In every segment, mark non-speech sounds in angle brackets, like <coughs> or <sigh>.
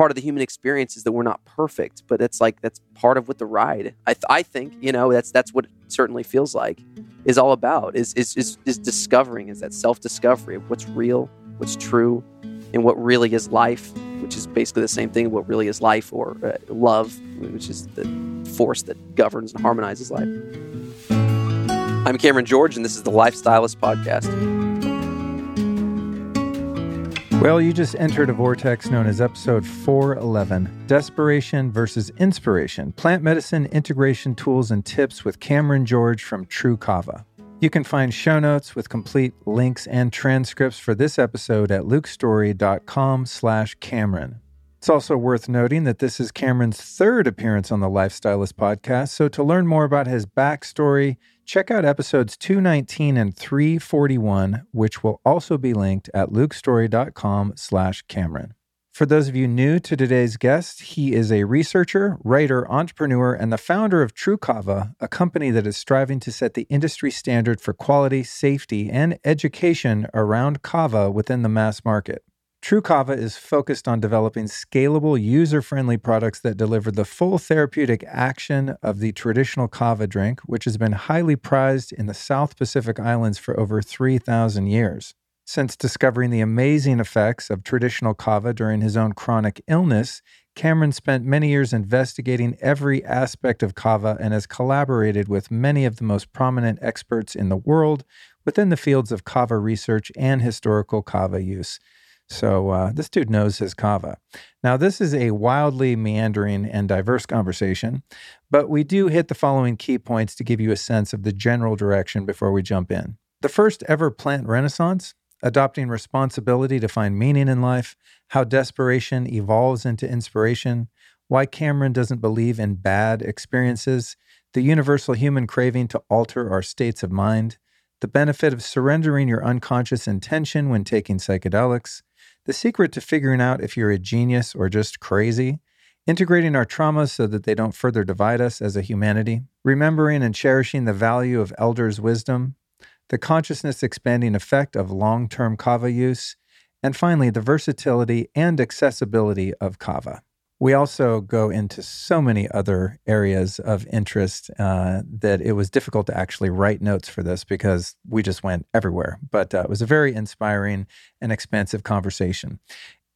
part of the human experience is that we're not perfect, but it's like that's part of what the ride. I, th- I think you know that's that's what it certainly feels like is all about is is is, is discovering is that self discovery of what's real, what's true, and what really is life, which is basically the same thing. What really is life or uh, love, which is the force that governs and harmonizes life. I'm Cameron George, and this is the Lifestylist Podcast. Well, you just entered a vortex known as episode 411 Desperation versus Inspiration Plant Medicine Integration Tools and Tips with Cameron George from Tru Kava. You can find show notes with complete links and transcripts for this episode at lukestorey.com slash Cameron. It's also worth noting that this is Cameron's third appearance on the Lifestylist podcast, so to learn more about his backstory, Check out episodes 219 and 341, which will also be linked at lukestorey.com slash Cameron. For those of you new to today's guest, he is a researcher, writer, entrepreneur, and the founder of Tru Kava, a company that is striving to set the industry standard for quality, safety, and education around kava within the mass market. Tru Kava is focused on developing scalable, user friendly products that deliver the full therapeutic action of the traditional kava drink, which has been highly prized in the South Pacific Islands for over 3,000 years. Since discovering the amazing effects of traditional kava during his own chronic illness, Cameron spent many years investigating every aspect of kava and has collaborated with many of the most prominent experts in the world within the fields of kava research and historical kava use. So uh, this dude knows his kava. Now, this is a wildly meandering and diverse conversation, but we do hit the following key points to give you a sense of the general direction before we jump in. The first ever plant renaissance, adopting responsibility to find meaning in life, how desperation evolves into inspiration, why Cameron doesn't believe in bad experiences, the universal human craving to alter our states of mind, the benefit of surrendering your unconscious intention when taking psychedelics, the secret to figuring out if you're a genius or just crazy, integrating our traumas so that they don't further divide us as a humanity, remembering and cherishing the value of elders' wisdom, the consciousness expanding effect of long term kava use, and finally, the versatility and accessibility of kava. We also go into so many other areas of interest uh, that it was difficult to actually write notes for this because we just went everywhere. But uh, it was a very inspiring and expansive conversation.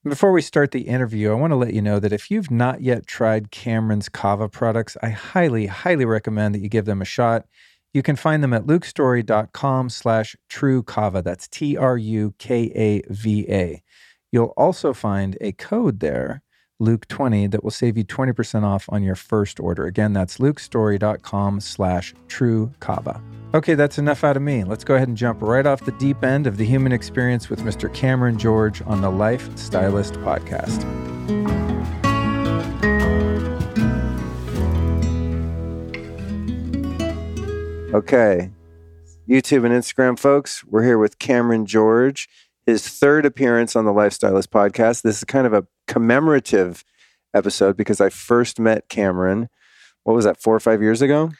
Before we start the interview, I want to let you know that if you've not yet tried Cameron's Kava products, I highly, highly recommend that you give them a shot. You can find them at lukestorey.com slash tru kava. That's T R U K A V A. You'll also find a code there Luke 20 that will save you 20% off on your first order. Again, that's lukestorey.com slash tru kava. Okay, that's enough out of me. Let's go ahead and jump right off the deep end of the human experience with Mr. Cameron George on the Life Stylist podcast. Okay, YouTube and Instagram folks, we're here with Cameron George his third appearance on the Lifestylist podcast. This is kind of a commemorative episode because I first met Cameron. What was that? Four or five years ago.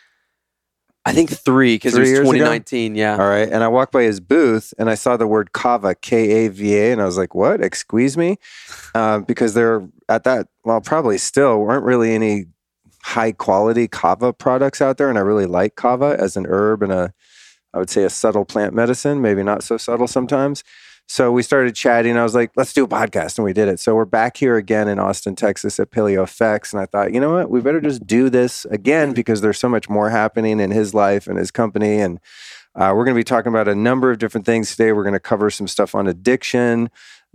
I think three because it was 2019. Ago? Yeah. All right. And I walked by his booth and I saw the word kava, K A V A, and I was like, "What? Excuse me?" Uh, because there at that, well, probably still weren't really any high quality kava products out there, and I really like kava as an herb and a, I would say a subtle plant medicine, maybe not so subtle sometimes. So we started chatting. I was like, let's do a podcast. And we did it. So we're back here again in Austin, Texas at PaleoFX. And I thought, you know what? We better just do this again because there's so much more happening in his life and his company. And uh, we're going to be talking about a number of different things today. We're going to cover some stuff on addiction,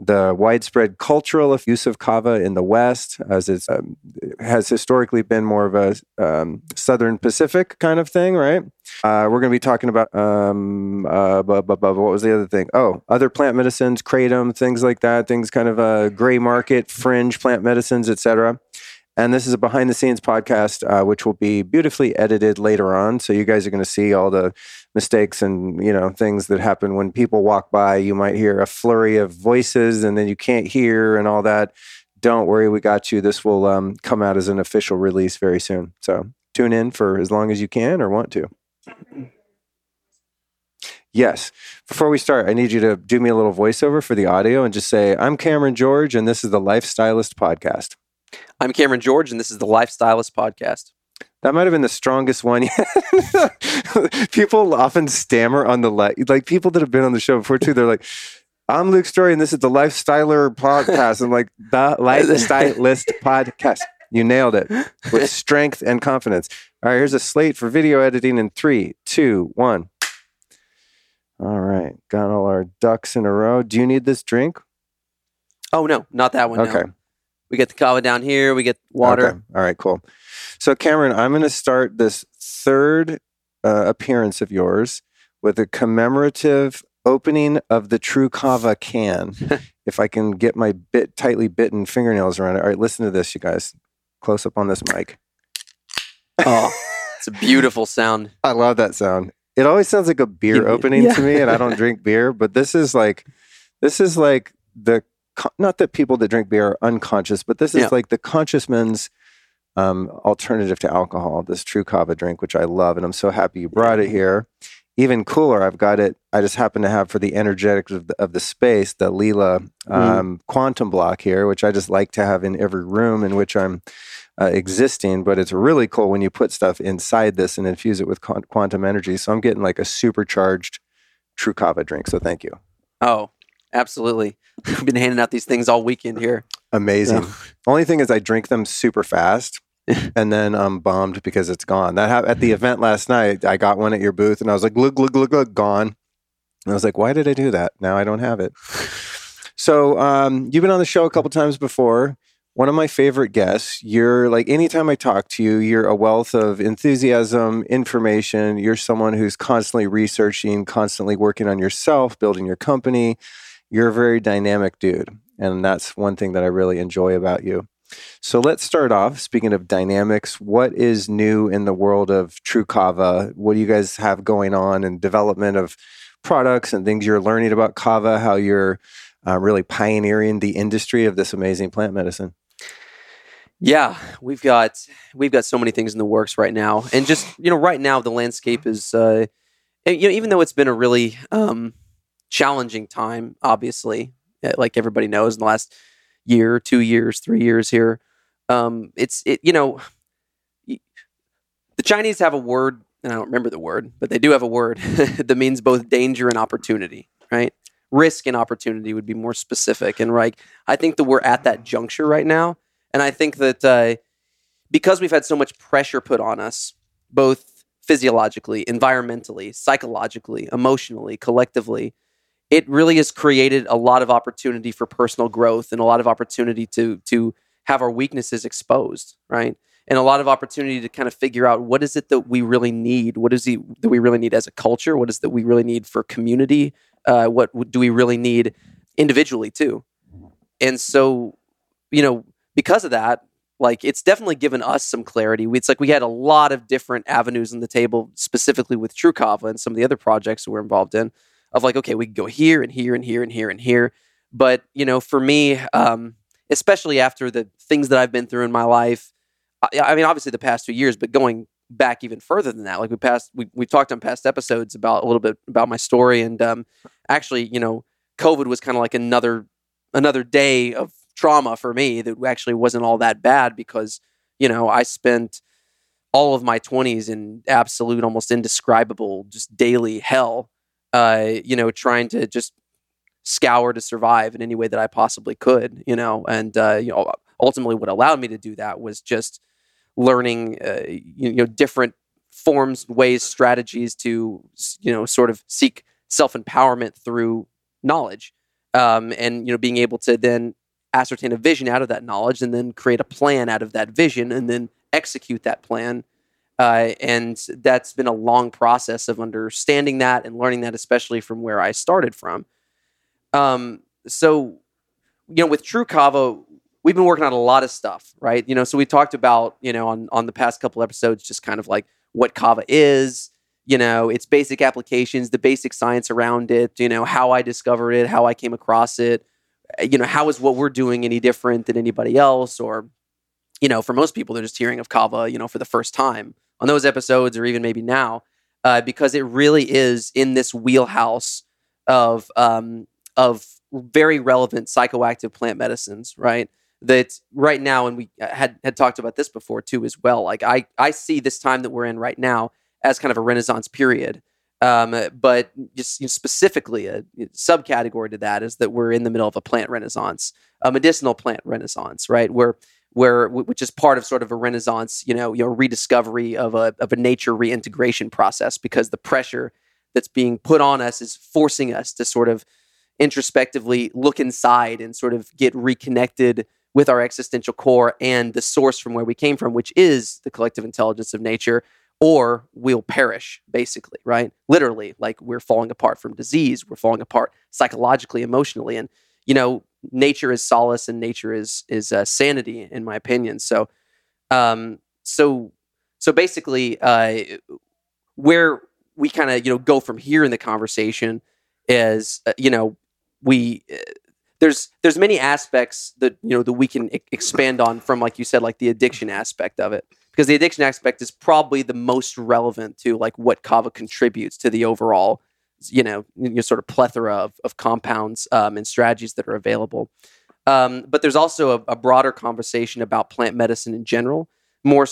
the widespread cultural use of kava in the West, as it um, has historically been more of a um, Southern Pacific kind of thing, right? Uh, we're going to be talking about um, uh, what was the other thing? Oh, other plant medicines, kratom, things like that, things kind of uh, gray market, fringe plant medicines, etc. And this is a behind the scenes podcast, uh, which will be beautifully edited later on. So you guys are going to see all the mistakes and you know things that happen when people walk by. You might hear a flurry of voices, and then you can't hear and all that. Don't worry, we got you. This will um, come out as an official release very soon. So tune in for as long as you can or want to. Yes. Before we start, I need you to do me a little voiceover for the audio and just say, I'm Cameron George, and this is the Lifestylist Podcast. I'm Cameron George, and this is the Lifestylist Podcast. That might have been the strongest one yet. <laughs> people often stammer on the le- like people that have been on the show before too. They're like, "I'm Luke Storey, and this is the Lifestyler Podcast." I'm like, "The Lifestylist <laughs> Podcast." You nailed it with strength and confidence. All right, here's a slate for video editing in three, two, one. All right, got all our ducks in a row. Do you need this drink? Oh no, not that one. Okay. no. We get the kava down here. We get water. Okay. All right, cool. So, Cameron, I'm going to start this third uh, appearance of yours with a commemorative opening of the Tru Kava can. <laughs> if I can get my bit tightly bitten fingernails around it. All right, listen to this, you guys. Close up on this mic. Oh, <laughs> it's a beautiful sound. I love that sound. It always sounds like a beer opening Yeah. to me, and I don't <laughs> drink beer, but this is like, this is like the not that people that drink beer are unconscious, but this is Yeah. like the conscious man's um, alternative to alcohol. This Tru Kava drink, which I love, and I'm so happy you brought it here. Even cooler, I've got it. I just happen to have for the energetics of the, of the space the Leela um, quantum block here, which I just like to have in every room in which I'm uh, existing. But it's really cool when you put stuff inside this and infuse it with quan- quantum energy. So I'm getting like a supercharged Tru Kava drink. So thank you. Oh, absolutely. <laughs> We've been handing out these things all weekend here. Amazing. Only thing is, I drink them super fast. <laughs> and then I'm bummed because it's gone. That hap- at the event last night, I got one at your booth, and I was like, "Look, look, look, look, gone." And I was like, "Why did I do that? Now I don't have it." <sighs> So um, you've been on the show a couple times before. One of my favorite guests. You're like anytime I talk to you, you're a wealth of enthusiasm, information. You're someone who's constantly researching, constantly working on yourself, building your company. You're a very dynamic dude, and that's one thing that I really enjoy about you. So let's start off. Speaking of dynamics, what is new in the world of Tru Kava? What do you guys have going on in development of products and things you're learning about Kava? How you're uh, really pioneering the industry of this amazing plant medicine? Yeah, we've got we've got so many things in the works right now, and just you know, right now the landscape is, uh, you know, even though it's been a really um, challenging time, obviously, like everybody knows, in the last year, two years, three years here, um, it's it you know, the Chinese have a word, and I don't remember the word, but they do have a word <laughs> that means both danger and opportunity, right? Risk and opportunity would be more specific, and like I think that we're at that juncture right now. And I think that uh, because we've had so much pressure put on us, both physiologically, environmentally, psychologically, emotionally, collectively, it really has created a lot of opportunity for personal growth and a lot of opportunity to to have our weaknesses exposed, right? And a lot of opportunity to kind of figure out what is it that we really need? What is it that we really need as a culture? What is it that we really need for community? Uh, what do we really need individually too? And so, you know, because of that, like it's definitely given us some clarity. It's like we had a lot of different avenues on the table, specifically with Tru Kava and some of the other projects we're involved in. Of like, okay, we can go here and here and here and here and here. But you know, for me, um, especially after the things that I've been through in my life, I, I mean, obviously the past two years, but going back even further than that, like we passed, we we've talked on past episodes about a little bit about my story, and um, actually, you know, COVID was kind of like another another day of trauma for me that actually wasn't all that bad because you know I spent all of my 20s in absolute almost indescribable just daily hell uh you know trying to just scour to survive in any way that I possibly could you know? And uh you know ultimately what allowed me to do that was just learning uh, you know different forms ways strategies to you know sort of seek self-empowerment through knowledge um, and you know being able to then ascertain a vision out of that knowledge and then create a plan out of that vision and then execute that plan uh, and that's been a long process of understanding that and learning that especially from where i started from. Um, so you know with tru kava we've been working on a lot of stuff right? You know so we talked about you know on on the past couple episodes just kind of like what kava is you know its basic applications the basic science around it you know how i discovered it how i came across it you know how is what we're doing any different than anybody else? Or you know for most people they're just hearing of kava you know for the first time on those episodes or even maybe now uh, because it really is in this wheelhouse of um, of very relevant psychoactive plant medicines, right? That right now, and we had had talked about this before too, as well. Like I I see this time that we're in right now as kind of a renaissance period. Um, but just you know, specifically, a subcategory to that is that we're in the middle of a plant renaissance, a medicinal plant renaissance, right? Where where which is part of sort of a renaissance, you know, you know, rediscovery of a of a nature reintegration process because the pressure that's being put on us is forcing us to sort of introspectively look inside and sort of get reconnected with our existential core and the source from where we came from, which is the collective intelligence of nature, or we'll perish, basically, right? Literally, like we're falling apart from disease, we're falling apart psychologically, emotionally. And, you know, nature is solace and nature is is uh, sanity, in my opinion. So, um, so, so basically, uh, where we kind of, you know, go from here in the conversation is, uh, you know, we, uh, there's there's many aspects that you know that we can expand on from like you said like the addiction aspect of it because the addiction aspect is probably the most relevant to like what kava contributes to the overall you know, sort of plethora of, of compounds um, and strategies that are available. Um, but there's also a, a, broader conversation about plant medicine in general. More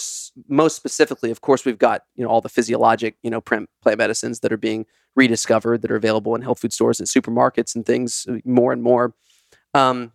most specifically of course we've got you know all the physiologic you know plant medicines that are being rediscovered that are available in health food stores and supermarkets and things uh, more and more. Um,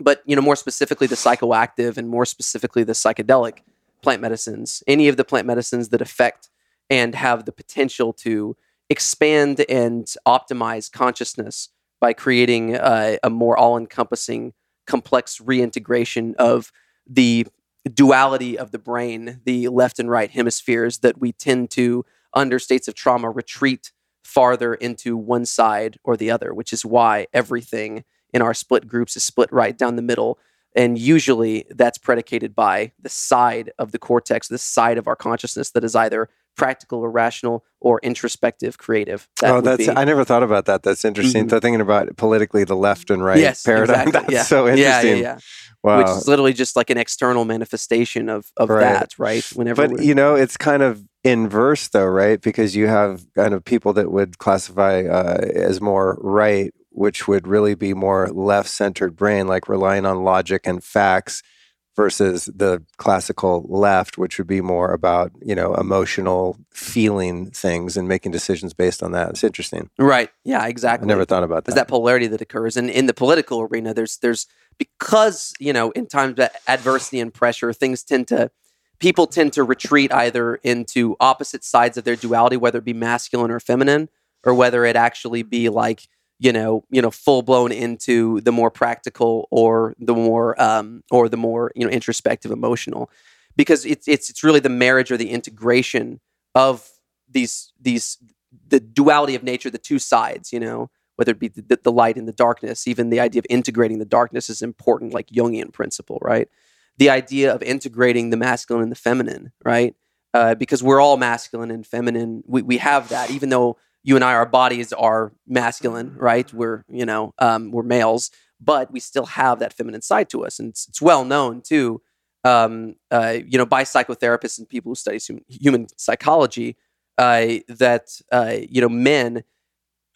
but you know, more specifically, the psychoactive and more specifically, the psychedelic plant medicines, any of the plant medicines that affect and have the potential to expand and optimize consciousness by creating a, a more all-encompassing, complex reintegration of the duality of the brain, the left and right hemispheres that we tend to, under states of trauma, retreat farther into one side or the other, which is why everything in our split groups is split right down the middle. And usually that's predicated by the side of the cortex, the side of our consciousness that is either practical or rational or introspective creative. That oh, that's, be, I never thought about that. That's interesting. Mm-hmm. So thinking about politically the left and right yes, paradigm. <laughs> Exactly. That's yeah. so interesting. Yeah, yeah, yeah. Wow. Which is literally just like an external manifestation of, of right. that, right? Whenever But, you know, it's kind of inverse though, right? Because you have kind of people that would classify uh, as more right which would really be more left centered brain, like relying on logic and facts versus the classical left, which would be more about, you know, emotional feeling things and making decisions based on that. It's interesting. Right. Yeah, exactly. I never thought about that. There's that polarity that occurs. And in the political arena, there's there's because, you know, in times of adversity and pressure, things tend to people tend to retreat either into opposite sides of their duality, whether it be masculine or feminine, or whether it actually be like you know, you know, full blown into the more practical or the more um, or the more you know introspective, emotional, because it's it's it's really the marriage or the integration of these these the duality of nature, the two sides, you know, whether it be the, the light and the darkness. Even the idea of integrating the darkness is important, like Jungian principle, right? The idea of integrating the masculine and the feminine, right? Uh, because we're all masculine and feminine. We we have that, even though you and I, our bodies are masculine, right? We're, you know, um, we're males, but we still have that feminine side to us. And it's, it's well known too, um, uh, you know, by psychotherapists and people who study human psychology, uh, that, uh, you know, men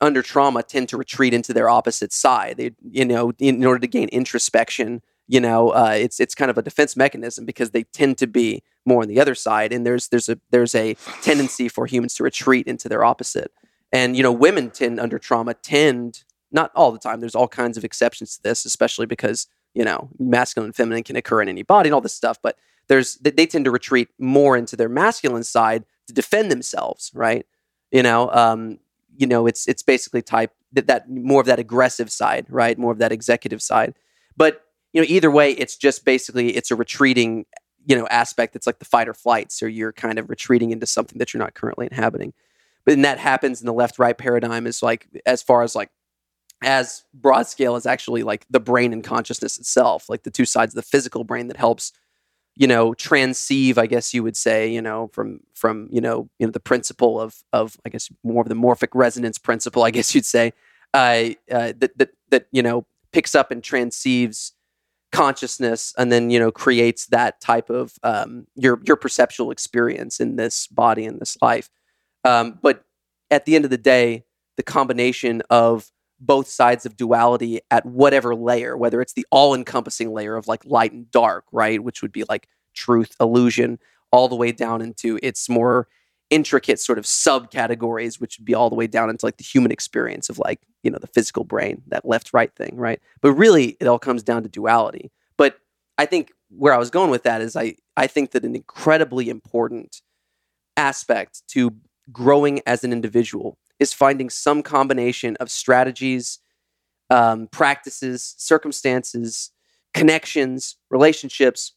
under trauma tend to retreat into their opposite side. They, you know, in, in order to gain introspection, you know, uh, it's it's kind of a defense mechanism because they tend to be more on the other side, and there's there's a there's a tendency for humans to retreat into their opposite. And you know, women tend under trauma tend not all the time. There's all kinds of exceptions to this, especially because you know masculine and feminine can occur in any body and all this stuff. But there's they tend to retreat more into their masculine side to defend themselves, right? You know, um, you know, it's it's basically type that, that more of that aggressive side, right? More of that executive side. But you know, either way, it's just basically it's a retreating you know aspect. It's like the fight or flight. So you're kind of retreating into something that you're not currently inhabiting but then that happens in the left right paradigm is like as far as like as broad scale as actually like the brain and consciousness itself like the two sides of the physical brain that helps you know transceive i guess you would say you know from from you know you know the principle of of i guess more of the morphic resonance principle i guess you'd say uh, uh that that that you know picks up and transceives consciousness and then you know creates that type of um your your perceptual experience in this body in this life Um, but at the end of the day, the combination of both sides of duality at whatever layer, whether it's the all encompassing layer of like light and dark, right, which would be like truth, illusion, all the way down into its more intricate sort of subcategories, which would be all the way down into like the human experience of like, you know, the physical brain, that left right thing, right? But really, it all comes down to duality. But I think where I was going with that is I, I think that an incredibly important aspect to growing as an individual is finding some combination of strategies, um, practices, circumstances, connections, relationships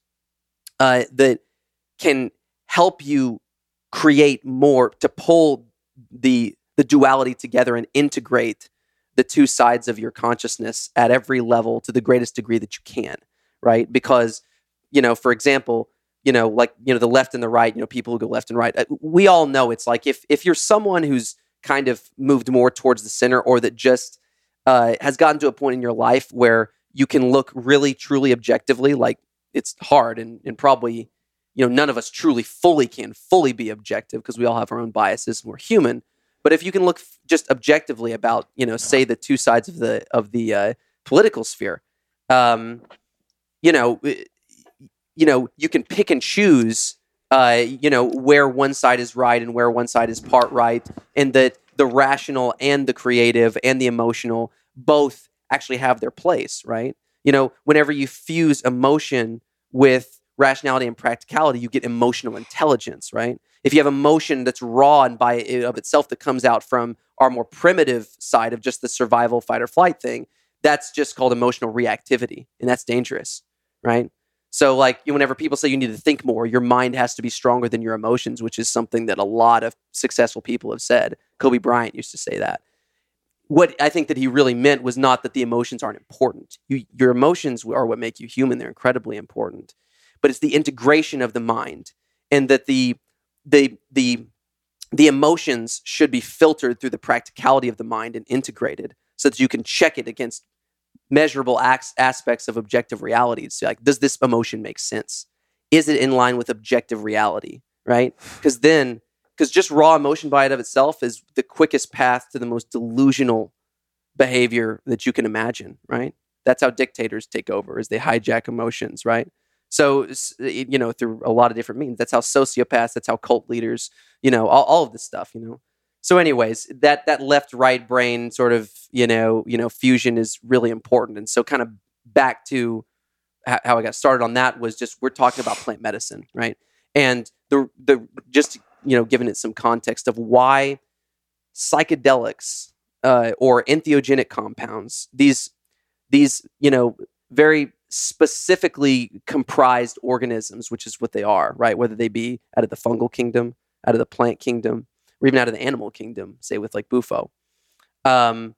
uh, that can help you create more to pull the the duality together and integrate the two sides of your consciousness at every level to the greatest degree that you can right? Because you know for example you know like you know the left and the right you know people who go left and right uh, we all know it's like if if you're someone who's kind of moved more towards the center or that just uh, has gotten to a point in your life where you can look really truly objectively like it's hard and, and probably you know none of us truly fully can fully be objective because we all have our own biases and we're human. But if you can look f- just objectively about you know say the two sides of the of the uh, political sphere um, you know you know you can pick and choose uh, you know where one side is right and where one side is part right and that the rational and the creative and the emotional both actually have their place right? You know whenever you fuse emotion with rationality and practicality you get emotional intelligence right? If you have emotion that's raw and by of itself that comes out from our more primitive side of just the survival fight or flight thing that's just called emotional reactivity and that's dangerous right so, like, whenever people say you need to think more, your mind has to be stronger than your emotions, which is something that a lot of successful people have said. Kobe Bryant used to say that. What I think that he really meant was not that the emotions aren't important. You, your emotions are what make you human; they're incredibly important. But it's the integration of the mind, and that the the the the emotions should be filtered through the practicality of the mind and integrated, so that you can check it against measurable acts, aspects of objective reality. It's like, does this emotion make sense? Is it in line with objective reality? Right? <sighs> Because then, because just raw emotion by it of itself is the quickest path to the most delusional behavior that you can imagine. Right? That's how dictators take over, is they hijack emotions. Right? So, you know, through a lot of different means. That's how sociopaths, that's how cult leaders, you know, all, all of this stuff, you know so anyways that that left right brain sort of you know you know fusion is really important. And so kind of back to how i got started on that was just we're talking about plant medicine right? And the the just you know giving it some context of why psychedelics uh, or entheogenic compounds these these you know very specifically comprised organisms which is what they are right? Whether they be out of the fungal kingdom out of the plant kingdom or even out of the animal kingdom, say with like Bufo. Um,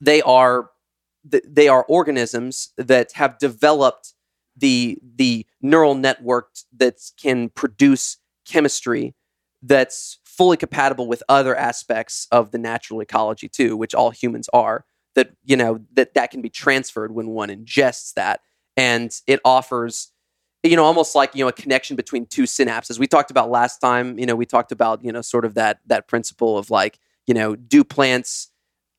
they are they are organisms that have developed the the neural network that can produce chemistry that's fully compatible with other aspects of the natural ecology too, which all humans are. That you know that that can be transferred when one ingests that, and it offers you know, almost like, you know, a connection between two synapses. We talked about last time, you know, we talked about, you know, sort of that that principle of like, you know, do plants,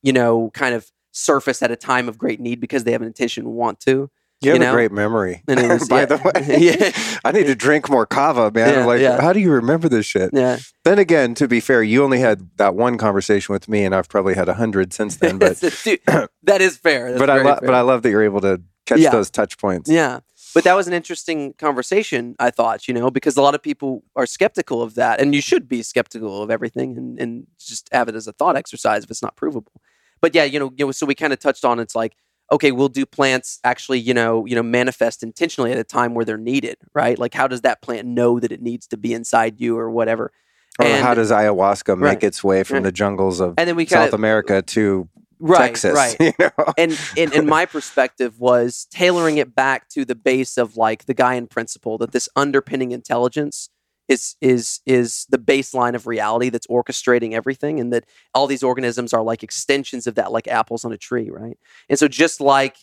you know, kind of surface at a time of great need because they have an intention want to. You have know? a great memory. <laughs> <laughs> Was, by yeah. the way. <laughs> yeah. I need to drink more kava, man. Yeah, like, yeah. how do you remember this shit? Yeah. Then again, to be fair, you only had that one conversation with me, and I've probably had a hundred since then. But Dude, that is fair. That's but I lo- fair. but I love that you're able to catch those touch points. Yeah. But that was an interesting conversation, I thought, you know, because a lot of people are skeptical of that. And you should be skeptical of everything and, and just have it as a thought exercise if it's not provable. But yeah, you know, you know so we kind of touched on it's like, okay, we'll do plants actually, you know, you know, manifest intentionally at a time where they're needed, right? Like how does that plant know that it needs to be inside you or whatever? Or And- how does ayahuasca make Right. its way from Right. the jungles of And then we South America to right, Texas? right. <laughs> You know? and in, in my perspective was tailoring it back to the base of like the Gaian principle that this underpinning intelligence is is is the baseline of reality that's orchestrating everything and that all these organisms are like extensions of that like apples on a tree right and so just like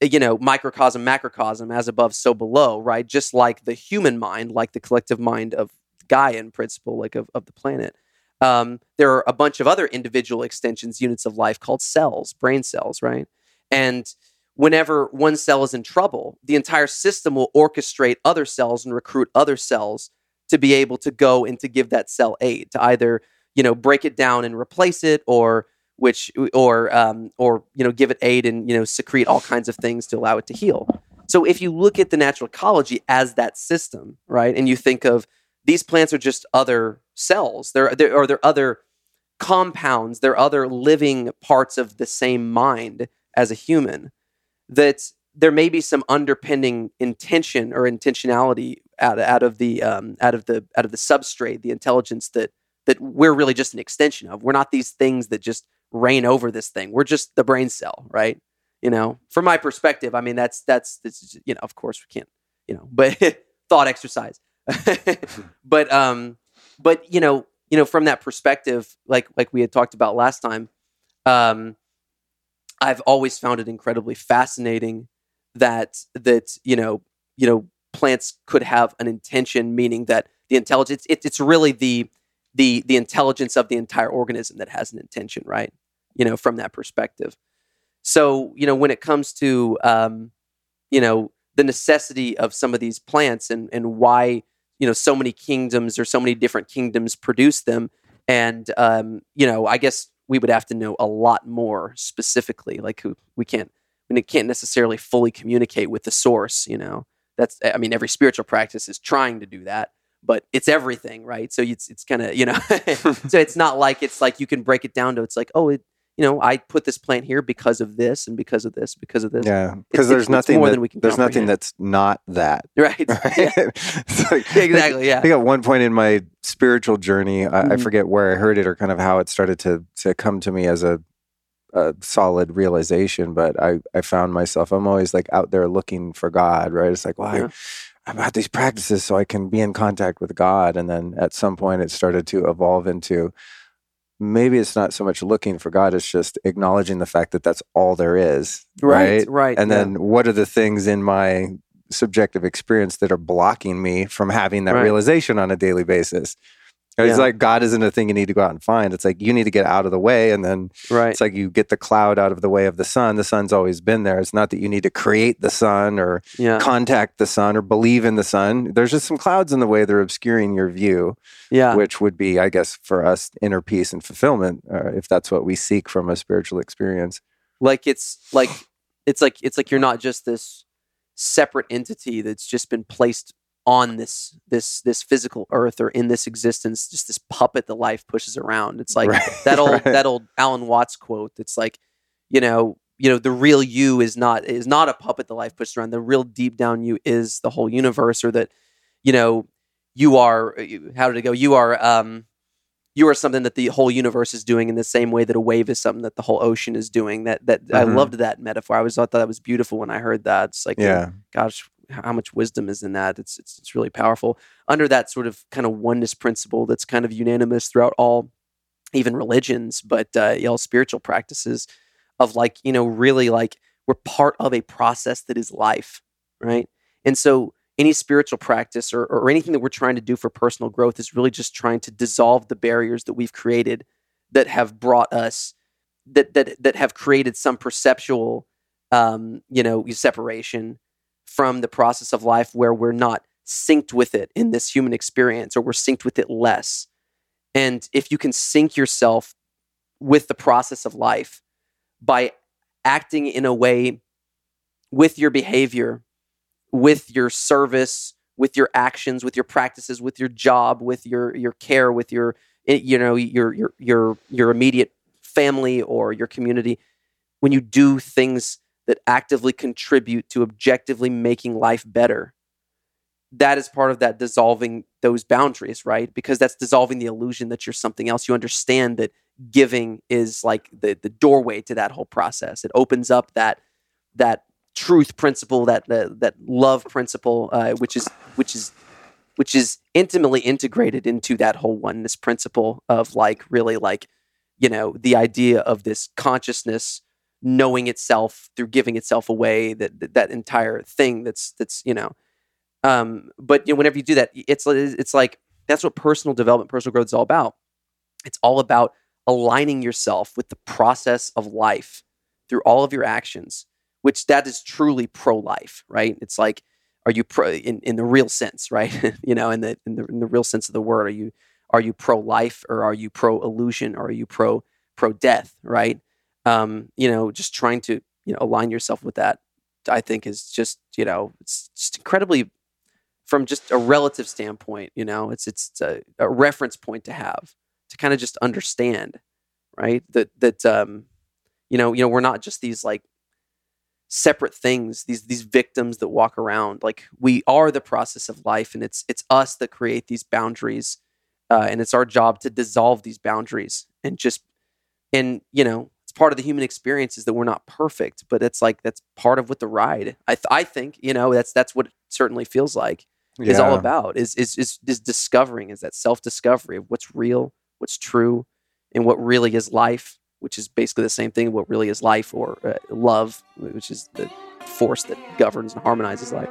you know microcosm macrocosm as above so below right just like the human mind like the collective mind of Gaian principle like of, of the planet Um, there are a bunch of other individual extensions, units of life called cells, brain cells, right? And whenever one cell is in trouble, the entire system will orchestrate other cells and recruit other cells to be able to go and to give that cell aid to either you know break it down and replace it or which or um, or you know give it aid and you know secrete all kinds of things to allow it to heal so if you look at the natural ecology as that system right and you think of these plants are just other cells they're, they're or they're other compounds they're other living parts of the same mind as a human that there may be some underpinning intention or intentionality out, out of the um, out of the out of the substrate, the intelligence that that we're really just an extension of. We're not these things that just reign over this thing. We're just the brain cell, right? You know, from my perspective, I mean that's that's, that's you know, of course we can't, you know, but <laughs> thought exercise. <laughs> but um but you know, you know from that perspective like like we had talked about last time, um I've always found it incredibly fascinating that that you know you know plants could have an intention, meaning that the intelligence it, it's really the the the intelligence of the entire organism that has an intention, right? You know, from that perspective. So you know, when it comes to um, you know the necessity of some of these plants and and why you know so many kingdoms or so many different kingdoms produce them, and um, you know, I guess we would have to know a lot more specifically. Like we can't we can't necessarily fully communicate with the source. You know, that's I mean every spiritual practice is trying to do that, but it's everything, right? So it's it's kind of you know, <laughs> so it's not like it's like you can break it down to it's like oh it you know, I put this plant here because of this and because of this, because of this. Yeah, because there's nothing more that, than we can there's nothing that's not that. <laughs> Right. <laughs> right? Yeah. like, <laughs> exactly. Yeah. I think at one point in my spiritual journey, I, mm-hmm. I, forget where I heard it or kind of how it started to to come to me as a, a solid realization, but I I found myself I'm always like out there looking for God. Right. It's like, well, yeah. I've had these practices so I can be in contact with God, and then at some point it started to evolve into maybe it's not so much looking for God, it's just acknowledging the fact that that's all there is. Right. Right. right and yeah. then what are the things in my subjective experience that are blocking me from having that right. realization on a daily basis? It's yeah. like God isn't a thing you need to go out and find. It's like you need to get out of the way. And then right. it's like you get the cloud out of the way of the sun. The sun's always been there. It's not that you need to create the sun or yeah. contact the sun or believe in the sun. There's just some clouds in the way. They're obscuring your view, yeah. which would be, I guess, for us, inner peace and fulfillment, uh, if that's what we seek from a spiritual experience. Like it's like, it's like, it's like you're not just this separate entity that's just been placed on this this this physical earth or in this existence just this puppet that life pushes around. It's like right, that old right. that old alan watts quote it's like you know you know the real you is not is not a puppet that life pushes around. The real deep down you is the whole universe or that you know you are how did it go? You are um you are something that the whole universe is doing in the same way that a wave is something that the whole ocean is doing. That that mm-hmm. i loved that metaphor. I was thought that was beautiful when i heard that. It's like yeah. gosh how much wisdom is in that. It's, it's it's really powerful under that sort of kind of oneness principle that's kind of unanimous throughout all, even religions, but uh, all spiritual practices of like you know really like we're part of a process that is life, right? And so any spiritual practice or, or anything that we're trying to do for personal growth is really just trying to dissolve the barriers that we've created that have brought us that that that have created some perceptual um, you know separation from the process of life where we're not synced with it in this human experience or we're synced with it less. And if you can sync yourself with the process of life by acting in a way with your behavior, with your service, with your actions, with your practices, with your job, with your your care, with your eh, you know your your your your immediate family or your community, when you do things that actively contribute to objectively making life better. That is part of that dissolving those boundaries, right? Because that's dissolving the illusion that you're something else. You understand that giving is like the the doorway to that whole process. It opens up that that truth principle, that that, that love principle, uh, which is which is which is intimately integrated into that whole oneness principle of like really like you know the idea of this consciousness knowing itself through giving itself away that that, that entire thing that's that's you know um but you know whenever you do that it's it's like that's what personal development personal growth is all about It's all about aligning yourself with the process of life through all of your actions, which that is truly pro life, right? It's like, are you pro in, in the real sense, right? <laughs> you know, in the, in the in the real sense of the word, are you are you pro life or are you pro illusion or are you pro pro death, right? Um, you know, just trying to you know align yourself with that, I think is just you know it's just incredibly from just a relative standpoint. You know, it's it's a, a reference point to have to kind of just understand, right? That that um, you know, you know, we're not just these like separate things these these victims that walk around like we are the process of life and it's it's us that create these boundaries uh, and it's our job to dissolve these boundaries and just and you know part of the human experience is that we're not perfect but it's like that's part of what the ride i, th- I think you know that's that's what it certainly feels like yeah. is all about is, is is is discovering is that self-discovery of what's real what's true and what really is life which is basically the same thing what really is life or uh, love which is the force that governs and harmonizes life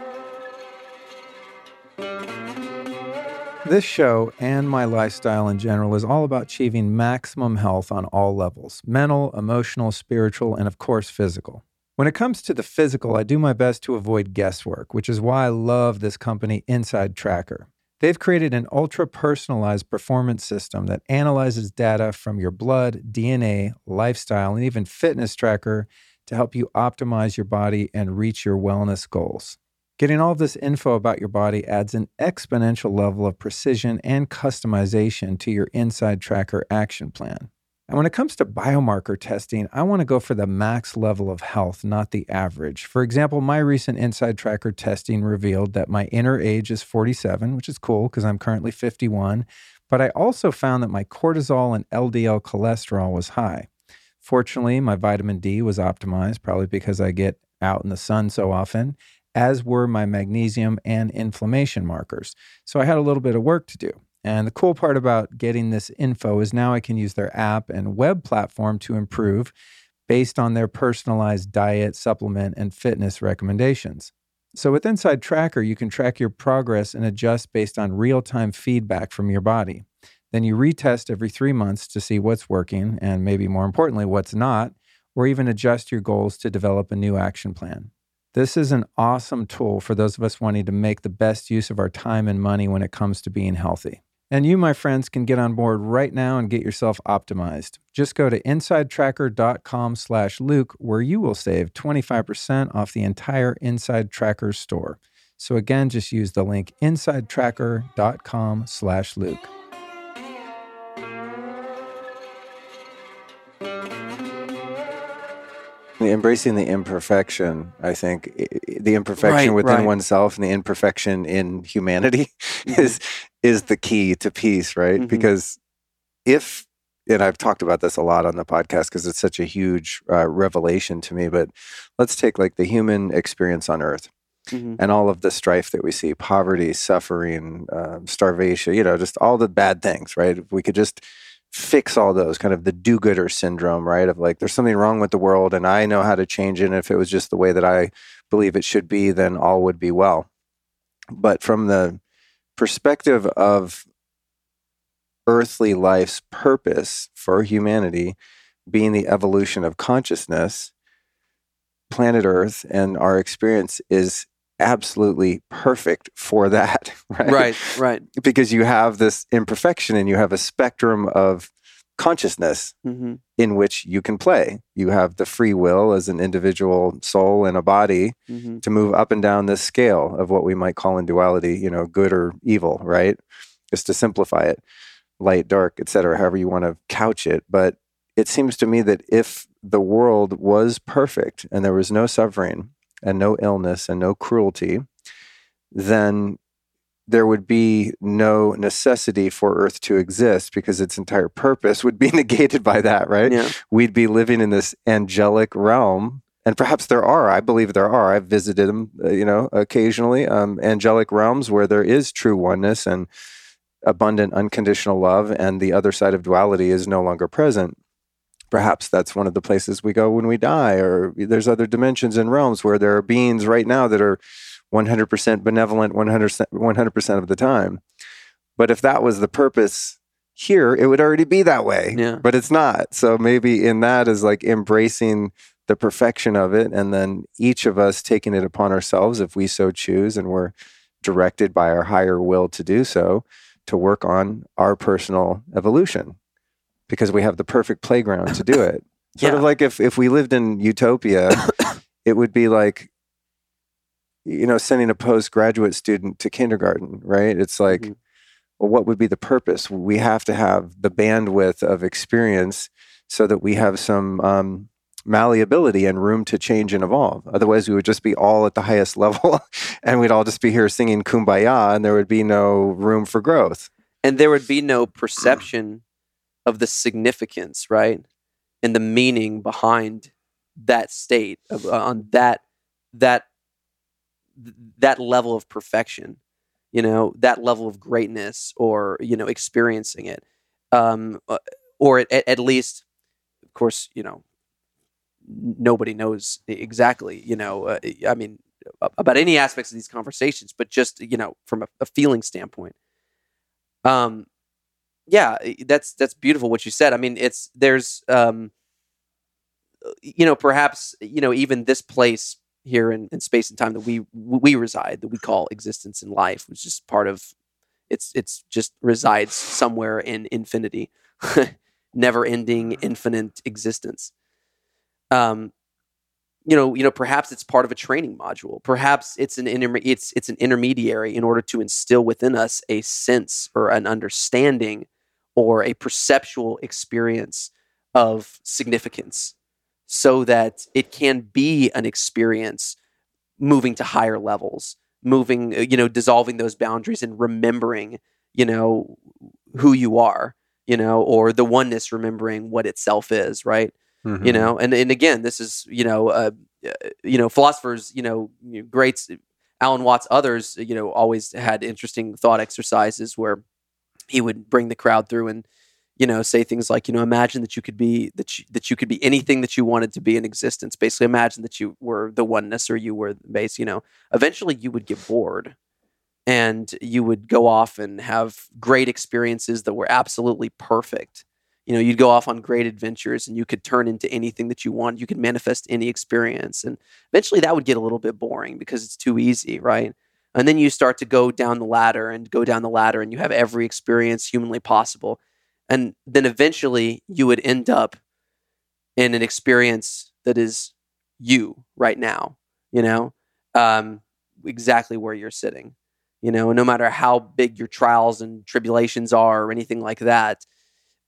this show and my lifestyle in general is all about achieving maximum health on all levels mental emotional spiritual and of course physical when it comes to the physical, I do my best to avoid guesswork, which is why I love this company, Inside Tracker. They've created an ultra personalized performance system that analyzes data from your blood, DNA, lifestyle, and even fitness tracker to help you optimize your body and reach your wellness goals. Getting all of this info about your body adds an exponential level of precision and customization to your Inside Tracker action plan. And when it comes to biomarker testing, I want to go for the max level of health, not the average. For example, my recent Inside Tracker testing revealed that my inner age is 47, which is cool because I'm currently 51. But I also found that my cortisol and LDL cholesterol was high. Fortunately, my vitamin D was optimized, probably because I get out in the sun so often, as were my magnesium and inflammation markers. So I had a little bit of work to do. And the cool part about getting this info is now I can use their app and web platform to improve based on their personalized diet, supplement, and fitness recommendations. So with Inside Tracker, you can track your progress and adjust based on real time feedback from your body. Then you retest every three months to see what's working and maybe more importantly, what's not, or even adjust your goals to develop a new action plan. This is an awesome tool for those of us wanting to make the best use of our time and money when it comes to being healthy. And you, my friends, can get on board right now and get yourself optimized. Just go to insidetracker.com slash Luke, where you will save 25% off the entire Inside Tracker store. So again, just use the link insidetracker.com slash Luke. Embracing the imperfection, I think the imperfection right, within right. oneself and the imperfection in humanity <laughs> mm-hmm. is is the key to peace, right? Mm-hmm. Because if and I've talked about this a lot on the podcast because it's such a huge uh, revelation to me. But let's take like the human experience on Earth mm-hmm. and all of the strife that we see poverty, suffering, uh, starvation, you know, just all the bad things, right? If we could just fix all those kind of the do gooder syndrome, right? Of like, there's something wrong with the world and I know how to change it. And if it was just the way that I believe it should be, then all would be well. But from the perspective of earthly life's purpose for humanity being the evolution of consciousness, planet Earth and our experience is absolutely perfect for that, <laughs> right? Right, right. Because you have this imperfection and you have a spectrum of consciousness mm-hmm. in which you can play. You have the free will as an individual soul and a body mm-hmm. to move up and down this scale of what we might call in duality, you know, good or evil, right? Just to simplify it, light, dark, etc., however you want to couch it. But it seems to me that if the world was perfect and there was no suffering and no illness and no cruelty, then there would be no necessity for Earth to exist because its entire purpose would be <laughs> negated by that, right? Yeah. We'd be living in this angelic realm. And perhaps there are, I believe there are. I've visited them, uh, you know, occasionally, um, angelic realms where there is true oneness and abundant unconditional love, and the other side of duality is no longer present. Perhaps that's one of the places we go when we die, or there's other dimensions and realms where there are beings right now that are 100% benevolent 100%, 100% of the time. But if that was the purpose here it would already be that way Yeah. but it's not so maybe in that is like embracing the perfection of it and then each of us taking it upon ourselves if we so choose and we're directed by our higher will to do so to work on our personal evolution because we have the perfect playground to do <laughs> it. Sort Yeah. of like if if we lived in utopia <coughs> it would be like you know sending a postgraduate student to kindergarten right? It's like Mhm. well what would be the purpose? We have to have the bandwidth of experience so that we have some um, malleability and room to change and evolve. Otherwise we would just be all at the highest <laughs> level <laughs> and we'd all just be here singing kumbaya and there would be no room for growth. And there would be no perception of the significance, right, and the meaning behind that state of, uh, on that that that level of perfection, you know, that level of greatness, or you know, experiencing it, um, uh, or at, at least, of course, you know, nobody knows exactly, you know, uh, I mean, about any aspects of these conversations, but just you know, from a, a feeling standpoint. Um yeah that's that's beautiful what you said. I mean it's there's um you know perhaps you know even this place here in, in space and time that we we reside that we call existence in life which just part of it's it's just resides somewhere in infinity <laughs> never ending infinite existence. Um you know you know perhaps it's part of a training module. Perhaps it's an interme- it's it's an intermediary in order to instill within us a sense or an understanding or a perceptual experience of significance so that it can be an experience moving to higher levels moving uh, you know dissolving those boundaries and remembering you know who you are you know or the oneness remembering what itself is right? You know and and again this is you know uh, uh, you know philosophers you know you know, greats alan watts others you know always had interesting thought exercises where he would bring the crowd through and you know say things like you know imagine that you could be that you, that you could be anything that you wanted to be in existence. Basically imagine that you were the oneness or you were the base you know. Eventually you would get bored and you would go off and have great experiences that were absolutely perfect. You know you'd go off on great adventures and you could turn into anything that you want. You could manifest any experience. And eventually that would get a little bit boring because it's too easy right and then you start to go down the ladder and go down the ladder and you have every experience humanly possible. And then eventually you would end up in an experience that is you right now you know? Um, exactly where you're sitting you know? No matter how big your trials and tribulations are or anything like that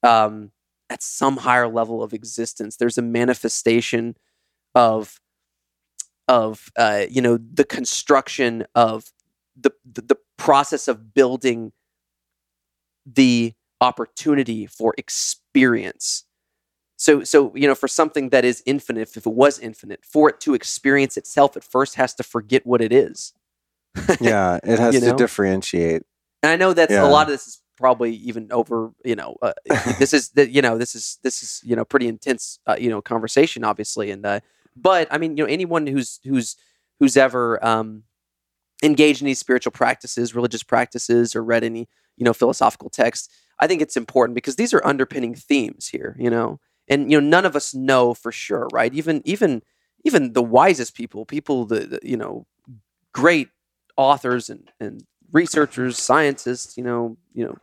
um, at some higher level of existence there's a manifestation of of uh, you know the construction of the, the the process of building the opportunity for experience so so you know for something that is infinite if it was infinite for it to experience itself it first has to forget what it is <laughs> yeah it has You to differentiate and I know that's Yeah. a lot of this is probably even over. You know, uh, <laughs> this is the, you know this is this is you know pretty intense uh, you know conversation obviously, and uh, but I mean you know anyone who's who's who's ever um, engaged in these spiritual practices, religious practices, or read any you know philosophical texts, I think it's important because these are underpinning themes here. You know, and you know none of us know for sure, right? Even even even the wisest people, people the, you know great authors and and researchers, scientists, you know, you know,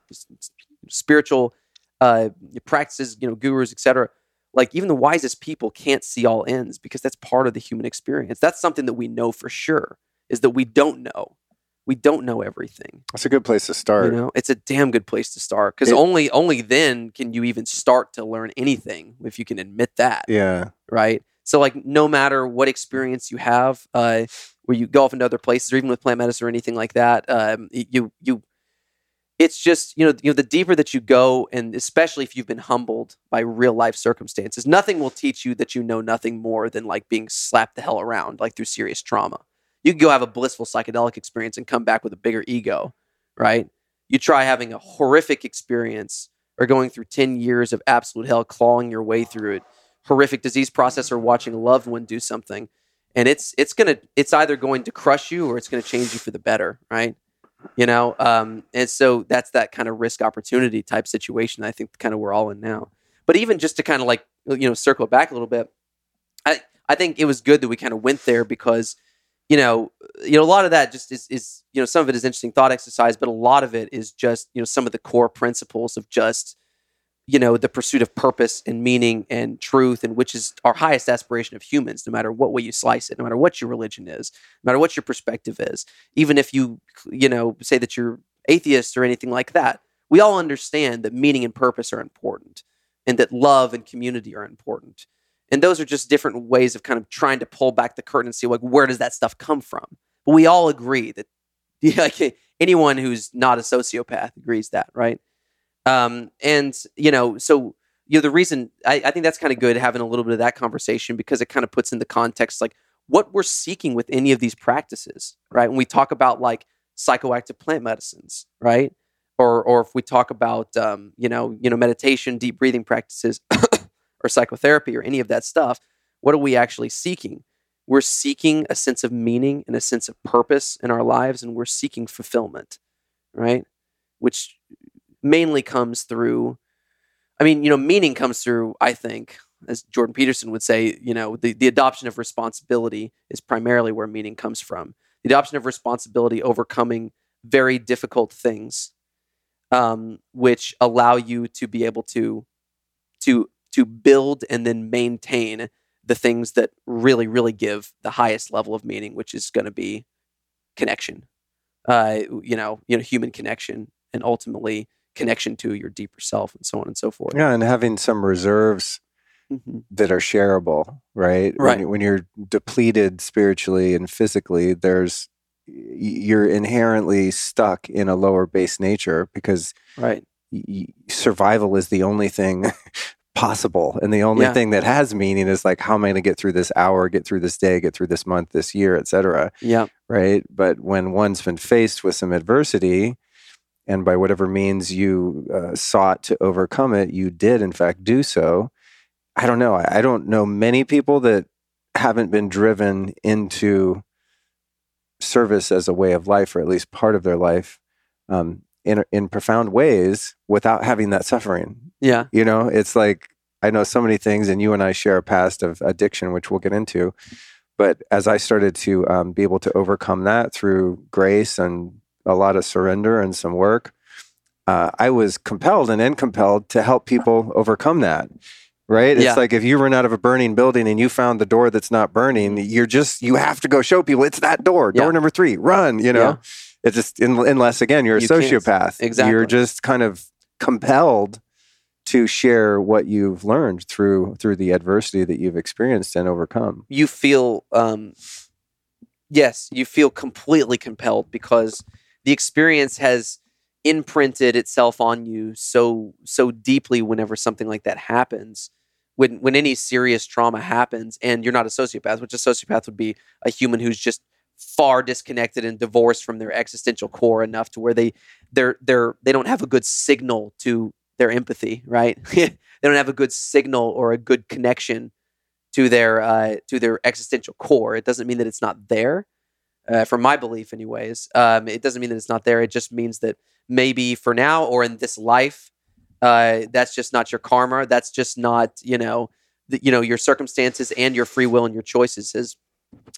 spiritual uh, practices, you know, gurus, etc. Like even the wisest people can't see all ends because that's part of the human experience. That's something that we know for sure is that we don't know. We don't know everything. That's a good place to start You know, it's a damn good place to start because only only then can you even start to learn anything if you can admit that yeah right? So like no matter what experience you have, uh, where you go off into other places, or even with plant medicine or anything like that, um, you you, it's just you know you know the deeper that you go, and especially if you've been humbled by real life circumstances, nothing will teach you that you know nothing more than like being slapped the hell around, like through serious trauma. You can go have a blissful psychedelic experience and come back with a bigger ego, right? You try having a horrific experience or going through 10 years of absolute hell, clawing your way through it, horrific disease process or watching a loved one do something and it's it's gonna it's either going to crush you or it's gonna change you for the better right you know um, and so that's that kind of risk opportunity type situation i think kind of we're all in now but even just to kind of like you know circle back a little bit i i think it was good that we kind of went there because you know you know a lot of that just is is you know some of it is interesting thought exercise but a lot of it is just you know some of the core principles of just you know the pursuit of purpose and meaning and truth and which is our highest aspiration of humans no matter what way you slice it no matter what your religion is no matter what your perspective is. Even if you you know say that you're atheist or anything like that we all understand that meaning and purpose are important and that love and community are important and those are just different ways of kind of trying to pull back the curtain and see like where does that stuff come from but we all agree that <laughs> like anyone who's not a sociopath agrees that right um, and you know, so you know, the reason I, I think that's kind of good having a little bit of that conversation because it kind of puts in the context like what we're seeking with any of these practices, right? When we talk about like psychoactive plant medicines, right? Or or if we talk about um, you know, you know, meditation, deep breathing practices, or psychotherapy or any of that stuff, what are we actually seeking? We're seeking a sense of meaning and a sense of purpose in our lives, and we're seeking fulfillment, right? Which mainly comes through I mean, you know, meaning comes through, I think, as Jordan Peterson would say, you know, the, the adoption of responsibility is primarily where meaning comes from. The adoption of responsibility overcoming very difficult things, um, which allow you to be able to to to build and then maintain the things that really, really give the highest level of meaning, which is going to be connection. Uh, you know, you know, human connection, and ultimately connection to your deeper self and so on and so forth. Yeah, and having some reserves mm-hmm. that are shareable, right? Right. When, when, you're depleted spiritually and physically, there's you're inherently stuck in a lower base nature because right survival is the only thing <laughs> possible. And the only Yeah. thing that has meaning is like how am i going to get through this hour get through this day get through this month this year etc Yeah. right? But when one's been faced with some adversity and by whatever means you uh, sought to overcome it you did in fact do so. I don't know. I, I don't know many people that haven't been driven into service as a way of life or at least part of their life. Um, in, in profound ways without having that suffering Yeah. you know, it's like I know so many things, and you and I share a past of addiction, which we'll get into. But as I started to um, be able to overcome that through grace and a lot of surrender and some work, uh, I was compelled and then compelled to help people overcome that. Right? It's Yeah. like if you run out of a burning building and you found the door that's not burning, you're just you have to go show people it's that door, door Yeah. number three, run. You know, Yeah. It's just in, unless again you're a You sociopath, Exactly. You're just kind of compelled to share what you've learned through through the adversity that you've experienced and overcome. you feel um, yes you feel completely compelled because the experience has imprinted itself on you so so deeply whenever something like that happens when when any serious trauma happens and you're not a sociopath which a sociopath would be a human who's just far disconnected and divorced from their existential core enough to where they they're they're they don't have a good signal to their empathy right <laughs> they don't have a good signal or a good connection to their uh, to their existential core. It doesn't mean that it's not there. Uh, from my belief, anyways, um, it doesn't mean that it's not there. It just means that maybe for now or in this life, uh, that's just not your karma. That's just not you know the, you know your circumstances and your free will and your choices has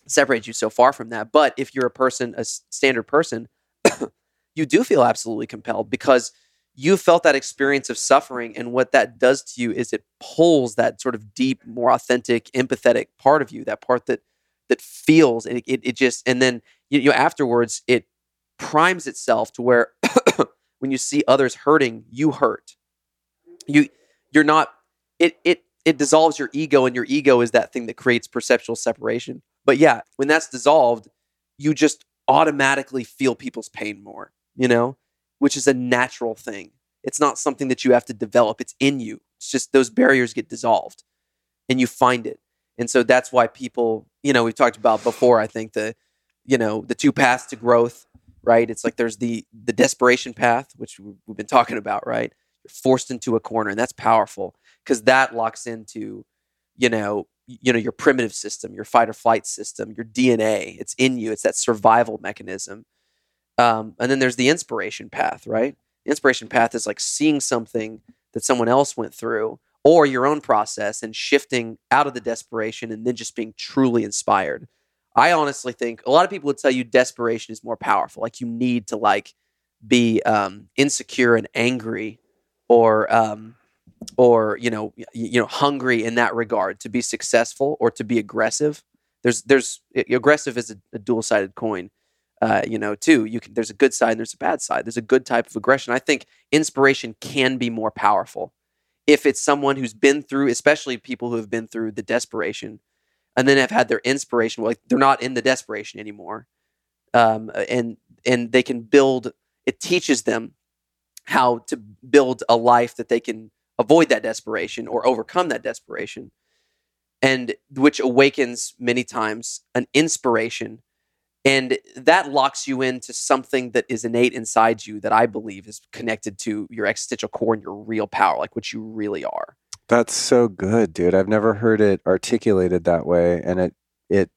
separated you so far from that. But if you're a person, a standard person, <coughs> you do feel absolutely compelled because you felt that experience of suffering and what that does to you is it pulls that sort of deep more authentic empathetic part of you that part that that feels and it, it, it just and then you know afterwards it primes itself to where <coughs> when you see others hurting you hurt you you're not it it it dissolves your ego and your ego is that thing that creates perceptual separation but yeah when that's dissolved you just automatically feel people's pain more you know which is a natural thing. It's not something that you have to develop. It's in you. It's just those barriers get dissolved and you find it. And so that's why people, you know, we've talked about before, I think the, you know, the two paths to growth, right? It's like there's the the desperation path, which we- we've been talking about, right? You're forced into a corner and that's powerful because that locks into, you know, you know, your primitive system, your fight or flight system, your DNA. It's in you. It's that survival mechanism Um, and then there's the inspiration path, right? The inspiration path is like seeing something that someone else went through or your own process and shifting out of the desperation and then just being truly inspired. I honestly think a lot of people would tell you desperation is more powerful. Like you need to like be um, insecure and angry or um, or you know you know hungry in that regard to be successful or to be aggressive. There's there's aggressive is a, a dual sided coin uh, you know too. You can there's a good side and there's a bad side. There's a good type of aggression. I think inspiration can be more powerful if it's someone who's been through especially people who have been through the desperation and then have had their inspiration like they're not in the desperation anymore um, and and they can build it teaches them how to build a life that they can avoid that desperation or overcome that desperation and which awakens many times an inspiration and that locks you into something that is innate inside you that i believe is connected to your existential core and your real power like what you really are. That's so good dude. I've never heard it articulated that way and it it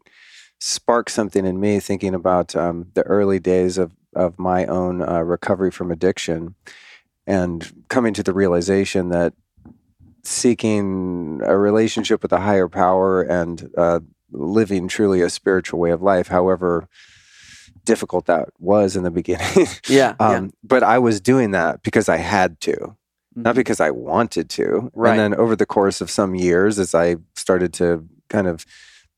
sparked something in me thinking about um, the early days of of my own uh, recovery from addiction and coming to the realization that seeking a relationship with a higher power and uh, living truly a spiritual way of life, however difficult that was in the beginning. <laughs> yeah, um, yeah. But I was doing that because I had to, mm-hmm. not because I wanted to. Right. And then over the course of some years, as I started to kind of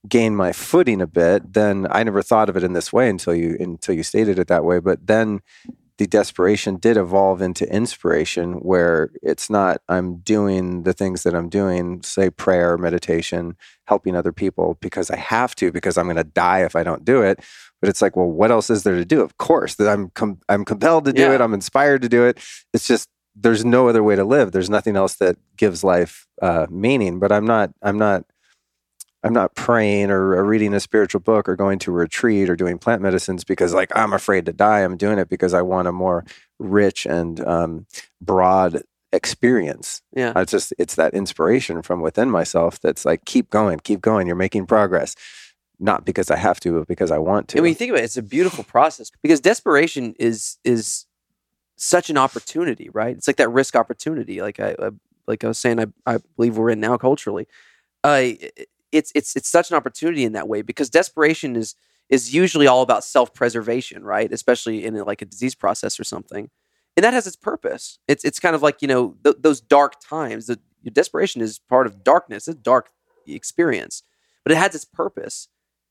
gain my footing a bit, then I never thought of it in this way until you until you stated it that way. But then the desperation did evolve into inspiration where it's not I'm doing the things that I'm doing, say prayer, meditation, helping other people because I have to because I'm going to die if I don't do it. But it's like, well, what else is there to do? Of course, that I'm com- I'm compelled to do yeah. it. I'm inspired to do it. It's just there's no other way to live. There's nothing else that gives life uh, meaning. But I'm not I'm not I'm not praying or, reading a spiritual book or going to a retreat or doing plant medicines because like I'm afraid to die. I'm doing it because I want a more rich and um, broad experience. Yeah. It's just it's that inspiration from within myself that's like keep going, keep going. You're making progress. Not because I have to, but because I want to. And when you think about it, it's a beautiful process because desperation is is such an opportunity, right? It's like that risk opportunity. Like I, I like I was saying, I, I believe we're in now culturally. Uh, it's it's it's such an opportunity in that way because desperation is is usually all about self-preservation, right? Especially in a, like a disease process or something, and that has its purpose. It's it's kind of like you know th- those dark times. The desperation is part of darkness, a dark experience, but it has its purpose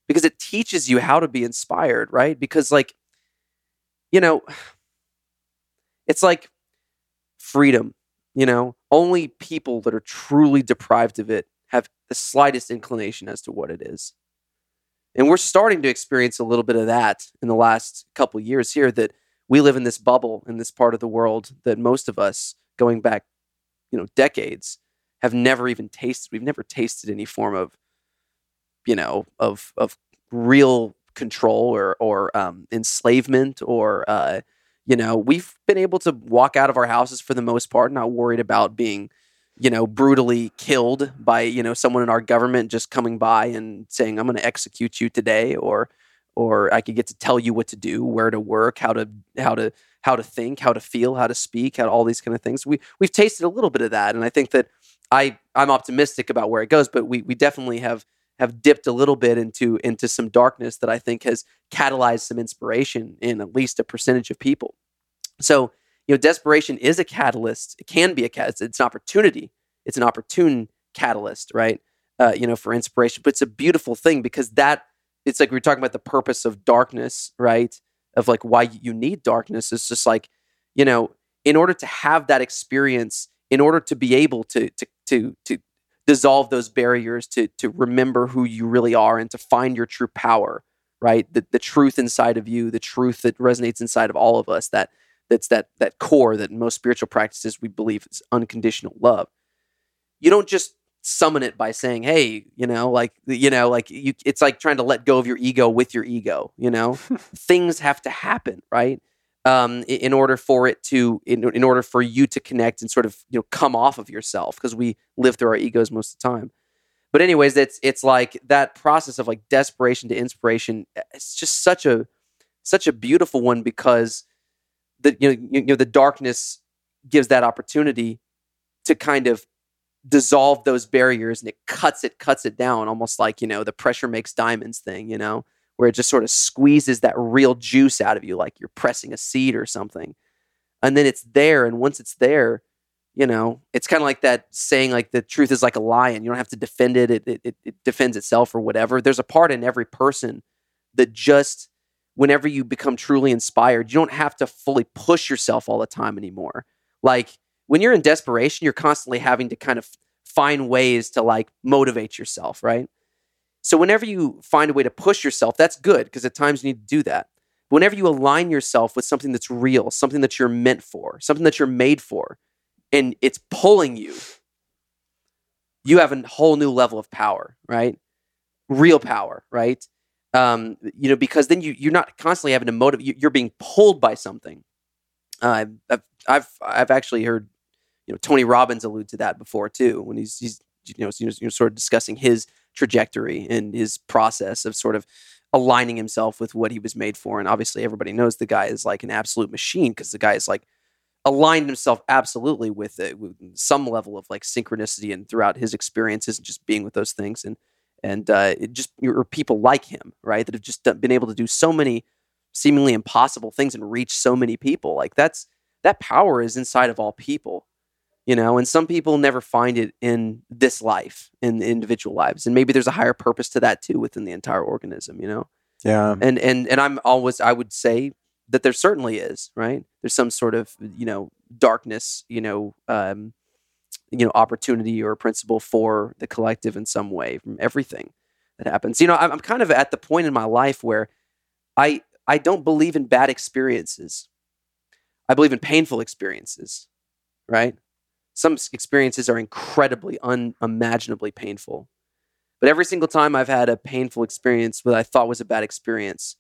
because it teaches you how to be inspired, right? Because like you know, <sighs> it's like freedom. You know, only people that are truly deprived of it have the slightest inclination as to what it is. And we're starting to experience a little bit of that in the last couple years here that we live in this bubble in this part of the world that most of us going back, you know, decades have never even tasted. We've never tasted any form of, you know, of of real control or or um, enslavement or uh, you know, we've been able to walk out of our houses for the most part, not worried about being you know, brutally killed by, you know, someone in our government just coming by and saying, I'm going to execute you today, or, or I could get to tell you what to do, where to work, how to, how to, how to think, how to feel, how to speak, how to, all these kind of things. We, we've tasted a little bit of that. And I think that I, I'm optimistic about where it goes, but we, we definitely have, have dipped a little bit into, into some darkness that I think has catalyzed some inspiration in at least a percentage of people. So, you know, desperation is a catalyst. It can be a catalyst. It's an opportunity. It's an opportune catalyst, right? Uh, you know, for inspiration. But it's a beautiful thing because that it's like we are talking about the purpose of darkness, right? Of like why you need darkness. It's just like, you know, in order to have that experience, in order to be able to to to to dissolve those barriers, to to remember who you really are and to find your true power, right? The the truth inside of you, the truth that resonates inside of all of us, that that's that that core that most spiritual practices we believe is unconditional love. You don't just summon it by saying, "Hey, you know, like you know, like you." It's like trying to let go of your ego with your ego. You know, <laughs> things have to happen, right? Um, in order for it to, in, in order for you to connect and sort of you know come off of yourself, because we live through our egos most of the time. But anyways, it's it's like that process of like desperation to inspiration. It's just such a such a beautiful one because the you know, you know the darkness gives that opportunity to kind of dissolve those barriers and it cuts it cuts it down almost like you know the pressure makes diamonds thing you know where it just sort of squeezes that real juice out of you like you're pressing a seed or something. And then it's there and once it's there you know it's kind of like that saying like the truth is like a lion. You don't have to defend it. It, it it defends itself or whatever. There's a part in every person that just whenever you become truly inspired you don't have to fully push yourself all the time anymore like when you're in desperation you're constantly having to kind of find ways to like motivate yourself right so whenever you find a way to push yourself that's good because at times you need to do that but whenever you align yourself with something that's real something that you're meant for something that you're made for and it's pulling you, you have a whole new level of power, right? Real power, right? Um, you know, because then you you're not constantly having to motivate. You're being pulled by something. Uh, I've I've I've actually heard you know Tony Robbins allude to that before too when he's he's you know, you know sort of discussing his trajectory and his process of sort of aligning himself with what he was made for. And obviously, everybody knows the guy is like an absolute machine because the guy is like aligned himself absolutely with it with some level of like synchronicity and throughout his experiences and just being with those things and and uh, it just or people like him right that have just been able to do so many seemingly impossible things and reach so many people. Like that's that power is inside of all people you know and some people never find it in this life in individual lives and maybe there's a higher purpose to that too within the entire organism you know? Yeah. And and and i'm always i would say that there certainly is, right? There's some sort of, you know, darkness, you know, um, you know, opportunity or principle for the collective in some way from everything that happens. You know, I'm, kind of at the point in my life where I I don't believe in bad experiences. I believe in painful experiences, right? Some experiences are incredibly, unimaginably painful. But every single time I've had a painful experience that I thought was a bad experience,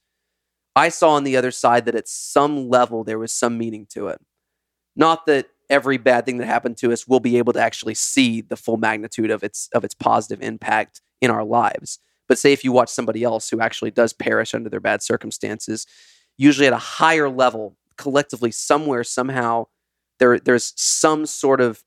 I saw on the other side that at some level there was some meaning to it. Not that every bad thing that happened to us we'll be able to actually see the full magnitude of its of its positive impact in our lives. But say if you watch somebody else who actually does perish under their bad circumstances, usually at a higher level, collectively, somewhere, somehow, there there's some sort of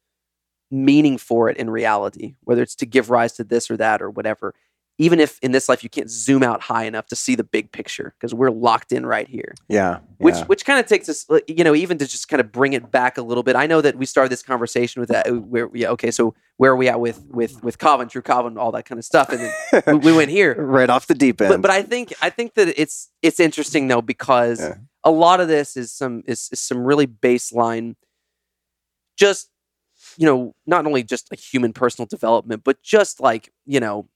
meaning for it in reality, whether it's to give rise to this or that or whatever even if in this life you can't zoom out high enough to see the big picture because we're locked in right here. Yeah. Which yeah. which kind of takes us, uh, you know, even to just kind of bring it back a little bit. I know that we started this conversation with that. Uh, where yeah, okay, so where are we at with with with kava, Tru Kava, all that kind of stuff, and then <laughs> we, we went here right off the deep end. But, but I think I think that it's it's interesting though because yeah. a lot of this is some is, is some really baseline, just you know, not only just like human personal development, but just like you know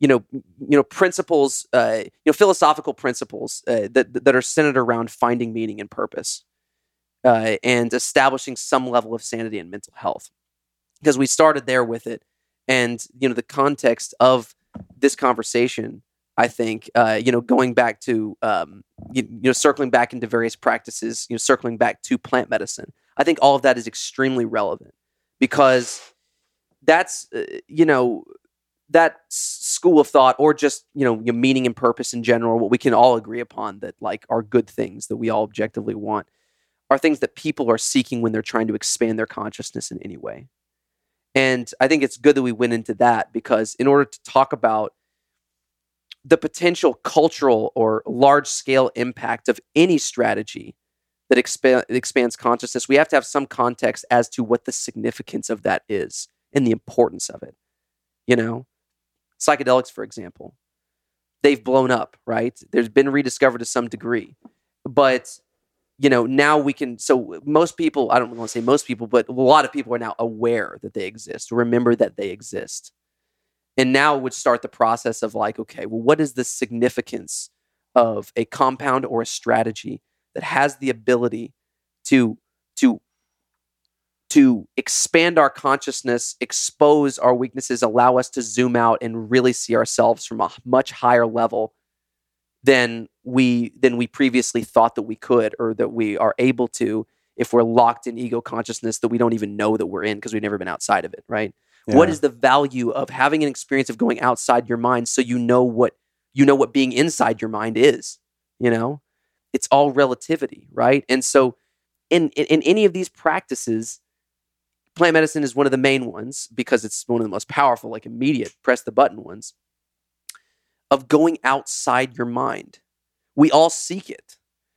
you know, you know, principles, uh, you know, philosophical principles uh, that that are centered around finding meaning and purpose, uh, and establishing some level of sanity and mental health. Because we started there with it, and you know, the context of this conversation, I think, uh, you know, going back to, um, you, you know, circling back into various practices, you know, circling back to plant medicine, I think all of that is extremely relevant because that's, uh, you know that school of thought or just you know your meaning and purpose in general what we can all agree upon that like are good things that we all objectively want are things that people are seeking when they're trying to expand their consciousness in any way. And i think it's good that we went into that because in order to talk about the potential cultural or large scale impact of any strategy that expa- expands consciousness we have to have some context as to what the significance of that is and the importance of it you know psychedelics, for example, they've blown up, right? There's been rediscovered to some degree. But, you know, now we can, so most people, I don't want to say most people, but a lot of people are now aware that they exist, remember that they exist. And now would start the process of like, okay, well, what is the significance of a compound or a strategy that has the ability to to to expand our consciousness, expose our weaknesses, allow us to zoom out and really see ourselves from a much higher level than we than we previously thought that we could or that we are able to if we're locked in ego consciousness that we don't even know that we're in because we've never been outside of it, right? Yeah. What is the value of having an experience of going outside your mind so you know what you know what being inside your mind is, you know? it's all relativity, right? And so, in, in in any of these practices, plant medicine is one of the main ones because it's one of the most powerful, like immediate press the button ones of going outside your mind. We all seek it.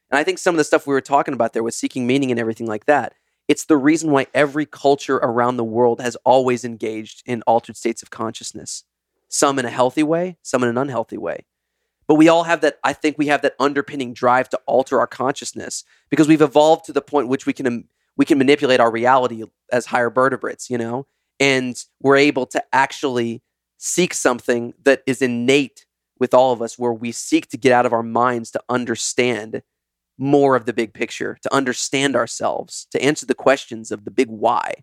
And I think some of the stuff we were talking about there with seeking meaning and everything like that, it's the reason why every culture around the world has always engaged in altered states of consciousness, some in a healthy way, some in an unhealthy way. But we all have that, I think we have that underpinning drive to alter our consciousness because we've evolved to the point which we can we can manipulate our reality as higher vertebrates, you know? And we're able to actually seek something that is innate with all of us where we seek to get out of our minds to understand more of the big picture, to understand ourselves, to answer the questions of the big why,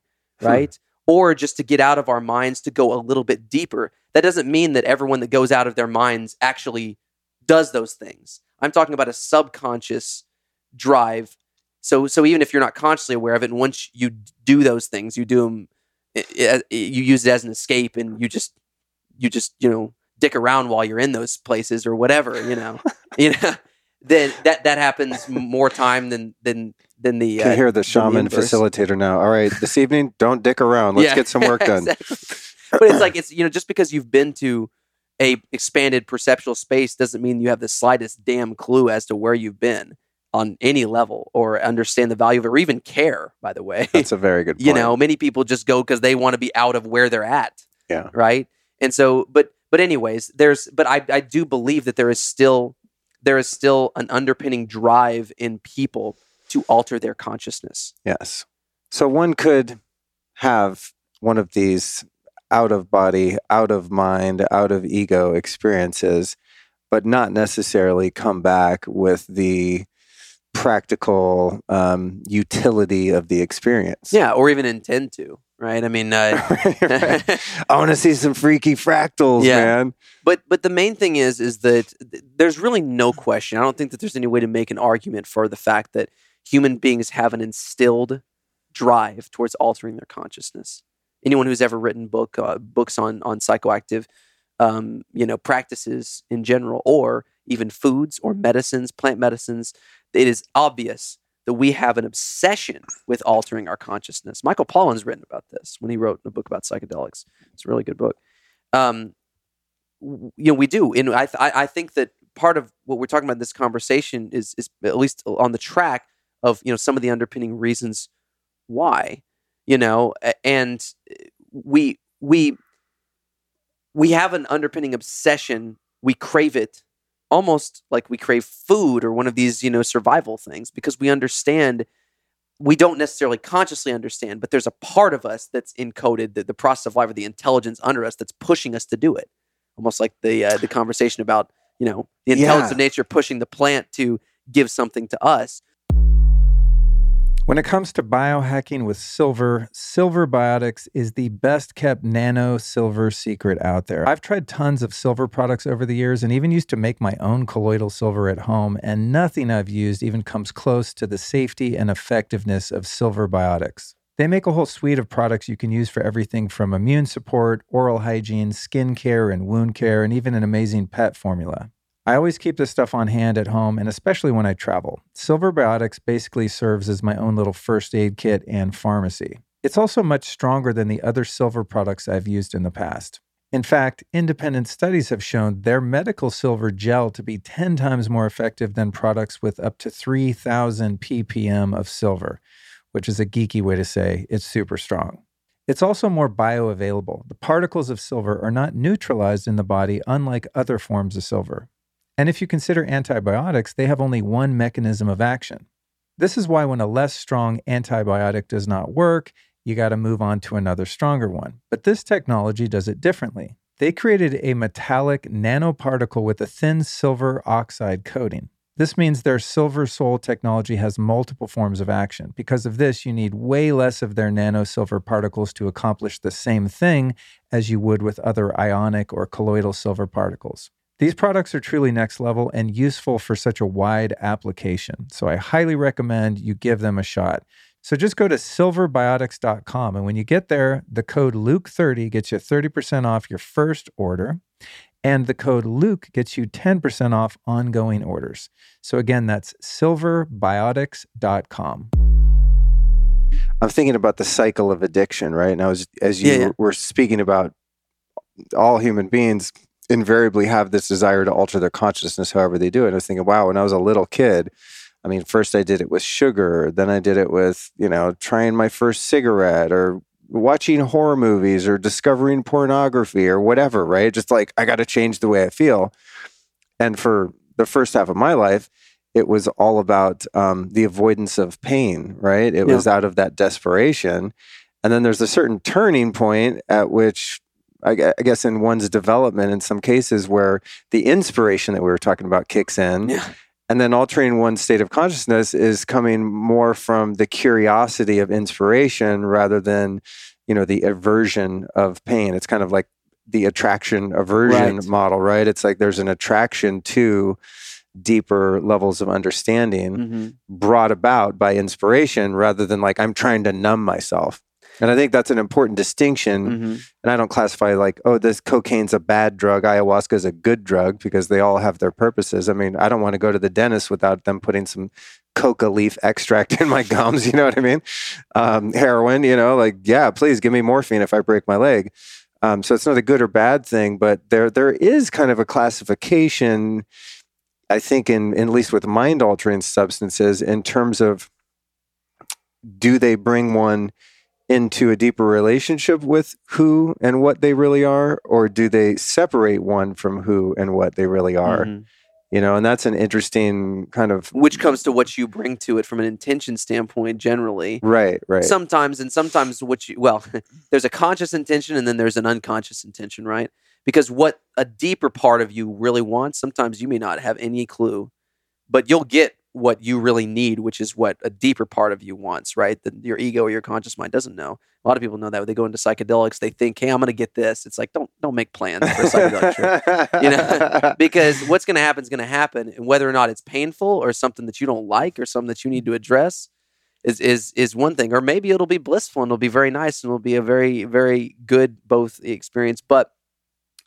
hmm. right? Hmm. Or just to get out of our minds to go a little bit deeper. That doesn't mean that everyone that goes out of their minds actually does those things. I'm talking about a subconscious drive. So, so even if you're not consciously aware of it, and once you do those things, you do them, you use it as an escape, and you just, you just, you know, dick around while you're in those places or whatever, you know, <laughs> you know, then that that happens more time than than than the. Uh, Can hear the shaman the facilitator now. All right, this evening, don't dick around. Let's yeah, get some work <laughs> done. Exactly. But it's like it's you know just because you've been to a expanded perceptual space doesn't mean you have the slightest damn clue as to where you've been on any level or understand the value of it or even care by the way that's a very good point. <laughs> you know many people just go because they want to be out of where they're at yeah right and so but but anyways, there's but I I do believe that there is still there is still an underpinning drive in people to alter their consciousness. Yes. So one could have one of these out of body, out of mind, out of ego experiences, but not necessarily come back with the practical um, utility of the experience. Yeah, or even intend to right? I mean, uh, <laughs> right. I want to see some freaky fractals, yeah. man. But but the main thing is is that there's really no question. I don't think that there's any way to make an argument for the fact that human beings have an instilled drive towards altering their consciousness. Anyone who's ever written book uh, books on on psychoactive, um, you know, practices in general, or even foods or medicines, plant medicines, it is obvious that we have an obsession with altering our consciousness. Michael Pollan's written about this when he wrote a book about psychedelics. It's a really good book. Um, you know, we do, and I, I think that part of what we're talking about in this conversation is, is at least on the track of you know some of the underpinning reasons why, you know, and we we we have an underpinning obsession. We crave it almost like we crave food or one of these, you know, survival things because we understand we don't necessarily consciously understand, but there's a part of us that's encoded the, the process of life or the intelligence under us that's pushing us to do it. Almost like the uh, the conversation about you know the intelligence yeah. of nature pushing the plant to give something to us. When it comes to biohacking with silver, Silver Biotics is the best kept nano silver secret out there. I've tried tons of silver products over the years and even used to make my own colloidal silver at home, and nothing I've used even comes close to the safety and effectiveness of Silver Biotics. They make a whole suite of products you can use for everything from immune support, oral hygiene, skin care, and wound care, and even an amazing pet formula. I always keep this stuff on hand at home, and especially when I travel. Silver Biotics basically serves as my own little first aid kit and pharmacy. It's also much stronger than the other silver products I've used in the past. In fact, independent studies have shown their medical silver gel to be 10 times more effective than products with up to 3,000 ppm of silver, which is a geeky way to say it's super strong. It's also more bioavailable. The particles of silver are not neutralized in the body, unlike other forms of silver. And if you consider antibiotics, they have only one mechanism of action. This is why when a less strong antibiotic does not work, you got to move on to another stronger one. But this technology does it differently. They created a metallic nanoparticle with a thin silver oxide coating. This means their Silver Sol technology has multiple forms of action. Because of this, you need way less of their nano silver particles to accomplish the same thing as you would with other ionic or colloidal silver particles. These products are truly next level and useful for such a wide application. So I highly recommend you give them a shot. So just go to silverbiotics.com. And when you get there, the code Luke30 gets you 30% off your first order. And the code Luke gets you 10% off ongoing orders. So again, that's silverbiotics.com. I'm thinking about the cycle of addiction, right? And I was, as you Yeah, yeah. were speaking about, all human beings invariably have this desire to alter their consciousness however they do it. And I was thinking, wow, when I was a little kid, I mean, first I did it with sugar, then I did it with, you know, trying my first cigarette or watching horror movies or discovering pornography or whatever, right? Just like, I got to change the way I feel. And for the first half of my life, it was all about um, the avoidance of pain, right? It Yeah. was out of that desperation. And then there's a certain turning point at which, I, I guess, in one's development, in some cases, where the inspiration that we were talking about kicks in. Yeah. And then altering one's state of consciousness is coming more from the curiosity of inspiration rather than, you know, the aversion of pain. It's kind of like the attraction aversion Right. model, right? It's like there's an attraction to deeper levels of understanding hmm brought about by inspiration rather than like I'm trying to numb myself. And I think that's an important distinction. hmm And I don't classify like, oh, this cocaine's a bad drug, ayahuasca is a good drug because they all have their purposes. I mean, I don't want to go to the dentist without them putting some coca leaf extract <laughs> in my gums. You know what I mean? Um, heroin, you know, like, yeah, please give me morphine if I break my leg. Um, so it's not a good or bad thing, but there there is kind of a classification, I think, in, in at least with mind altering substances in terms of do they bring one into a deeper relationship with who and what they really are, or do they separate one from who and what they really are? Mhm. You know, and that's an interesting kind of Which comes to what you bring to it from an intention standpoint, generally. right, right, Sometimes, and sometimes what you, well, <laughs> there's a conscious intention and then there's an unconscious intention, right? Because what a deeper part of you really wants, sometimes you may not have any clue, but you'll get what you really need, which is what a deeper part of you wants, right? That your ego or your conscious mind doesn't know. A lot of people know that when they go into psychedelics, they think, "Hey, I'm going to get this." It's like, don't don't make plans for a psychedelic you know, <laughs> because what's going to happen is going to happen, and whether or not it's painful or something that you don't like or something that you need to address is is is one thing, or maybe it'll be blissful and it'll be very nice and it'll be a very very good both experience. But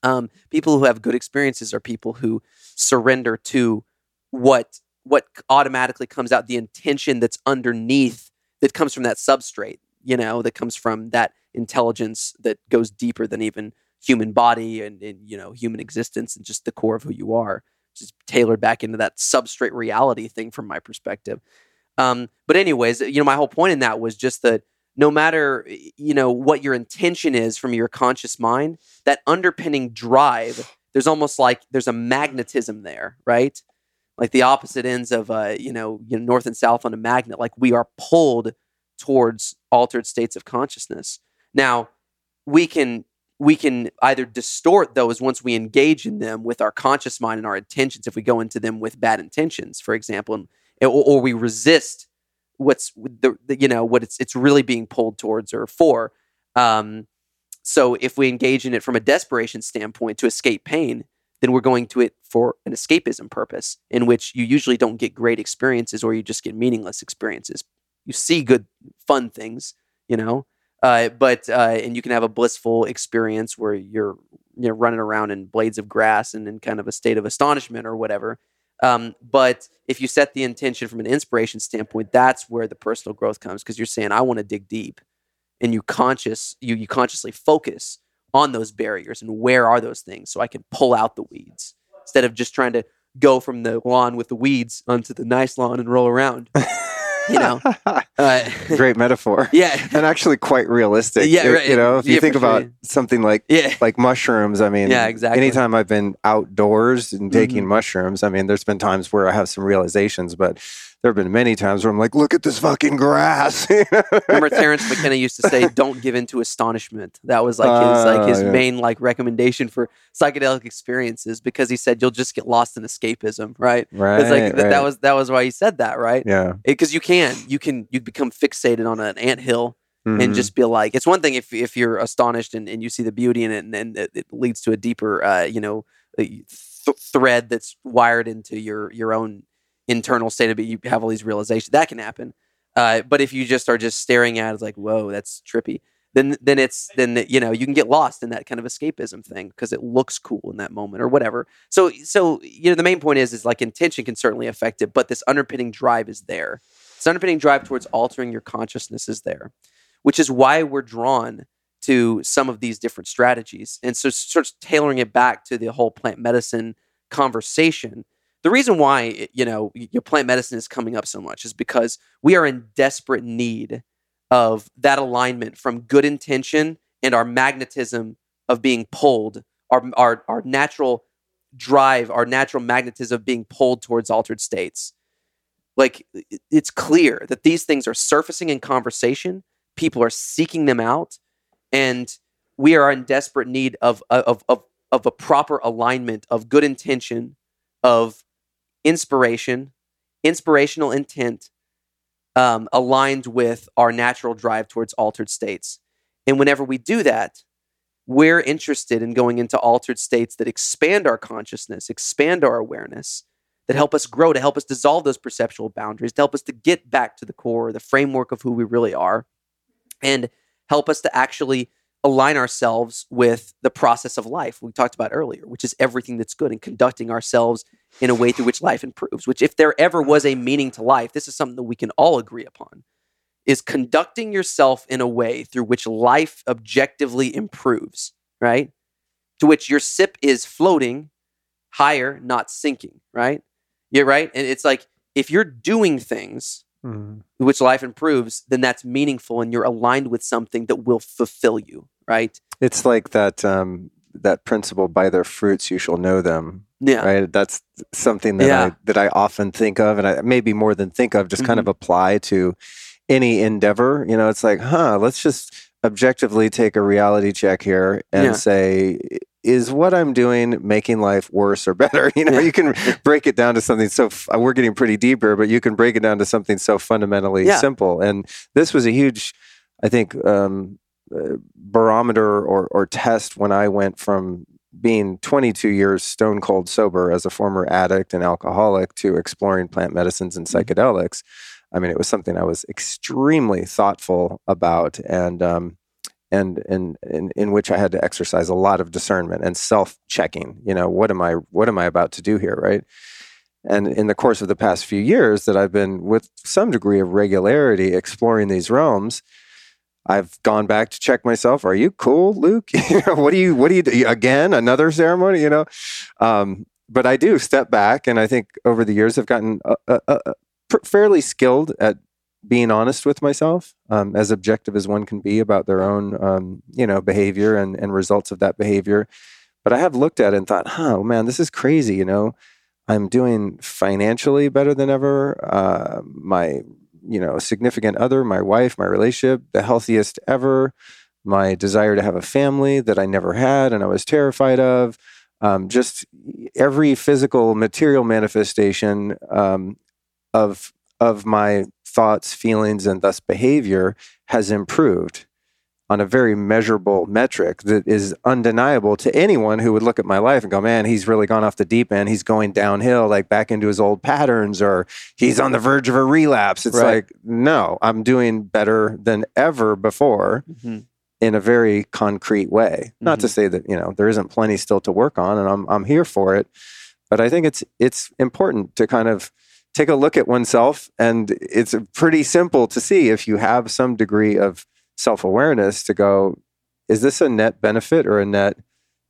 um, people who have good experiences are people who surrender to what what automatically comes out, the intention that's underneath that comes from that substrate, you know, that comes from that intelligence that goes deeper than even human body and, and you know human existence and just the core of who you are. Just tailored back into that substrate reality thing from my perspective. Um, but anyways you know my whole point in that was just that no matter you know what your intention is from your conscious mind that underpinning drive there's almost like there's a magnetism there right like the opposite ends of uh, you know you know north and south on a magnet like we are pulled towards altered states of consciousness. Now we can we can either distort those once we engage in them with our conscious mind and our intentions if we go into them with bad intentions for example and, or, or we resist what's the, the you know what it's it's really being pulled towards or for. Um, so if we engage in it from a desperation standpoint to escape pain then we're going to it for an escapism purpose in which you usually don't get great experiences or you just get meaningless experiences. You see good fun things you know? Uh, but uh, and you can have a blissful experience where you're you know running around in blades of grass and in kind of a state of astonishment or whatever. Um, but if you set the intention from an inspiration standpoint, that's where the personal growth comes because you're saying I want to dig deep, and you conscious you you consciously focus on those barriers and where are those things so I can pull out the weeds instead of just trying to go from the lawn with the weeds onto the nice lawn and roll around. You know, <laughs> uh, <laughs> great metaphor. <laughs> yeah, and actually quite realistic. Yeah, You- right. You know, if you think about sure. something like yeah. like mushrooms, I mean, Yeah, exactly. Anytime I've been outdoors and taking Mhm. mushrooms, I mean, there's been times where I have some realizations, but there have been many times where I'm like, look at this fucking grass. <laughs> Remember Terence McKenna used to say, <laughs> "Don't give in to astonishment." That was like his like his Ah, yeah. main like recommendation for psychedelic experiences because he said you'll just get lost in escapism, right? right. It's like th- right. that was that was why he said that, right? yeah. Because you can you can you become fixated on an anthill and Mhm. just be like, it's one thing if if you're astonished and, and you see the beauty in it and, and it, it leads to a deeper, uh, you know, th- thread that's wired into your your own internal state of it. You have all these realizations that can happen. Uh, but if you just are just staring at it, it's like, whoa, that's trippy. then then it's then you know you can get lost in that kind of escapism thing because it looks cool in that moment or whatever. So so you know the main point is is like intention can certainly affect it, but this underpinning drive is there. This underpinning drive towards altering your consciousness is there, which is why we're drawn to some of these different strategies. And so sort of tailoring it back to the whole plant medicine conversation. The reason why you know your plant medicine is coming up so much is because we are in desperate need of that alignment from good intention and our magnetism of being pulled, our, our, our natural drive, our natural magnetism of being pulled towards altered states. Like it's clear that these things are surfacing in conversation. People are seeking them out, and we are in desperate need of of of of a proper alignment of good intention, of inspiration, inspirational intent, um, aligned with our natural drive towards altered states. And whenever we do that, we're interested in going into altered states that expand our consciousness, expand our awareness, that help us grow, to help us dissolve those perceptual boundaries, to help us to get back to the core, the framework of who we really are, and help us to actually align ourselves with the process of life we talked about earlier, which is everything that's good and conducting ourselves in a way through which life improves. Which, if there ever was a meaning to life, this is something that we can all agree upon is conducting yourself in a way through which life objectively improves, right? To which your sip is floating higher, not sinking, right? Yeah, right? And it's like if you're doing things mm. which life improves, then that's meaningful and you're aligned with something that will fulfill you, right? It's like that um, that principle: "By their fruits you shall know them." Yeah, right. That's something that yeah. I that I often think of, and I maybe more than think of, just mm-hmm. kind of mm-hmm. apply to any endeavor. You know, it's like, huh? Let's just objectively take a reality check here and yeah. say is what I'm doing making life worse or better? <laughs> You know, you can break it down to something so, we're getting pretty deeper, but you can break it down to something so fundamentally yeah. simple. And this was a huge, I think, um, uh, barometer or, or test when I went from being 22 years stone cold sober as a former addict and alcoholic to exploring plant medicines and mm-hmm. psychedelics. I mean, it was something I was extremely thoughtful about. And, um, and in, in in which I had to exercise a lot of discernment and self checking. You know, what am I what am I about to do here, right? And in the course of the past few years that I've been with some degree of regularity exploring these realms, I've gone back to check myself. Are you cool, Luke? <laughs> what do you what do you do again? Another ceremony, you know? Um, but I do step back, and I think over the years I've gotten uh, uh, uh, fairly skilled at being honest with myself, um, as objective as one can be about their own, um, you know, behavior and, and results of that behavior. But I have looked at it and thought, huh, man, this is crazy. You know, I'm doing financially better than ever. Uh, my, you know, significant other, my wife, my relationship, the healthiest ever. My desire to have a family that I never had and I was terrified of. Um, just every physical material manifestation um, of of my thoughts, feelings, and thus behavior has improved on a very measurable metric that is undeniable to anyone who would look at my life and go, man, he's really gone off the deep end. He's going downhill, like back into his old patterns, or he's on the verge of a relapse. It's right. like, no, I'm doing better than ever before. Mm-hmm. In a very concrete way. Mm-hmm. Not to mm-hmm. say that you know there isn't plenty still to work on, and I'm I'm here for it. But I think it's it's important to kind of take a look at oneself. And it's pretty simple to see if you have some degree of self awareness to go, is this a net benefit or a net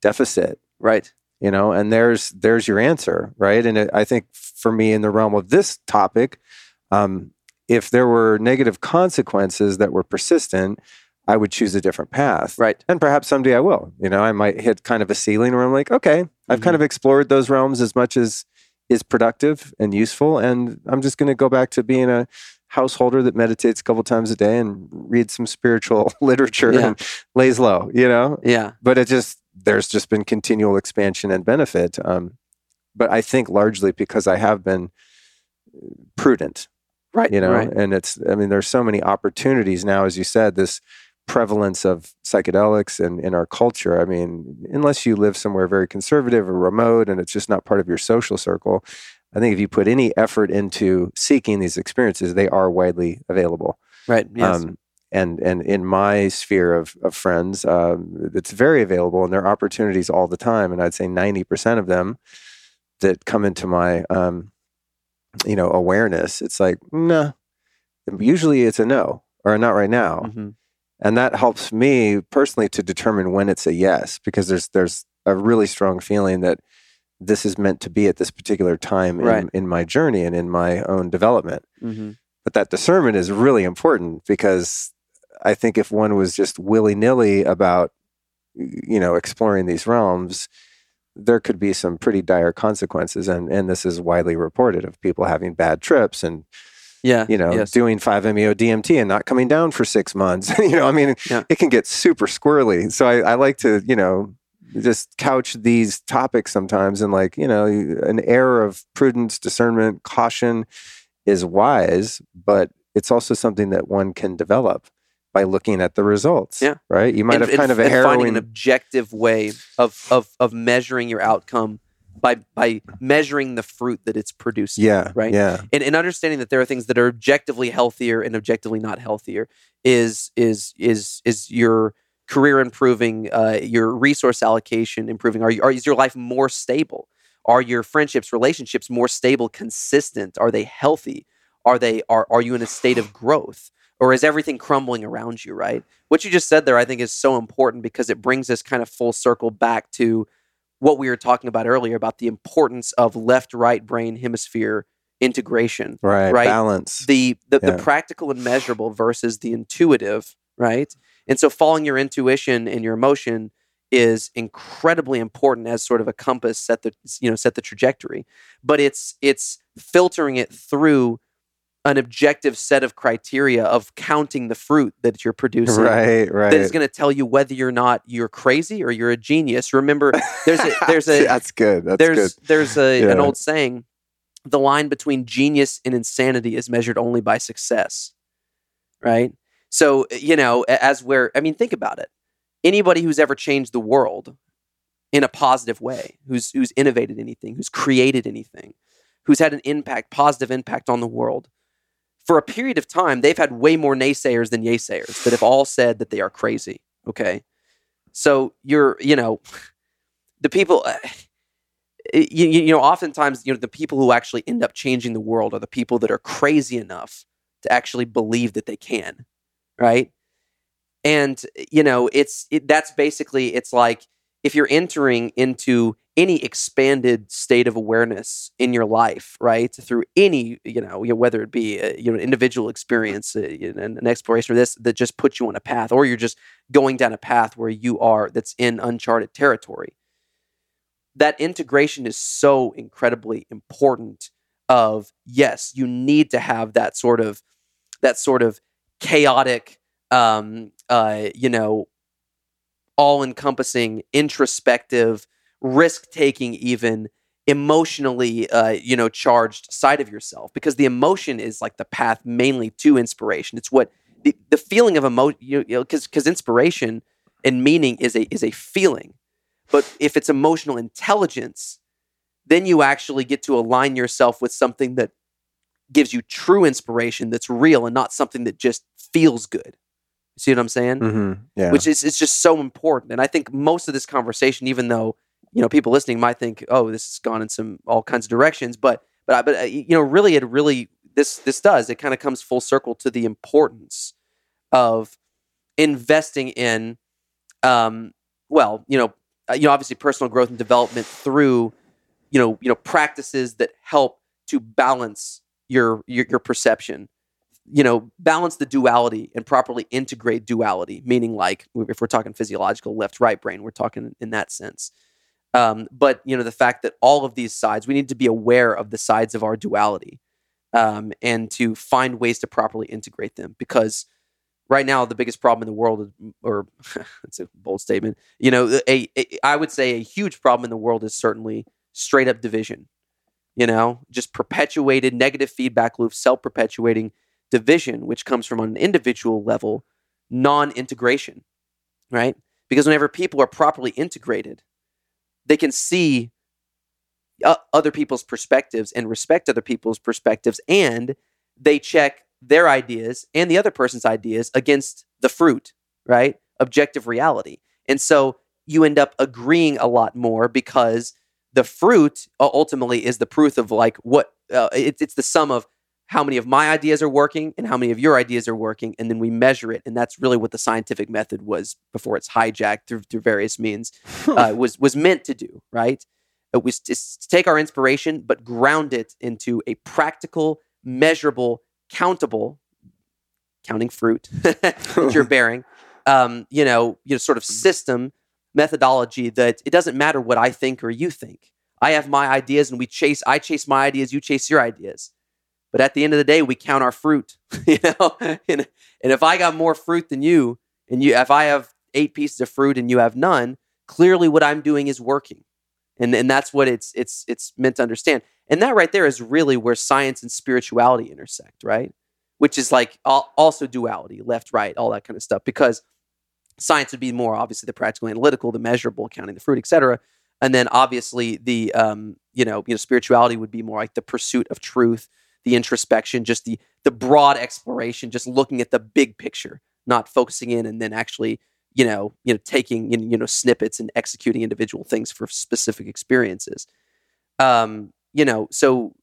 deficit? Right. You know, and there's there's your answer, right? And it, I think for me, in the realm of this topic, um, if there were negative consequences that were persistent, I would choose a different path. Right. And perhaps someday I will. You know, I might hit kind of a ceiling where I'm like, okay, I've mm-hmm. kind of explored those realms as much as is productive and useful. And I'm just going to go back to being a householder that meditates a couple times a day and reads some spiritual <laughs> literature yeah. and lays low, you know? Yeah. But it just, there's just been continual expansion and benefit. Um, but I think largely because I have been prudent. Right. You know, right. and it's, I mean, there's so many opportunities now, as you said, this prevalence of psychedelics in, in our culture. I mean, unless you live somewhere very conservative or remote and it's just not part of your social circle, I think if you put any effort into seeking these experiences, they are widely available. Right. Yes. Um, and and in my sphere of, of friends, um, it's very available, and there are opportunities all the time. And I'd say ninety percent of them that come into my um, you know awareness, it's like nah. Usually, it's a no or a not right now, Mm-hmm. and that helps me personally to determine when it's a yes because there's there's a really strong feeling that this is meant to be at this particular time in, in my journey and in my own development Mm-hmm. but that discernment is really important because I think if one was just willy nilly about, you know, exploring these realms, there could be some pretty dire consequences. And, and this is widely reported of people having bad trips and, Yeah. you know, yes. doing 5-MeO DMT and not coming down for six months. <laughs> you know, I mean, Yeah. it can get super squirrely. So I, I like to, you know, just couch these topics sometimes in like, you know, an air of prudence, discernment, caution is wise, but it's also something that one can develop by looking at the results. Yeah. Right. You might and, have kind and- of a and finding an objective way of of of measuring your outcome by by measuring the fruit that it's producing. Yeah. right? Yeah. and, and understanding that there are things that are objectively healthier and objectively not healthier is is is is your career improving, uh, your resource allocation improving. Are you, are is your life more stable? Are your friendships, relationships more stable, consistent? Are they healthy? Are they are are you in a state of growth? Or is everything crumbling around you, right? What you just said there, I think, is so important because it brings us kind of full circle back to what we were talking about earlier about the importance of left right brain hemisphere integration Right. Right. Balance. the the, Yeah. the practical and measurable versus the intuitive right and so following your intuition and your emotion is incredibly important as sort of a compass set the you know set the trajectory but it's it's filtering it through an objective set of criteria of counting the fruit that you're producing right. Right. that is going to tell you whether you're not you're crazy or you're a genius remember there's a there's a <laughs> That's good. That's there's good. there's a, an old saying the line between genius and insanity is measured only by success right so you know as we're, I mean think about it. Anybody who's ever changed the world in a positive way who's who's innovated anything who's created anything who's had an impact positive impact on the world for a period of time they've had way more naysayers than yaysayers that have all said that they are crazy okay? So you're you know <laughs> the people uh, you, you you know oftentimes you know the people who actually end up changing the world are the people that are crazy enough to actually believe that they can right? And you know it's it, that's basically it's like if you're entering into any expanded state of awareness in your life right through any you know, whether it be a, you know an individual experience uh, an, an exploration of this that just puts you on a path or you're just going down a path where you are that's in uncharted territory that integration is so incredibly important of yes you need to have that sort of that sort of chaotic um uh you know all encompassing introspective risk taking even emotionally uh you know charged side of yourself. Because the emotion is like the path mainly to inspiration. It's what the, the feeling of emotion you know because because inspiration and meaning is a is a feeling. But if it's emotional intelligence, then you actually get to align yourself with something that gives you true inspiration that's real and not something that just feels good. You see what I'm saying? hmm Yeah. Which is it's just so important. And I think most of this conversation, even though you know people listening might think, "Oh, this has gone in some all kinds of directions," but but I- but uh, you know, really, it really this this does it kind of comes full circle to the importance of investing in, um, well, you know, uh, you know, obviously personal growth and development through, you know, you know, practices that help to balance your your, your perception. You know, balance the duality and properly integrate duality. Meaning, like if we're talking physiological left right brain, we're talking in that sense. Um, but you know, the fact that all of these sides, we need to be aware of the sides of our duality, um, and to find ways to properly integrate them because right now the biggest problem in the world or <laughs> it's a bold statement you know a, a i would say a huge problem in the world is certainly straight up division you know just perpetuated negative feedback loop self-perpetuating division which comes from an individual level non-integration right because whenever people are properly integrated they can see uh, other people's perspectives and respect other people's perspectives and they check their ideas and the other person's ideas against the fruit, right? Objective reality. And so you end up agreeing a lot more because the fruit uh, ultimately is the proof of like what uh, it, it's the sum of how many of my ideas are working and how many of your ideas are working and then we measure it and that's really what the scientific method was before it's hijacked through, through various means <laughs> uh, was was meant to do right? It was to take our inspiration but ground it into a practical measurable countable counting fruit <laughs> that you're <laughs> bearing um, you know you know sort of system methodology that it doesn't matter what i think or you think i have my ideas and we chase i chase my ideas you chase your ideas but at the end of the day, we count our fruit, <laughs> you know. and, and if I got more fruit than you, and you, if I have eight pieces of fruit and you have none, clearly what I'm doing is working, and and that's what it's it's it's meant to understand. And that right there is really where science and spirituality intersect, right? Which is like also duality, left, right, all that kind of stuff. Because science would be more obviously the practical, analytical, the measurable, counting the fruit, etc. And then obviously the um, you know you know spirituality would be more like the pursuit of truth the introspection, just the the broad exploration, just looking at the big picture, not focusing in and then actually, you know, you know, taking you know snippets and executing individual things for specific experiences. Um, you know, so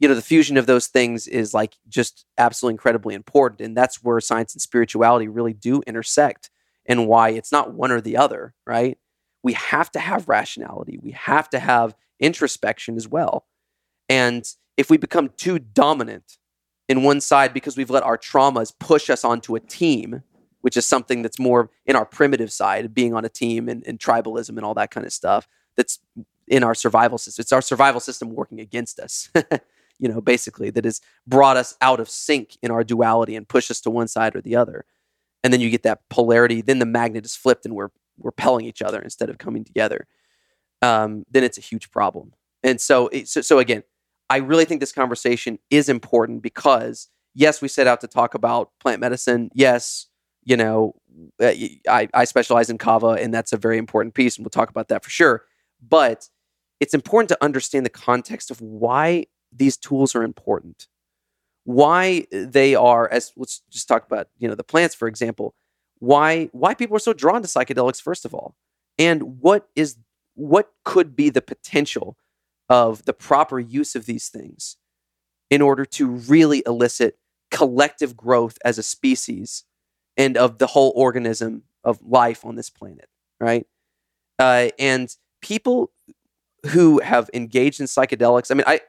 you know the fusion of those things is like just absolutely incredibly important, and that's where science and spirituality really do intersect, and why it's not one or the other, right? We have to have rationality. We have to have introspection as well, and if we become too dominant in one side because we've let our traumas push us onto a team, which is something that's more in our primitive side, being on a team and, and tribalism and all that kind of stuff, that's in our survival system. It's our survival system working against us. <laughs> you know, basically, that has brought us out of sync in our duality and pushed us to one side or the other. And then you get that polarity. Then the magnet is flipped and we're we're repelling each other instead of coming together. Um, then it's a huge problem. And so, so, so again, I really think this conversation is important because, yes, we set out to talk about plant medicine. Yes, you know, uh, I, I specialize in kava, and that's a very important piece, and we'll talk about that for sure. But it's important to understand the context of why these tools are important, why they are. As let's just talk about, you know, the plants, for example. Why why people are so drawn to psychedelics, first of all, and what is what could be the potential of the proper use of these things in order to really elicit collective growth as a species and of the whole organism of life on this planet, right? Uh, and people who have engaged in psychedelics, I mean, I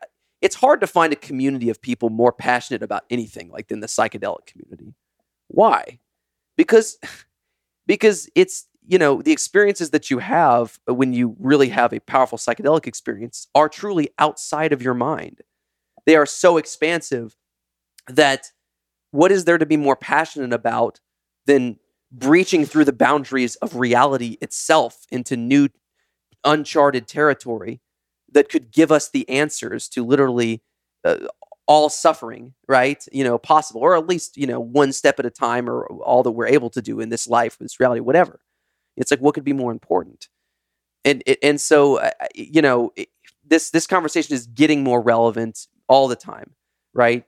it's hard to find a community of people more passionate about anything like than the psychedelic community. Why? Because <sighs> because it's you know, the experiences that you have when you really have a powerful psychedelic experience are truly outside of your mind. They are so expansive that what is there to be more passionate about than breaching through the boundaries of reality itself into new, uncharted territory that could give us the answers to literally uh, all suffering, right? You know, possible, or at least, you know, one step at a time, or all that we're able to do in this life, this reality, whatever. It's like what could be more important? And and so uh, you know this this conversation is getting more relevant all the time, right?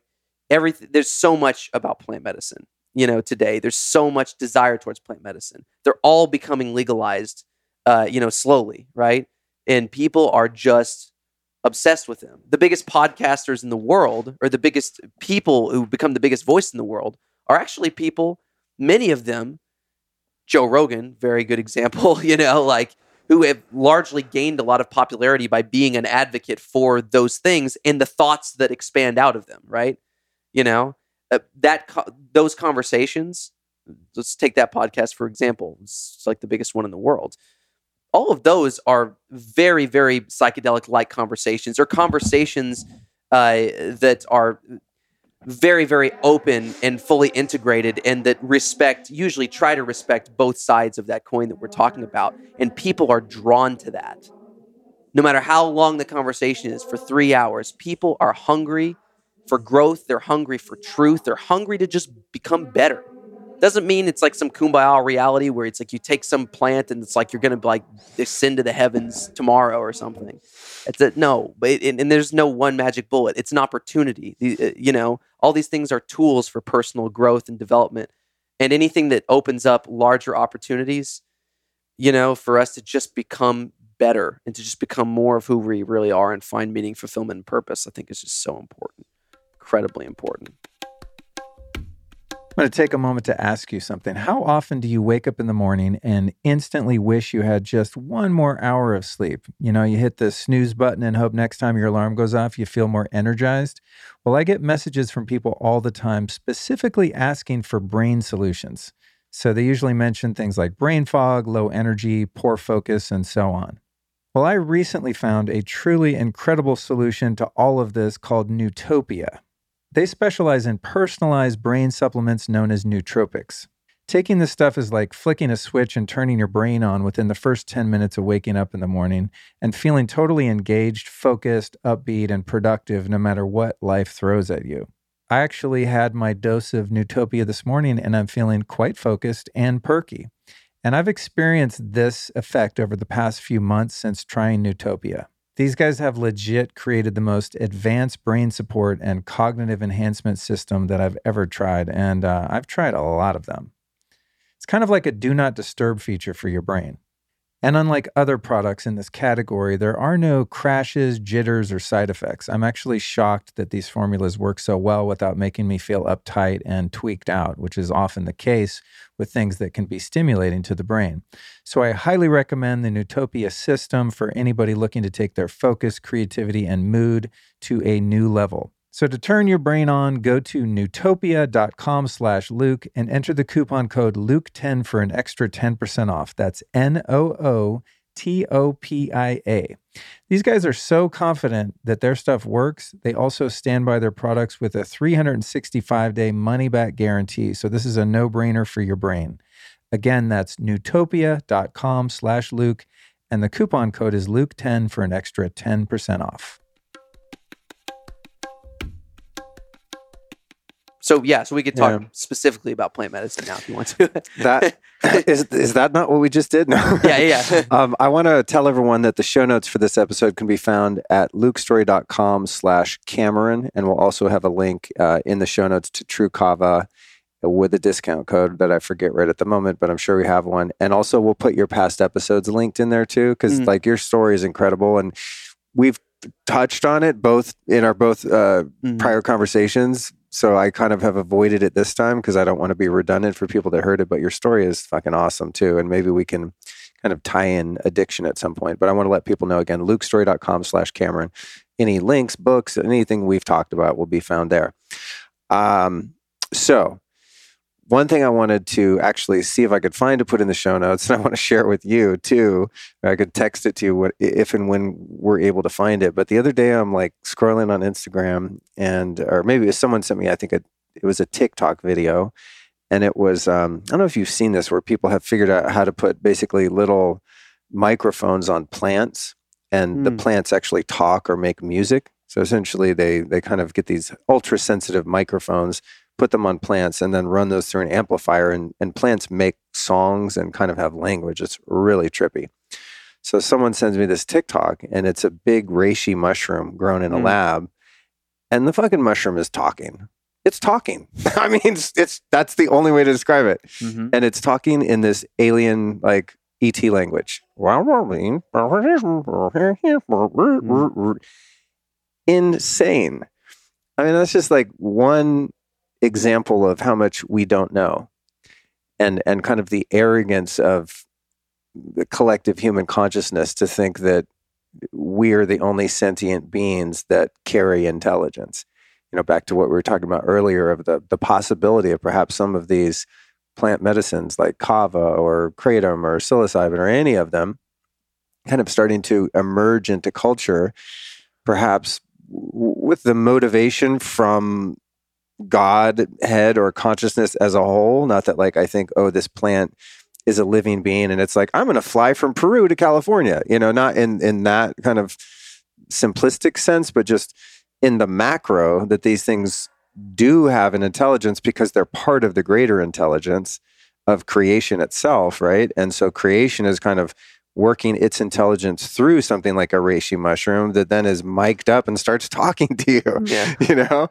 Everything there's so much about plant medicine, you know, today. There's so much desire towards plant medicine. They're all becoming legalized, uh, you know, slowly, right? And people are just obsessed with them. The biggest podcasters in the world, or the biggest people who become the biggest voice in the world, are actually people. Many of them Joe Rogan, very good example, <laughs> you know, like who have largely gained a lot of popularity by being an advocate for those things and the thoughts that expand out of them, right? You know, uh, that those conversations, let's take that podcast for example. It's like the biggest one in the world. All of those are very, very psychedelic like conversations or conversations uh, that are very, very open and fully integrated, and that respect, usually try to respect both sides of that coin that we're talking about. And people are drawn to that. No matter how long the conversation is, for three hours, people are hungry for growth. They're hungry for truth. They're hungry to just become better. Doesn't mean it's like some kumbaya reality where it's like you take some plant and it's like you're gonna like ascend to the heavens tomorrow or something. It's a, no, but it, and, and there's no one magic bullet. It's an opportunity. Uh, You know, all these things are tools for personal growth and development, and anything that opens up larger opportunities, you know, for us to just become better and to just become more of who we really are and find meaning, fulfillment, and purpose. I think is just so important, incredibly important. I'm going to take a moment to ask you something. How often do you wake up in the morning and instantly wish you had just one more hour of sleep? You know, you hit the snooze button and hope next time your alarm goes off, you feel more energized. Well, I get messages from people all the time specifically asking for brain solutions. So they usually mention things like brain fog, low energy, poor focus, and so on. Well, I recently found a truly incredible solution to all of this called Nootopia. They specialize in personalized brain supplements known as nootropics. Taking this stuff is like flicking a switch and turning your brain on within the first 10 minutes of waking up in the morning and feeling totally engaged, focused, upbeat, and productive no matter what life throws at you. I actually had my dose of Nootopia this morning and I'm feeling quite focused and perky. And I've experienced this effect over the past few months since trying Nootopia. These guys have legit created the most advanced brain support and cognitive enhancement system that I've ever tried. And uh, I've tried a lot of them. It's kind of like a do not disturb feature for your brain. And unlike other products in this category, there are no crashes, jitters, or side effects. I'm actually shocked that these formulas work so well without making me feel uptight and tweaked out, which is often the case with things that can be stimulating to the brain. So I highly recommend the Nootopia system for anybody looking to take their focus, creativity, and mood to a new level. So to turn your brain on, go to nootopia.com slash Luke and enter the coupon code Luke10 for an extra 10% off. That's N-O-O T-O-P-I-A. These guys are so confident that their stuff works. They also stand by their products with a 365-day money-back guarantee. So this is a no-brainer for your brain. Again, that's nootopia.com slash Luke, and the coupon code is Luke10 for an extra 10% off. So yeah, so we could talk Yeah. specifically about plant medicine now if you want to. <laughs> That is is that not what we just did? <laughs> No. Yeah, yeah. <laughs> um, I want to tell everyone that the show notes for this episode can be found at lukestorey.com slash Cameron. And we'll also have a link uh, in the show notes to Tru Kava with a discount code that I forget right at the moment, but I'm sure we have one. And also we'll put your past episodes linked in there too, because Mhm. like your story is incredible. And we've touched on it both in our both uh, Mhm. prior conversations. So I kind of have avoided it this time because I don't want to be redundant for people that heard it. But your story is fucking awesome too. And maybe we can kind of tie in addiction at some point. But I want to let people know again, lukestorey.com slash Cameron. Any links, books, anything we've talked about will be found there. Um, so one thing I wanted to actually see if I could find to put in the show notes, and I want to share it with you too. I could text it to you what, if and when we're able to find it. But the other day, I'm like scrolling on Instagram, and or maybe it was someone sent me. I think it, it was a TikTok video, and it was um, I don't know if you've seen this, where people have figured out how to put basically little microphones on plants, and the Hmm. plants actually talk or make music. So essentially, they they kind of get these ultra sensitive microphones put them on plants and then run those through an amplifier and, and plants make songs and kind of have language it's really trippy so someone sends me this tiktok and it's a big reishi mushroom grown in a Mm. lab and the fucking mushroom is talking it's talking i mean it's, it's that's the only way to describe it Mhm. and it's talking in this alien like ET language. Insane. I mean, that's just like one example of how much we don't know, and and kind of the arrogance of the collective human consciousness to think that we're the only sentient beings that carry intelligence. You know, back to what we were talking about earlier of the the possibility of perhaps some of these plant medicines like kava or kratom or psilocybin or any of them kind of starting to emerge into culture perhaps with the motivation from god head or consciousness as a whole not that like i think oh this plant is a living being and it's like i'm going to fly from peru to california you know not in in that kind of simplistic sense but just in the macro that these things do have an intelligence because they're part of the greater intelligence of creation itself, right? And so creation is kind of working its intelligence through something like a reishi mushroom that then is mic'd up and starts <laughs> talking to you. Yeah. You know?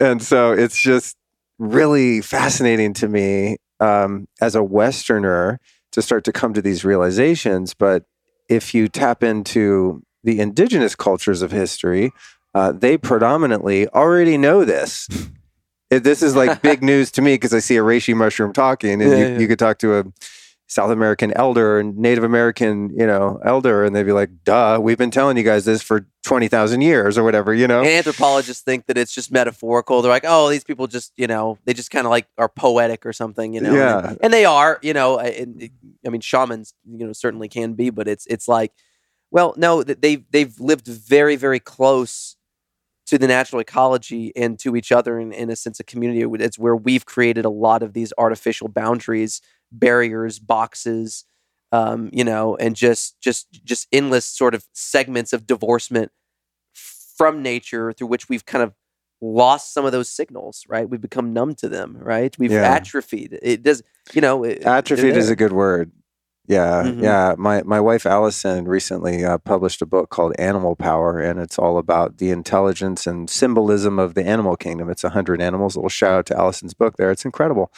And so it's just really fascinating to me um, as a Westerner to start to come to these realizations. But if you tap into the indigenous cultures of history, uh, they predominantly already know this. <laughs> It- this is like big <laughs> news to me because I see a reishi mushroom talking, and Yeah, you, yeah. you could talk to a South American elder and Native American, you know, elder, and they'd be like, "Duh, we've been telling you guys this for twenty thousand years or whatever," you know. And anthropologists think that it's just metaphorical. They're like, oh, these people just, you know, they just kind of like are poetic or something, you know. Yeah. And, and they are, you know. And, I mean, shamans, you know, certainly can be, but it's it's like, well, no, they've they've lived very very close to the natural ecology and to each other in, in a sense of community. It's where we've created a lot of these artificial boundaries, barriers, boxes, um, you know, and just just just endless sort of segments of divorcement from nature through which we've kind of lost some of those signals, right? We've become numb to them, right? We've Yeah. atrophied. It does, you know, it- Atrophied is a good word. Yeah, Mhm. yeah. My my wife Allison recently uh, published a book called Animal Power, and it's all about the intelligence and symbolism of the animal kingdom. It's a hundred animals. A little shout out to Allison's book there. It's incredible.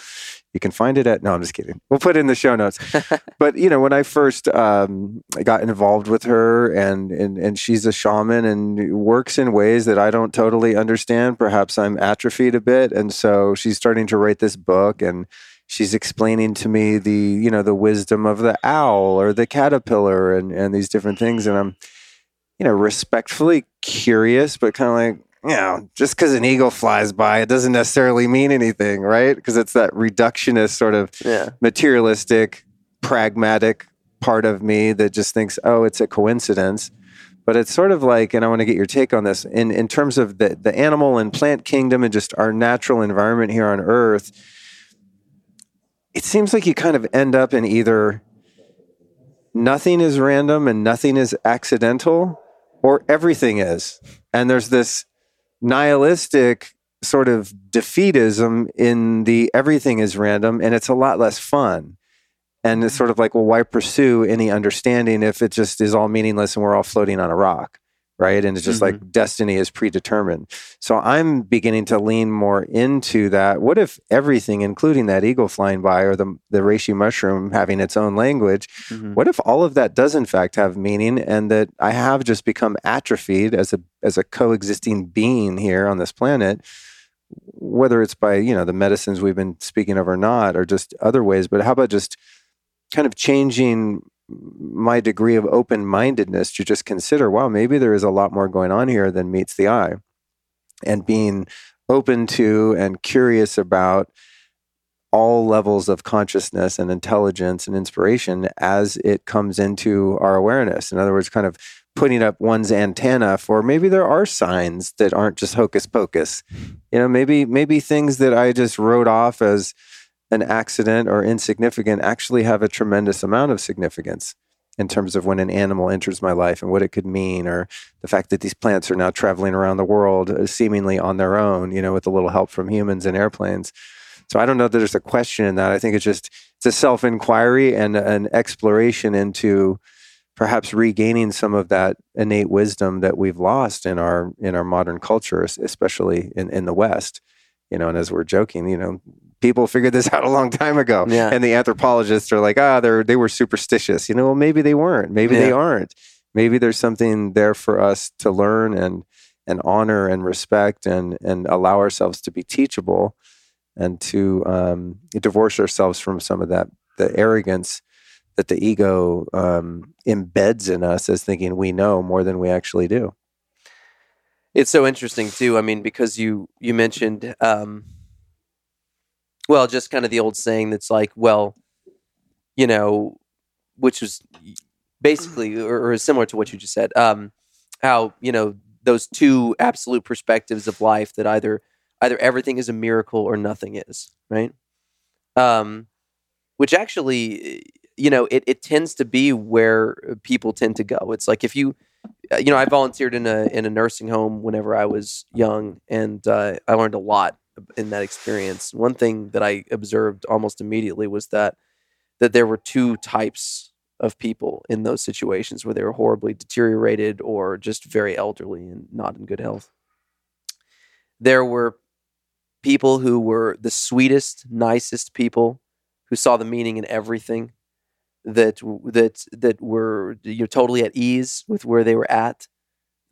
You can find it at. No, I'm just kidding. We'll put it in the show notes. <laughs> but you know, when I first um, got involved with her, and and and she's a shaman and works in ways that I don't totally understand. Perhaps I'm atrophied a bit, and so she's starting to write this book and she's explaining to me the you know the wisdom of the owl or the caterpillar and and these different things. And i'm you know respectfully curious but kind of like you know just because an eagle flies by it doesn't necessarily mean anything right? Because it's that reductionist sort of yeah, materialistic pragmatic part of me that just thinks oh it's a coincidence. But it's sort of like and i want to get your take on this in in terms of the the animal and plant kingdom and just our natural environment here on earth it seems like you kind of end up in either nothing is random and nothing is accidental or everything is. And there's this nihilistic sort of defeatism in the everything is random and it's a lot less fun. And it's sort of like well why pursue any understanding if it just is all meaningless and we're all floating on a rock right? And it's just like destiny is predetermined. So i'm beginning to lean more into that. What if everything including that eagle flying by or the the reishi mushroom having its own language Mhm. what if all of that does in fact have meaning and that i have just become atrophied as a as a coexisting being here on this planet whether it's by you know the medicines we've been speaking of or not or just other ways but how about just kind of changing my degree of open-mindedness to just consider wow maybe there is a lot more going on here than meets the eye. And being open to and curious about all levels of consciousness and intelligence and inspiration as it comes into our awareness. In other words kind of putting up one's antenna for maybe there are signs that aren't just hocus pocus. You know maybe maybe things that i just wrote off as an accident or insignificant actually have a tremendous amount of significance in terms of when an animal enters my life and what it could mean or the fact that these plants are now traveling around the world uh, seemingly on their own you know with a little help from humans and airplanes. So i don't know that there's a question in that. I think it's just it's a self-inquiry and an exploration into perhaps regaining some of that innate wisdom that we've lost in our in our modern culture especially in, in the west you know and as we're joking you know people figured this <laughs> out a long time ago. Yeah. and the anthropologists are like ah they're they were superstitious. You know well maybe they weren't. Maybe they aren't. Maybe there's something there for us to learn and and honor and respect and and allow ourselves to be teachable and to um, divorce ourselves from some of that the arrogance that the ego um, embeds in us as thinking we know more than we actually do. It's so interesting too. I mean, because you you mentioned, um, well, just kind of the old saying that's like, well, you know, which was basically or, or is similar to what you just said. Um, how you know those two absolute perspectives of life that either either everything is a miracle or nothing is, right? Um, which actually, you know, it, it tends to be where people tend to go. It's like if you you know, I volunteered in a in a nursing home whenever I was young, and uh, I learned a lot in that experience. One thing that I observed almost immediately was that that there were two types of people in those situations where they were horribly deteriorated or just very elderly and not in good health. There were people who were the sweetest, nicest people who saw the meaning in everything that that that were you know totally at ease with where they were at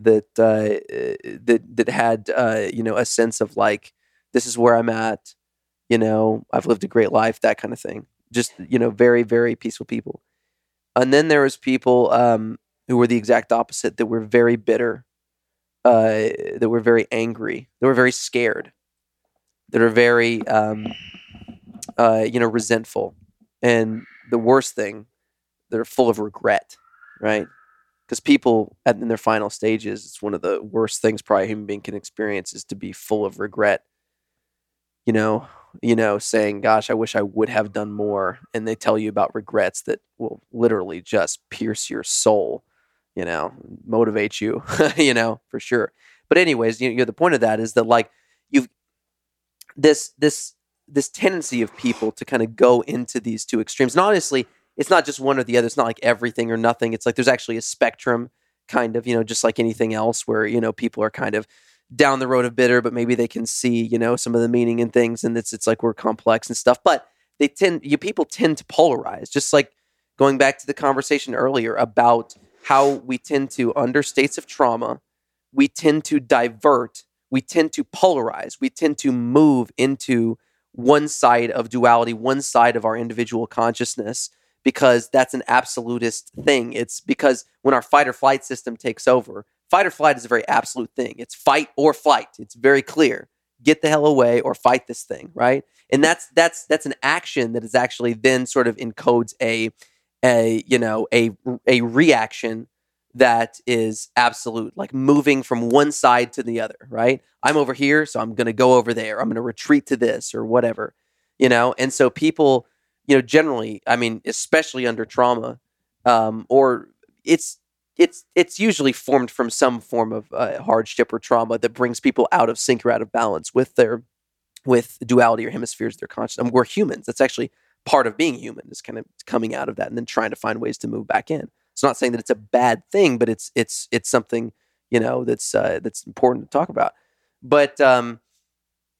that uh, that that had uh, you know a sense of like this is where I'm at you know I've lived a great life that kind of thing. Just you know very very peaceful people. And then there was people um, who were the exact opposite that were very bitter uh, that were very angry that were very scared that are very um, uh, you know resentful. And the worst thing they're full of regret right? Because people in their final stages it's one of the worst things probably a human being can experience is to be full of regret you know you know saying gosh i wish i would have done more and they tell you about regrets that will literally just pierce your soul you know motivate you <laughs> you know for sure but anyways you know the point of that is that like you've this this this tendency of people to kind of go into these two extremes. And honestly, it's not just one or the other. It's not like everything or nothing. It's like there's actually a spectrum, kind of, you know, just like anything else where, you know, people are kind of down the road of bitter, but maybe they can see, you know, some of the meaning in things and it's it's like we're complex and stuff. But they tend you people tend to polarize, just like going back to the conversation earlier about how we tend to under states of trauma, we tend to divert, we tend to polarize, we tend to move into one side of duality, one side of our individual consciousness, because that's an absolutist thing. It's because when our fight or flight system takes over, fight or flight is a very absolute thing. It's fight or flight. It's very clear. Get the hell away or fight this thing, right? And that's that's that's an action that is actually then sort of encodes a a you know a a reaction that is absolute, like moving from one side to the other, right? I'm over here, so I'm going to go over there. I'm going to retreat to this or whatever, you know? And so people, you know, generally, I mean, especially under trauma, um, or it's, it's it's usually formed from some form of uh, hardship or trauma that brings people out of sync or out of balance with their with duality or hemispheres of their consciousness. I mean, we're humans. That's actually part of being human is kind of coming out of that and then trying to find ways to move back in. It's not saying that it's a bad thing, but it's it's it's something you know that's uh, that's important to talk about. But um,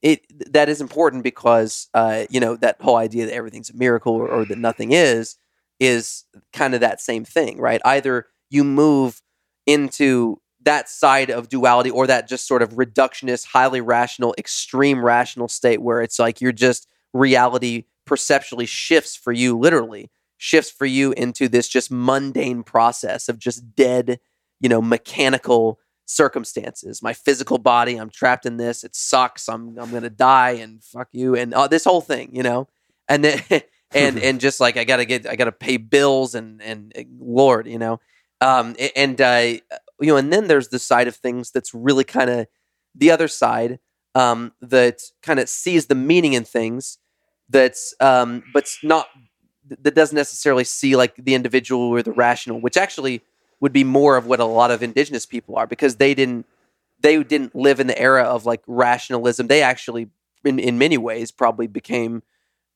it that is important because uh, you know that whole idea that everything's a miracle or, or that nothing is is kind of that same thing, right? Either you move into that side of duality or that just sort of reductionist, highly rational, extreme rational state where it's like you're just reality perceptually shifts for you literally shifts for you into this just mundane process of just dead, you know, mechanical circumstances. My physical body, I'm trapped in this. It sucks. I'm I'm gonna die and fuck you and uh, this whole thing, you know. And then <laughs> and <laughs> and just like I gotta get I gotta pay bills and and, and Lord, you know. Um and uh you know, and then there's the side of things that's really kind of the other side um that kind of sees the meaning in things that's um but not that doesn't necessarily see like the individual or the rational, which actually would be more of what a lot of indigenous people are because they didn't they didn't live in the era of like rationalism. They actually, in in many ways, probably became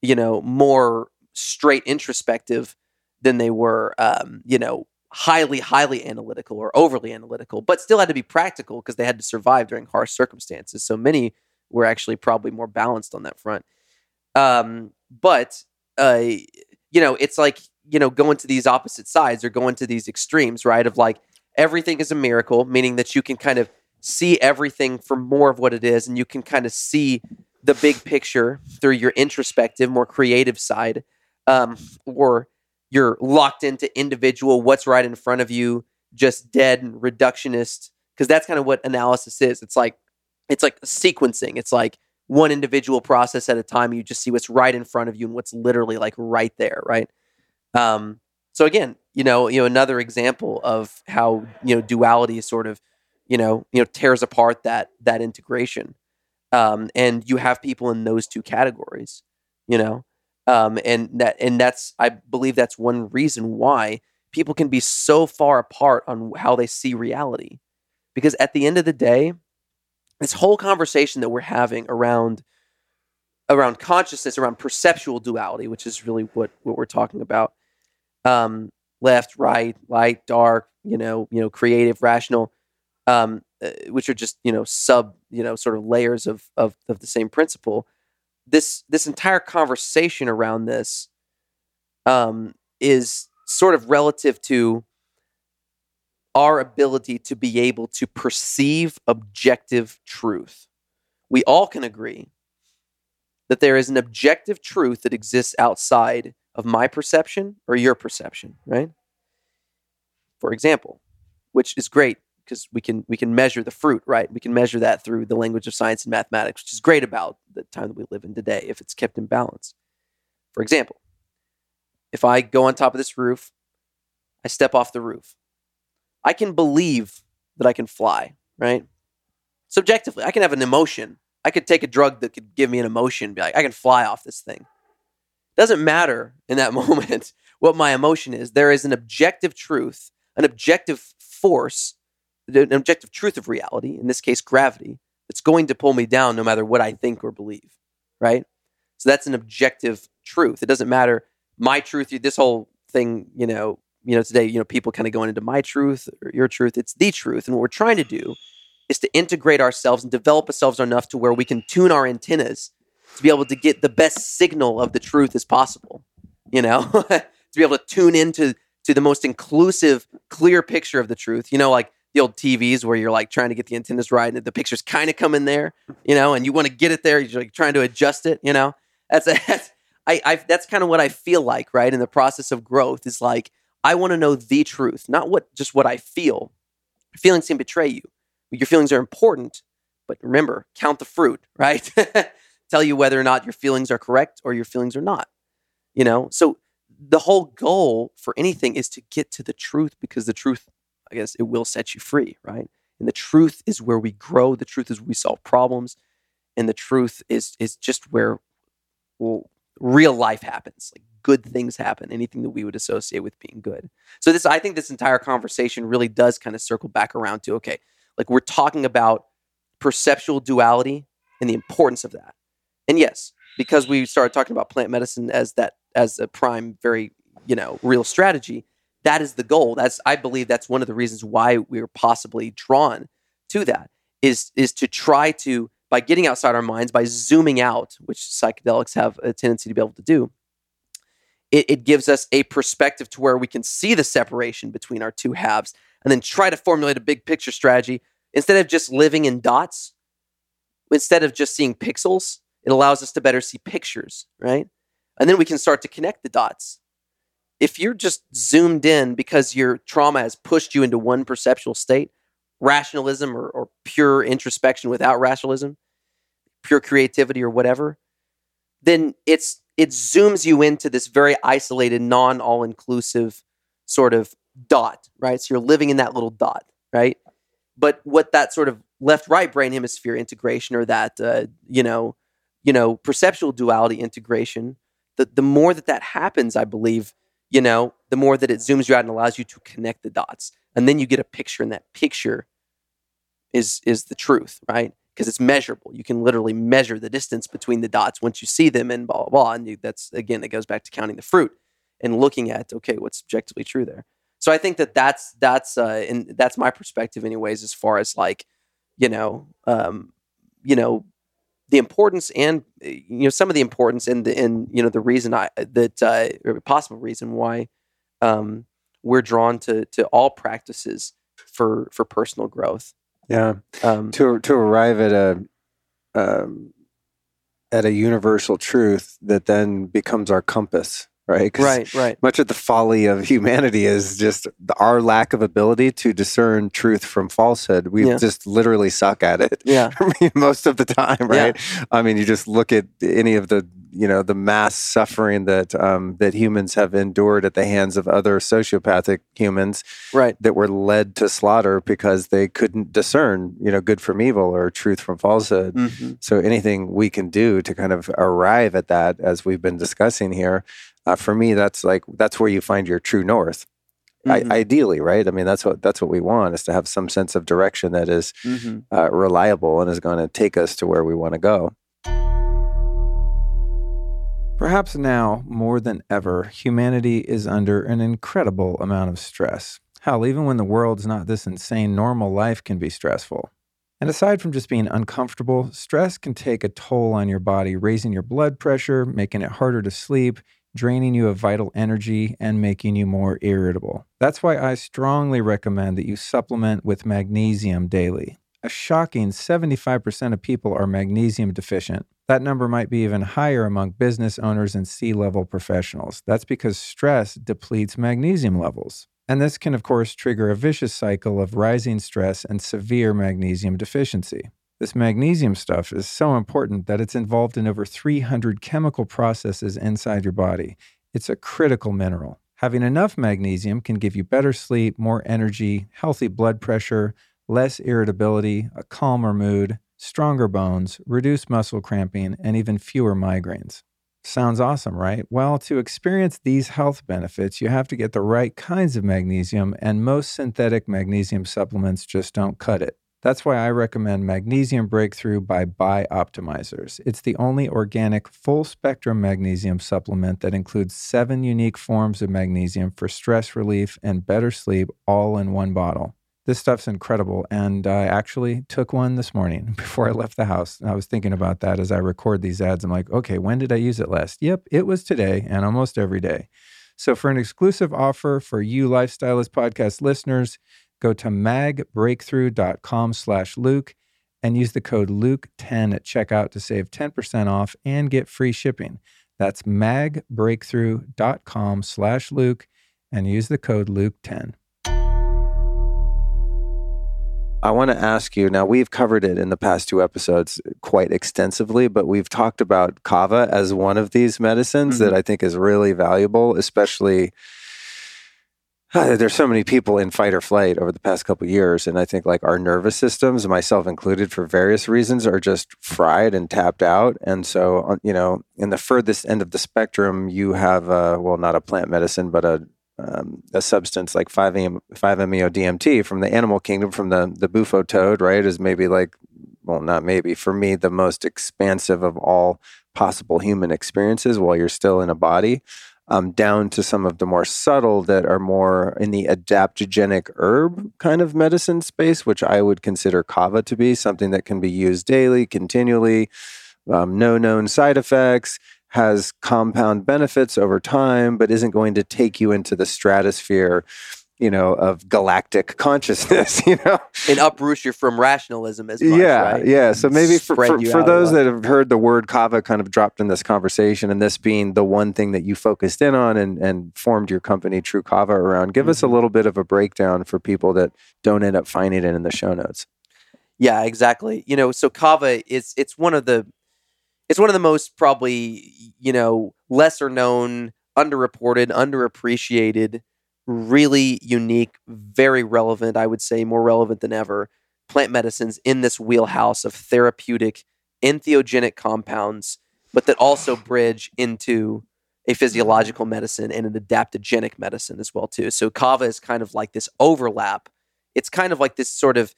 you know more straight introspective than they were um, you know highly highly analytical or overly analytical, but still had to be practical because they had to survive during harsh circumstances. So many were actually probably more balanced on that front. Um, but uh, you know, it's like, you know, going to these opposite sides or going to these extremes, right? Of like everything is a miracle, meaning that you can kind of see everything for more of what it is and you can kind of see the big picture through your introspective, more creative side. Um, or you're locked into individual, what's right in front of you, just dead and reductionist. Because that's kind of what analysis is. It's like it's like sequencing. It's like one individual process at a time. You just see what's right in front of you and what's literally like right there, right? Um, so again, you know, you know, another example of how you know duality is sort of, you know, you know, tears apart that that integration, um, and you have people in those two categories, you know, um, and that and that's I believe that's one reason why people can be so far apart on how they see reality. Because at the end of the day, this whole conversation that we're having around around consciousness, around perceptual duality, which is really what what we're talking about. Um, left, right, light, dark, you know, you know, creative, rational, um, uh, which are just you know sub, you know, sort of layers of of of the same principle. This this entire conversation around this um, is sort of relative to our ability to be able to perceive objective truth. We all can agree that there is an objective truth that exists outside of my perception or your perception, right? For example, which is great because we can we can measure the fruit, right? We can measure that through the language of science and mathematics, which is great about the time that we live in today if it's kept in balance. For example, if I go on top of this roof, I step off the roof. I can believe that I can fly, right? Subjectively, I can have an emotion. I could take a drug that could give me an emotion, be like, I can fly off this thing. Doesn't matter in that <laughs> moment what my emotion is. There is an objective truth, an objective force, an objective truth of reality, in this case, gravity, that's going to pull me down no matter what I think or believe, right? So that's an objective truth. It doesn't matter my truth. This whole thing, you know, you know, today, you know, people kind of going into my truth or your truth. It's the truth, and what we're trying to do is to integrate ourselves and develop ourselves enough to where we can tune our antennas to be able to get the best signal of the truth as possible. You know, <laughs> to be able to tune into to the most inclusive, clear picture of the truth. You know, like the old TVs where you're like trying to get the antennas right and the pictures kind of come in there, you know, and you want to get it there. You're like trying to adjust it, you know. That's a, <laughs> that's I, I that's kind of what I feel like, right? In the process of growth is like I want to know the truth, not what just what I feel. Feelings can betray you. Your feelings are important, but remember, count the fruit, <laughs> right? Tell you whether or not your feelings are correct or your feelings are not. You know, so the whole goal for anything is to get to the truth because the truth, I guess, it will set you free, right? And the truth is where we grow. The truth is we solve problems, and the truth is is just where well, real life happens. Like good things happen, anything that we would associate with being good. So this I think this entire conversation really does kind of circle back around to okay, like we're talking about perceptual duality and the importance of that. And yes, because we started talking about plant medicine as that as a prime very, you know, real strategy, that is the goal. That's I believe that's one of the reasons why we are possibly drawn to that is is to try to by getting outside our minds, by zooming out, which psychedelics have a tendency to be able to do, it, it, gives us a perspective to where we can see the separation between our two halves and then try to formulate a big picture strategy. Instead of just living in dots, instead of just seeing pixels, it allows us to better see pictures, right? And then we can start to connect the dots. If you're just zoomed in because your trauma has pushed you into one perceptual state, rationalism or, or pure introspection without rationalism, pure creativity or whatever, then it's it zooms you into this very isolated, non all inclusive sort of dot, right? So you're living in that little dot, right? But what that sort of left right brain hemisphere integration or that uh, you know you know perceptual duality integration, the the more that that happens, I believe, you know, the more that it zooms you out and allows you to connect the dots. And then you get a picture and that picture is is the truth right? Because it's measurable. You can literally measure the distance between the dots once you see them and blah blah blah. And you, that's again it goes back to counting the fruit and looking at okay what's objectively true there. So i think that that's that's uh and that's my perspective anyways as far as like you know um you know the importance and you know some of the importance and the and you know the reason i that uh or possible reason why um we're drawn to to all practices for for personal growth. Yeah. Um, to to arrive at a um, at a universal truth that then becomes our compass right? Right, right. Much of the folly of humanity is just our lack of ability to discern truth from falsehood. We yeah. just literally suck at it. Yeah, <laughs> most of the time, right? Yeah. I mean, you just look at any of the you know the mass suffering that um, that humans have endured at the hands of other sociopathic humans, right? That were led to slaughter because they couldn't discern you know good from evil or truth from falsehood. Mm-hmm. So anything we can do to kind of arrive at that, as we've been discussing here, uh, for me, that's like that's where you find your true north. Mhm. I, ideally, right? I mean, that's what that's what we want is to have some sense of direction that is Mhm. uh, reliable and is going to take us to where we want to go. Perhaps now, more than ever, humanity is under an incredible amount of stress. Hell, even when the world's not this insane, normal life can be stressful. And aside from just being uncomfortable, stress can take a toll on your body, raising your blood pressure, making it harder to sleep, draining you of vital energy, and making you more irritable. That's why I strongly recommend that you supplement with magnesium daily. A shocking 75% of people are magnesium deficient. That number might be even higher among business owners and C level professionals. That's because stress depletes magnesium levels. And this can, of course, trigger a vicious cycle of rising stress and severe magnesium deficiency. This magnesium stuff is so important that it's involved in over 300 chemical processes inside your body. It's a critical mineral. Having enough magnesium can give you better sleep, more energy, healthy blood pressure, less irritability, a calmer mood, stronger bones, reduced muscle cramping, and even fewer migraines. Sounds awesome, right? Well, to experience these health benefits, you have to get the right kinds of magnesium, and most synthetic magnesium supplements just don't cut it. That's why I recommend Magnesium Breakthrough by Bioptimizers. It's the only organic full spectrum magnesium supplement that includes seven unique forms of magnesium for stress relief and better sleep all in one bottle. This stuff's incredible. And I actually took one this morning <laughs> before I left the house. I was thinking about that as I record these ads. I'm like, okay, when did I use it last? Yep, it was today and almost every day. So for an exclusive offer for you Life Stylist podcast listeners, go to magbreakthrough.com slash Luke and use the code Luke10 at checkout to save 10% off and get free shipping. That's magbreakthrough.com slash Luke and use the code Luke10. I want to ask you now, we've covered it in the past two episodes quite extensively, but we've talked about kava as one of these medicines mm-hmm. that I think is really valuable, especially. There's so many people in fight or flight over the past couple years, and I think like our nervous systems, myself included, for various reasons, are just fried and tapped out. And so, uh, you know, in the furthest end of the spectrum, you have, uh, well, not a plant medicine, but a um, a substance like 5 5-MeO DMT from the animal kingdom, from the the bufo toad, right, is maybe like, well, not maybe for me, the most expansive of all possible human experiences while you're still in a body. Um, down to some of the more subtle that are more in the adaptogenic herb kind of medicine space, which I would consider kava to be something that can be used daily, continually, um, no known side effects, has compound benefits over time, but isn't going to take you into the stratosphere, you know, of galactic consciousness, <laughs> you know? and uproot you from rationalism as much. yeah, right? yeah. So maybe for, for, for those that have heard the word kava kind of dropped in this conversation, and this being the one thing that you focused in on and, and formed your company, Tru Kava, around, give us a Mhm. little bit of a breakdown for people that don't end up finding it in the show notes. Yeah, exactly. You know, so kava is it's one of the it's one of the most probably you know lesser known, underreported, underappreciated, really unique, very relevant. I would say more relevant than ever. Plant medicines in this wheelhouse of therapeutic, entheogenic compounds, but that also bridge into a physiological medicine and an adaptogenic medicine as well too. So kava is kind of like this overlap. It's kind of like this sort of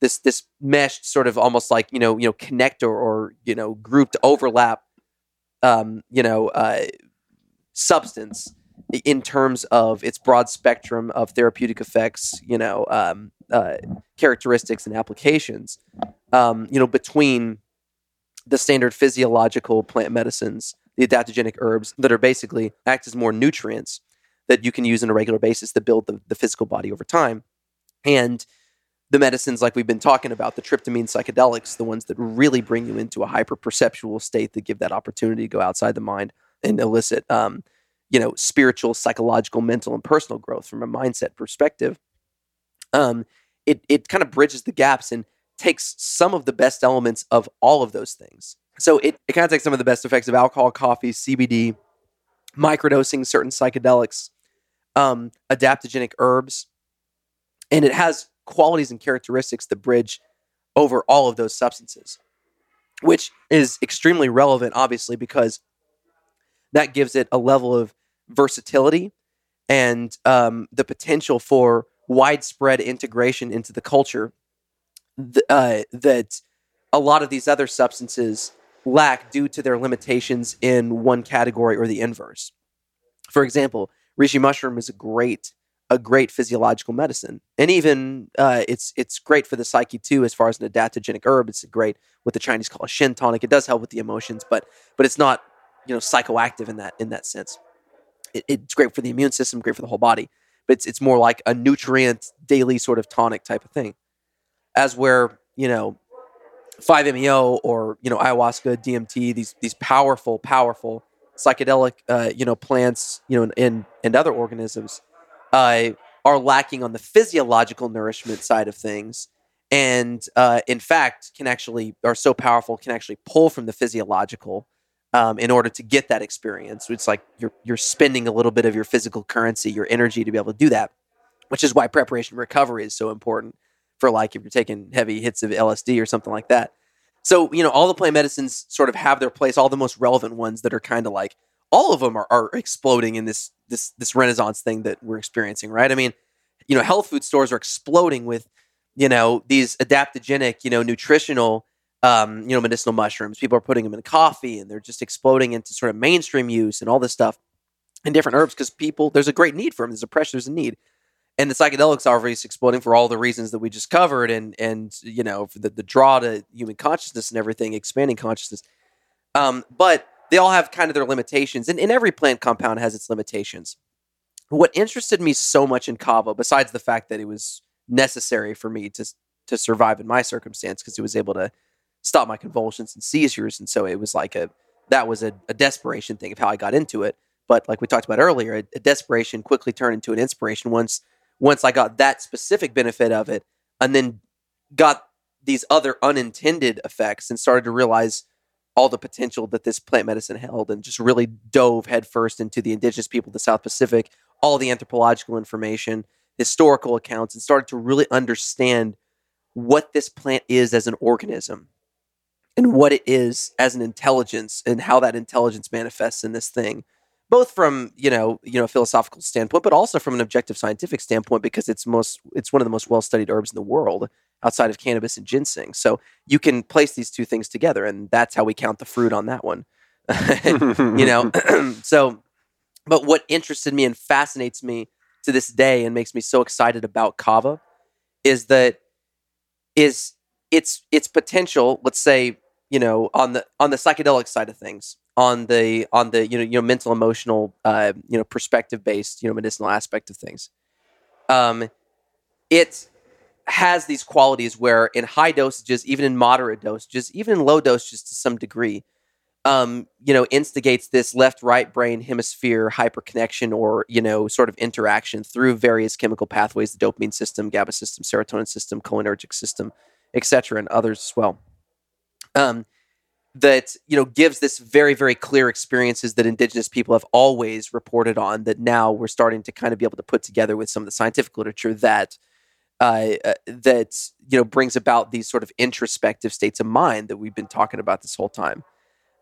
this this meshed sort of almost like you know you know connector or you know grouped overlap um you know uh substance in terms of its broad spectrum of therapeutic effects you know um uh characteristics and applications um you know between the standard physiological plant medicines the adaptogenic herbs that are basically act as more nutrients that you can use on a regular basis to build the, the physical body over time. And the medicines like we've been talking about, the tryptamine psychedelics, the ones that really bring you into a hyper perceptual state that give that opportunity to go outside the mind and elicit, um, you know, spiritual, psychological, mental, and personal growth from a mindset perspective. Um, it it kind of bridges the gaps and takes some of the best elements of all of those things. So it, it kind of takes some of the best effects of alcohol, coffee, CBD, microdosing certain psychedelics, um, adaptogenic herbs, and it has qualities and characteristics that bridge over all of those substances, which is extremely relevant, obviously, because that gives it a level of versatility and um, the potential for widespread integration into the culture th- uh, that a lot of these other substances lack due to their limitations in one category or the inverse. For example, reishi mushroom is a great a great physiological medicine, and even uh, it's it's great for the psyche too. As far as an adaptogenic herb, it's great what the Chinese call a shen tonic. It does help with the emotions, but but it's not you know psychoactive in that in that sense. It, it's great for the immune system, great for the whole body, but it's it's more like a nutrient daily sort of tonic type of thing. As where you know 5-MeO or you know ayahuasca, DMT, these these powerful, powerful psychedelic uh, you know plants, you know, and and other organisms uh, are lacking on the physiological nourishment side of things, and uh, in fact can actually are so powerful can actually pull from the physiological um, in order to get that experience. It's like you're you're spending a little bit of your physical currency, your energy to be able to do that, which is why preparation recovery is so important for like if you're taking heavy hits of LSD or something like that. So, you know, all the plant medicines sort of have their place, all the most relevant ones that are kind of like all of them are, are exploding in this this this renaissance thing that we're experiencing, right? I mean, you know, health food stores are exploding with, you know, these adaptogenic, you know, nutritional um, you know, medicinal mushrooms. People are putting them in coffee and they're just exploding into sort of mainstream use and all this stuff and different herbs because people, there's a great need for them. There's a pressure, there's a need and the psychedelics are obviously exploding for all the reasons that we just covered and and you know the, the draw to human consciousness and everything expanding consciousness um, but they all have kind of their limitations and, and every plant compound has its limitations what interested me so much in kava besides the fact that it was necessary for me to to survive in my circumstance because it was able to stop my convulsions and seizures and so it was like a that was a, a desperation thing of how i got into it. But like we talked about earlier a, a desperation quickly turned into an inspiration once once I got that specific benefit of it, and then got these other unintended effects and started to realize all the potential that this plant medicine held and just really dove headfirst into the indigenous people of the South Pacific, all the anthropological information, historical accounts, and started to really understand what this plant is as an organism and what it is as an intelligence and how that intelligence manifests in this thing both from you know you know philosophical standpoint, but also from an objective scientific standpoint because it's most it's one of the most well studied herbs in the world outside of cannabis and ginseng. So you can place these two things together, and that's how we count the fruit on that one. <laughs> you know, <laughs> <clears throat> so but what interested me and fascinates me to this day and makes me so excited about kava is that is its its potential. Let's say you know on the on the psychedelic side of things on the on the you know you know mental emotional uh, you know perspective based you know medicinal aspect of things. Um, it has these qualities where in high dosages, even in moderate dosages, even in low dosages to some degree, um, you know, instigates this left right brain hemisphere hyperconnection or, you know, sort of interaction through various chemical pathways, the dopamine system, GABA system, serotonin system, cholinergic system, etc., and others as well. Um, that you know gives this very very clear experiences that indigenous people have always reported on that now we're starting to kind of be able to put together with some of the scientific literature that uh, uh, that you know brings about these sort of introspective states of mind that we've been talking about this whole time.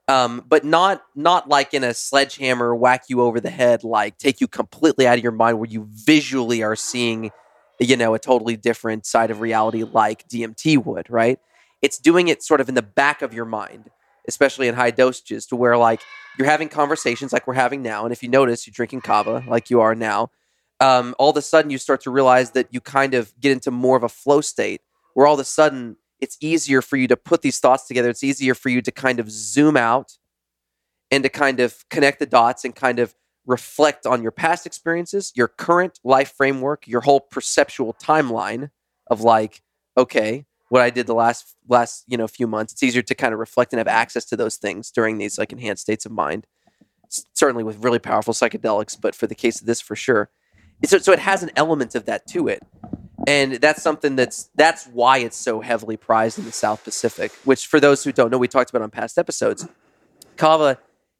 Um, but not not like in a sledgehammer whack you over the head like take you completely out of your mind where you visually are seeing you know a totally different side of reality like dmt would right it's doing it sort of in the back of your mind especially in high dosages, to where like you're having conversations like we're having now. And if you notice, you're drinking kava like you are now. Um, all of a sudden, you start to realize that you kind of get into more of a flow state where all of a sudden it's easier for you to put these thoughts together. It's easier for you to kind of zoom out and to kind of connect the dots and kind of reflect on your past experiences, your current life framework, your whole perceptual timeline of like, okay, what I did the last last you know few months. It's easier to kind of reflect and have access to those things during these like enhanced states of mind. S- certainly with really powerful psychedelics, but for the case of this, for sure. So, so it has an element of that to it, and that's something that's that's why it's so heavily prized in the South Pacific. Which, for those who don't know, we talked about on past episodes. Kava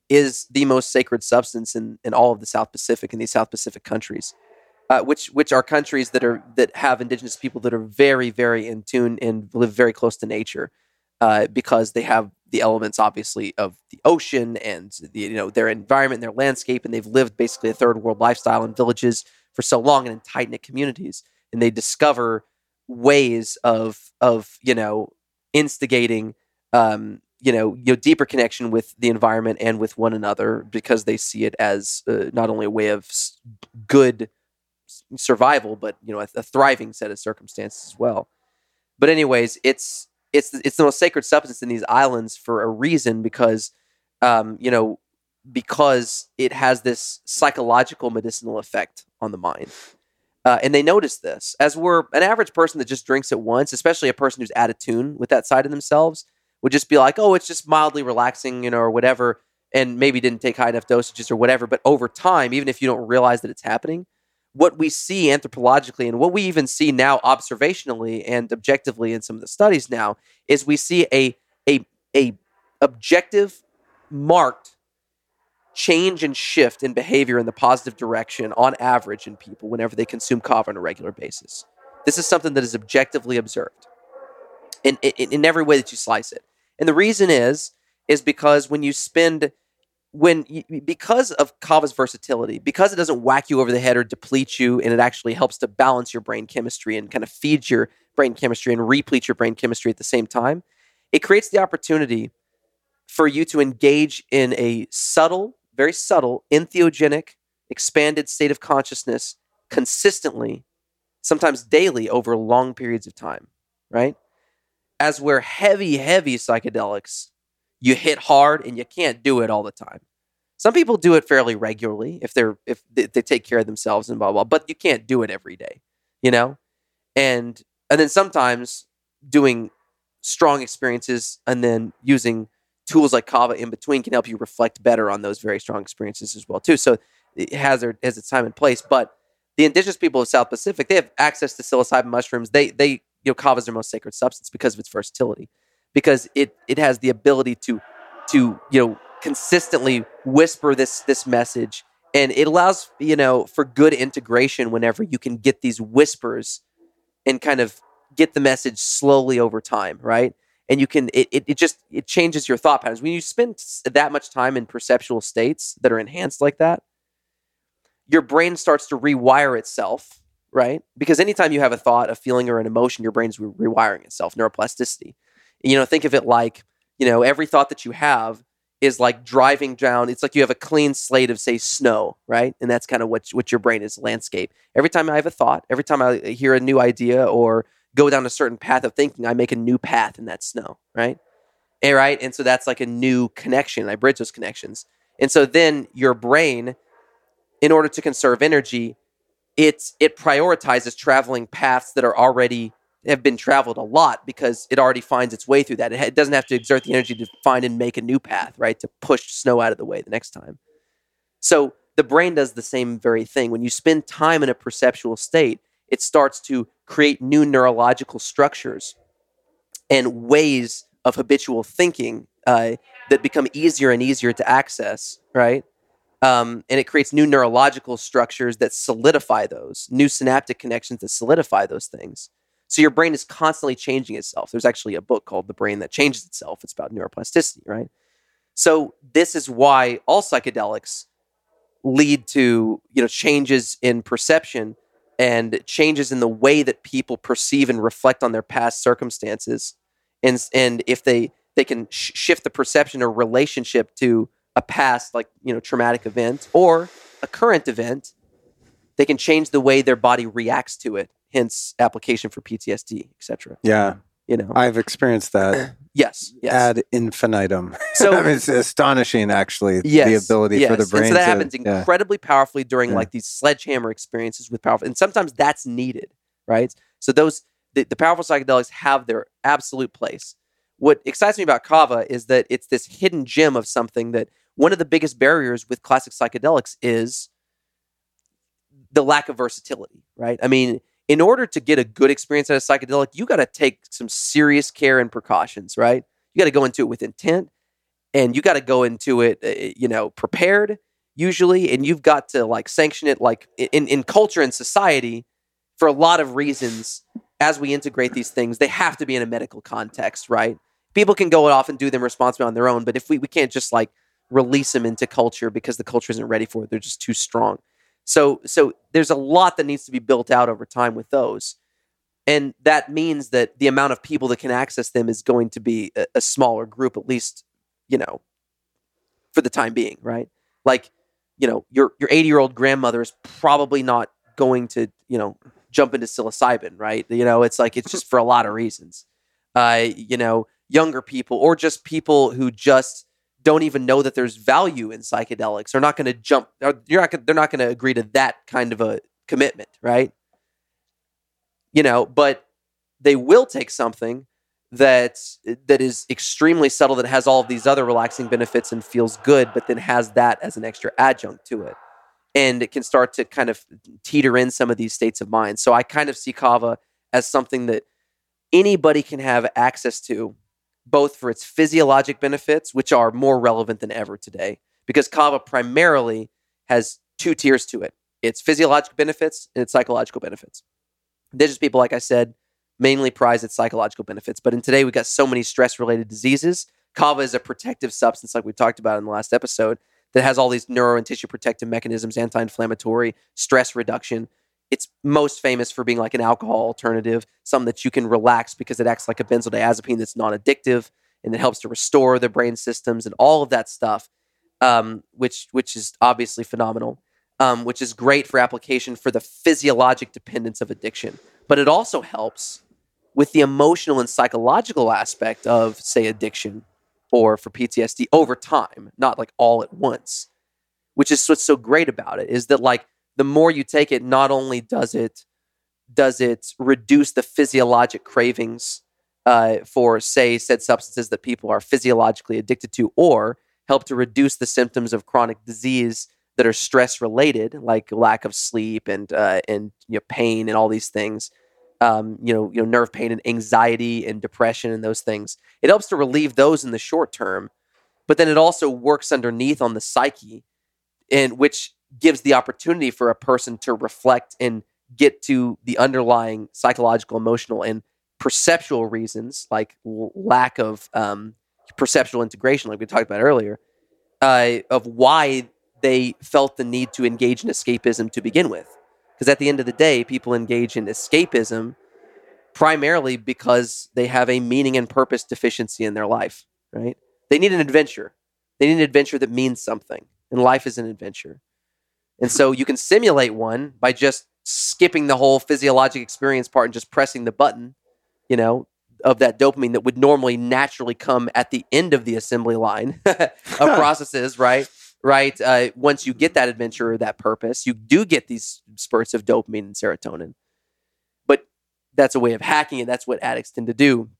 is the most sacred substance in, in all of the South Pacific in these South Pacific countries uh, which which are countries that are that have indigenous people that are very very in tune and live very close to nature. uh, because they have the elements, obviously, of the ocean and the, you know their environment, and their landscape, and they've lived basically a third world lifestyle in villages for so long and in tight knit communities, and they discover ways of of you know instigating um, you know, you deeper connection with the environment and with one another because they see it as uh, not only a way of good survival, but you know, a, a thriving set of circumstances as well. But anyways, it's it's it's the most sacred substance in these islands for a reason because, um, you know, because it has this psychological medicinal effect on the mind. Uh, and they notice this as we're an average person that just drinks it once, especially a person who's out of tune with that side of themselves would just be like, oh, it's just mildly relaxing, you know, or whatever, and maybe didn't take high enough dosages or whatever. But over time, even if you don't realize that it's happening, what we see anthropologically and what we even see now observationally and objectively in some of the studies now is we see a a a objective marked change and shift in behavior in the positive direction on average in people whenever they consume kava on a regular basis. This is something that is objectively observed in, in, in every way that you slice it. And the reason is is because when you spend when because of kava's versatility, because it doesn't whack you over the head or deplete you, and it actually helps to balance your brain chemistry and kind of feeds your brain chemistry and replete your brain chemistry at the same time, it creates the opportunity for you to engage in a subtle, very subtle, entheogenic, expanded state of consciousness consistently, sometimes daily over long periods of time, right? as where heavy, heavy psychedelics, you hit hard and you can't do it all the time. Some people do it fairly regularly if they're if they, take care of themselves and blah blah, but you can't do it every day, you know. And and then sometimes doing strong experiences and then using tools like kava in between can help you reflect better on those very strong experiences as well too. So it has their has its time and place, but the indigenous people of South Pacific they have access to psilocybin mushrooms. They they you know, kava is their most sacred substance because of its versatility, because it it has the ability to to you know consistently whisper this this message, and it allows you know for good integration whenever you can get these whispers and kind of get the message slowly over time, right? And you can it, it, it just it changes your thought patterns when you spend that much time in perceptual states that are enhanced like that. Your brain starts to rewire itself right? Because anytime you have a thought, a feeling, or an emotion, your brain's re- rewiring itself, neuroplasticity. You know, think of it like, you know, every thought that you have is like driving down. It's like you have a clean slate of, say, snow, right? And that's kind of what, what your brain is landscape. Every time I have a thought, every time I uh, hear a new idea or go down a certain path of thinking, I make a new path in that snow, right? And, right? And so that's like a new connection. I bridge those connections. And so then your brain, in order to conserve energy, it's it prioritizes traveling paths that are already have been traveled a lot because it already finds its way through that. It, doesn't have to exert the energy to find and make a new path, right? To push snow out of the way the next time. So the brain does the same very thing. When you spend time in a perceptual state, it starts to create new neurological structures and ways of habitual thinking uh, that become easier and easier to access, right? Um, and it creates new neurological structures that solidify those, new synaptic connections that solidify those things. So your brain is constantly changing itself. There's actually a book called The Brain That Changes Itself. It's about neuroplasticity, right? So this is why all psychedelics lead to, you know, changes in perception and changes in the way that people perceive and reflect on their past circumstances. And and if they they can sh- shift the perception or relationship to a past like you know traumatic event or a current event they can change the way their body reacts to it hence application for ptsd etc Yeah, you know I've experienced that <clears throat> yes yes ad infinitum. So- <laughs> I mean, it's astonishing, actually, yes, the ability yes. for the brain. and so that to, happens yeah. incredibly powerfully during Yeah. like these sledgehammer experiences with powerful and sometimes that's needed right so those the, the powerful psychedelics have their absolute place what excites me about kava is that it's this hidden gem of something that one of the biggest barriers with classic psychedelics is the lack of versatility, right? I mean, in order to get a good experience at a psychedelic, you got to take some serious care and precautions, right? You got to go into it with intent and you got to go into it, uh, you know, prepared usually, and you've got to like sanction it like in, in culture and society for a lot of reasons as we integrate these things, they have to be in a medical context, right? people can go off and do them responsibly on their own, but if we, we can't just like release them into culture because the culture isn't ready for it, they're just too strong. So so there's a lot that needs to be built out over time with those. And that means that the amount of people that can access them is going to be a, a smaller group, at least, you know, for the time being, right? Like, you know, your your 80 year old grandmother is probably not going to, you know, jump into psilocybin, right? You know, it's like it's just for a lot of reasons. Uh, you know, younger people or just people who just don't even know that there's value in psychedelics. They're not going to jump you're not they're not going to agree to that kind of a commitment right? You know but they will take something that that is extremely subtle that has all of these other relaxing benefits and feels good but then has that as an extra adjunct to it. And it can start to kind of teeter in some of these states of mind. So i kind of see kava as something that anybody can have access to both for its physiologic benefits, which are more relevant than ever today, because kava primarily has two tiers to it its physiologic benefits and its psychological benefits. Indigenous people, like I said, mainly prize its psychological benefits. But in today, we've got so many stress related diseases. Kava is a protective substance, like we talked about in the last episode, that has all these neuro and tissue protective mechanisms, anti inflammatory, stress reduction it's most famous for being like an alcohol alternative, something that you can relax because it acts like a benzodiazepine that's non addictive and it helps to restore the brain systems and all of that stuff, um, which which is obviously phenomenal, um, which is great for application for the physiologic dependence of addiction. But it also helps with the emotional and psychological aspect of, say, addiction or for PTSD over time, not like all at once. Which is what's so great about it is that like the more you take it, not only does it does it reduce the physiologic cravings uh, for, say, said substances that people are physiologically addicted to, or help to reduce the symptoms of chronic disease that are stress related, like lack of sleep and uh, and you know, pain and all these things. Um, you know, you know, nerve pain and anxiety and depression and those things. It helps to relieve those in the short term, but then it also works underneath on the psyche, and which gives the opportunity for a person to reflect and get to the underlying psychological, emotional, and perceptual reasons, like lack of um, perceptual integration, like we talked about earlier, uh, of why they felt the need to engage in escapism to begin with. Because at the end of the day, people engage in escapism primarily because they have a meaning and purpose deficiency in their life, right? They need an adventure. They need an adventure that means something, and life is an adventure. And so you can simulate one by just skipping the whole physiologic experience part and just pressing the button, you know, of that dopamine that would normally naturally come at the end of the assembly line <laughs> of processes, right? Right. Uh, once you get that adventure or that purpose, you do get these spurts of dopamine and serotonin. But that's a way of hacking it. That's what addicts tend to do,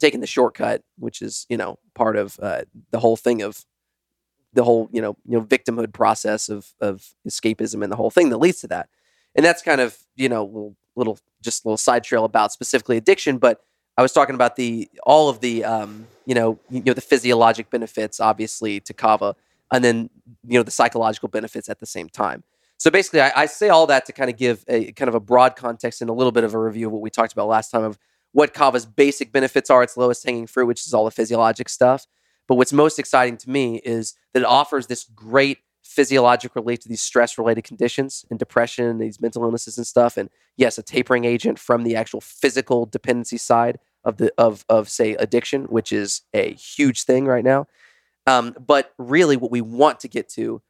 taking the shortcut, which is, you know, part of uh, the whole thing of the whole you know you know victimhood process of of escapism and the whole thing that leads to that. And that's kind of you know little, little just a little side trail about specifically addiction but i was talking about the all of the um, you know you know the physiologic benefits obviously to kava and then you know the psychological benefits at the same time. So basically I, I say all that to kind of give a kind of a broad context and a little bit of a review of what we talked about last time of what kava's basic benefits are its lowest hanging fruit which is all the physiologic stuff but what's most exciting to me is that it offers this great physiologic relief to these stress related conditions and depression and these mental illnesses and stuff. And yes, a tapering agent from the actual physical dependency side of the of of say addiction, which is a huge thing right now. Um, but really, what we want to get to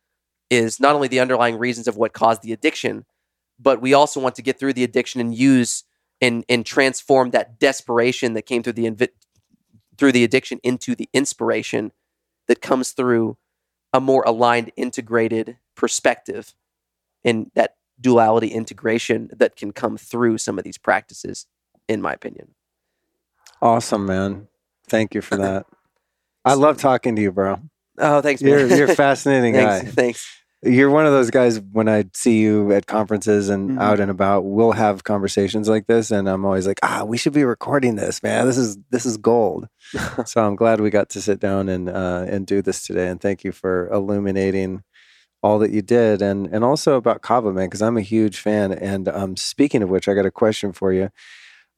is not only the underlying reasons of what caused the addiction, but we also want to get through the addiction and use and and transform that desperation that came through the invi- through the addiction into the inspiration that comes through a more aligned, integrated perspective and that duality integration that can come through some of these practices, in my opinion. Awesome, man. Thank you for <laughs> that. I love talking to you, bro. Oh, thanks, man. You're, you're a <laughs> fascinating thanks, guy. Thanks. You're one of those guys when I see you at conferences and Mhm. out and about, we'll have conversations like this and I'm always like, "Ah, we should be recording this, man. This is this is gold." <laughs> so I'm glad we got to sit down and uh, and do this today and thank you for illuminating all that you did and and also about Kava man because I'm a huge fan and um, speaking of which I got a question for you.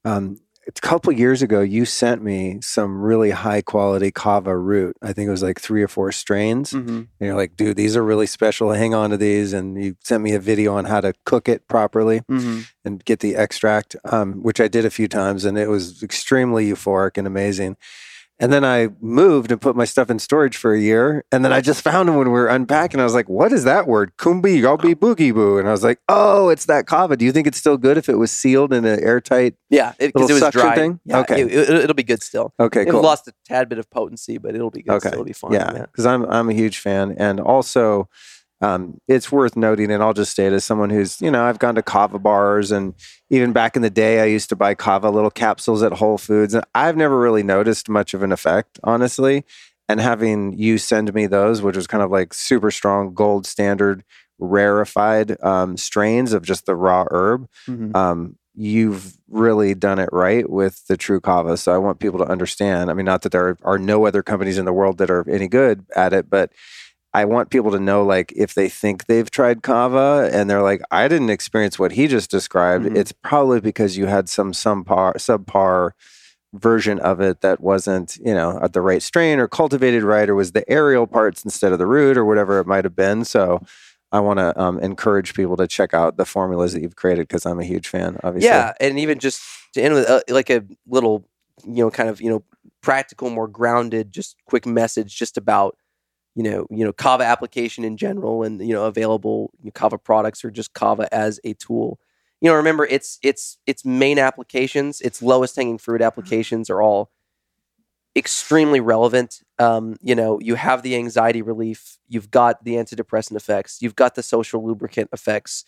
Um, a couple years ago, you sent me some really high quality kava root. I think it was like three or four strains. Mhm. And you're like, dude, these are really special. Hang on to these. And you sent me a video on how to cook it properly Mhm. and get the extract, um, which I did a few times, and it was extremely euphoric and amazing. And then I moved and put my stuff in storage for a year. And then I just found them when we were unpacking. I was like, what is that word? Kumbi yobi boogie boo. And I was like, oh, it's that kava. Do you think it's still good if it was sealed in an airtight? Yeah, because it, Little was dry. thing? Yeah, Okay. it, will be good still. Okay, It cool. lost a tad bit of potency, but it'll be good. Okay. Still. It'll be fine. yeah, because I'm I'm a huge fan, and also um, it's worth noting, and I'll just state as someone who's you know I've gone to kava bars, and even back in the day, I used to buy kava little capsules at Whole Foods, and I've never really noticed much of an effect, honestly. And having you send me those, which was kind of like super strong gold standard rarefied um, strains of just the raw herb, Mhm. um, you've really done it right with the Tru Kava. So I want people to understand. I mean, not that there are no other companies in the world that are any good at it, but I want people to know, like, if they think they've tried kava and they're like, I didn't experience what he just described, Mhm. it's probably because you had some subpar, subpar version of it that wasn't, you know, at the right strain or cultivated right, or was the aerial parts instead of the root or whatever it might have been. So I want to um, encourage people to check out the formulas that you've created because I'm a huge fan, obviously. Yeah, and even just to end with uh, like a little, you know, kind of you know practical, more grounded, just quick message, just about you know, you know, Kava application in general, and you know, available Kava products or just Kava as a tool. You know, remember its its its main applications, its lowest hanging fruit applications are all extremely relevant. Um, you know, you have the anxiety relief, you've got the antidepressant effects, you've got the social lubricant effects,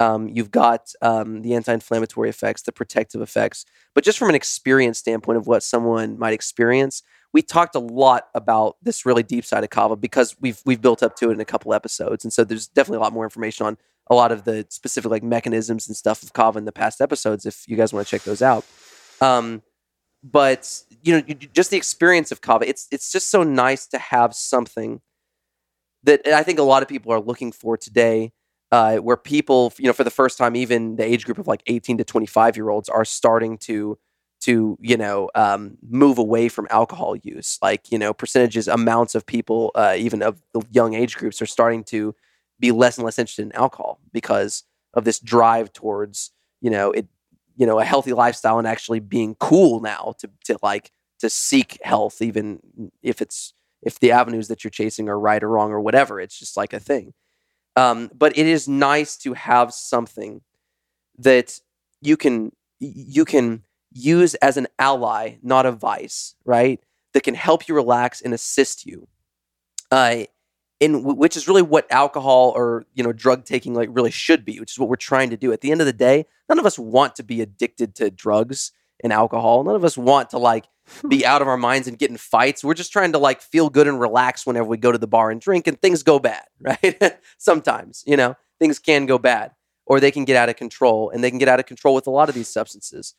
um, you've got um, the anti-inflammatory effects, the protective effects. But just from an experience standpoint of what someone might experience, we talked a lot about this really deep side of kava because we've we've built up to it in a couple episodes, and so there's definitely a lot more information on a lot of the specific like mechanisms and stuff of kava in the past episodes. If you guys want to check those out. Um, but you know, you- just the experience of kava, it's it's just so nice to have something that I think a lot of people are looking for today, uh, where people, you know, for the first time, even the age group of like 18 to 25 year olds are starting to to you know um, move away from alcohol use. Like you know, percentages, amounts of people, uh, even of the young age groups, are starting to be less and less interested in alcohol because of this drive towards you know it you know a healthy lifestyle and actually being cool now to to like to seek health even if it's if the avenues that you're chasing are right or wrong or whatever it's just like a thing um, but it is nice to have something that you can you can use as an ally not a vice right that can help you relax and assist you. Uh, in which is really what alcohol or you know drug taking like really should be which is what we're trying to do. At the end of the day none of us want to be addicted to drugs and alcohol. None of us want to like be out of our minds and get in fights. We're just trying to like feel good and relax whenever we go to the bar and drink and things go bad <laughs> right? Sometimes you know things can go bad or they can get out of control and they can get out of control with a lot of these substances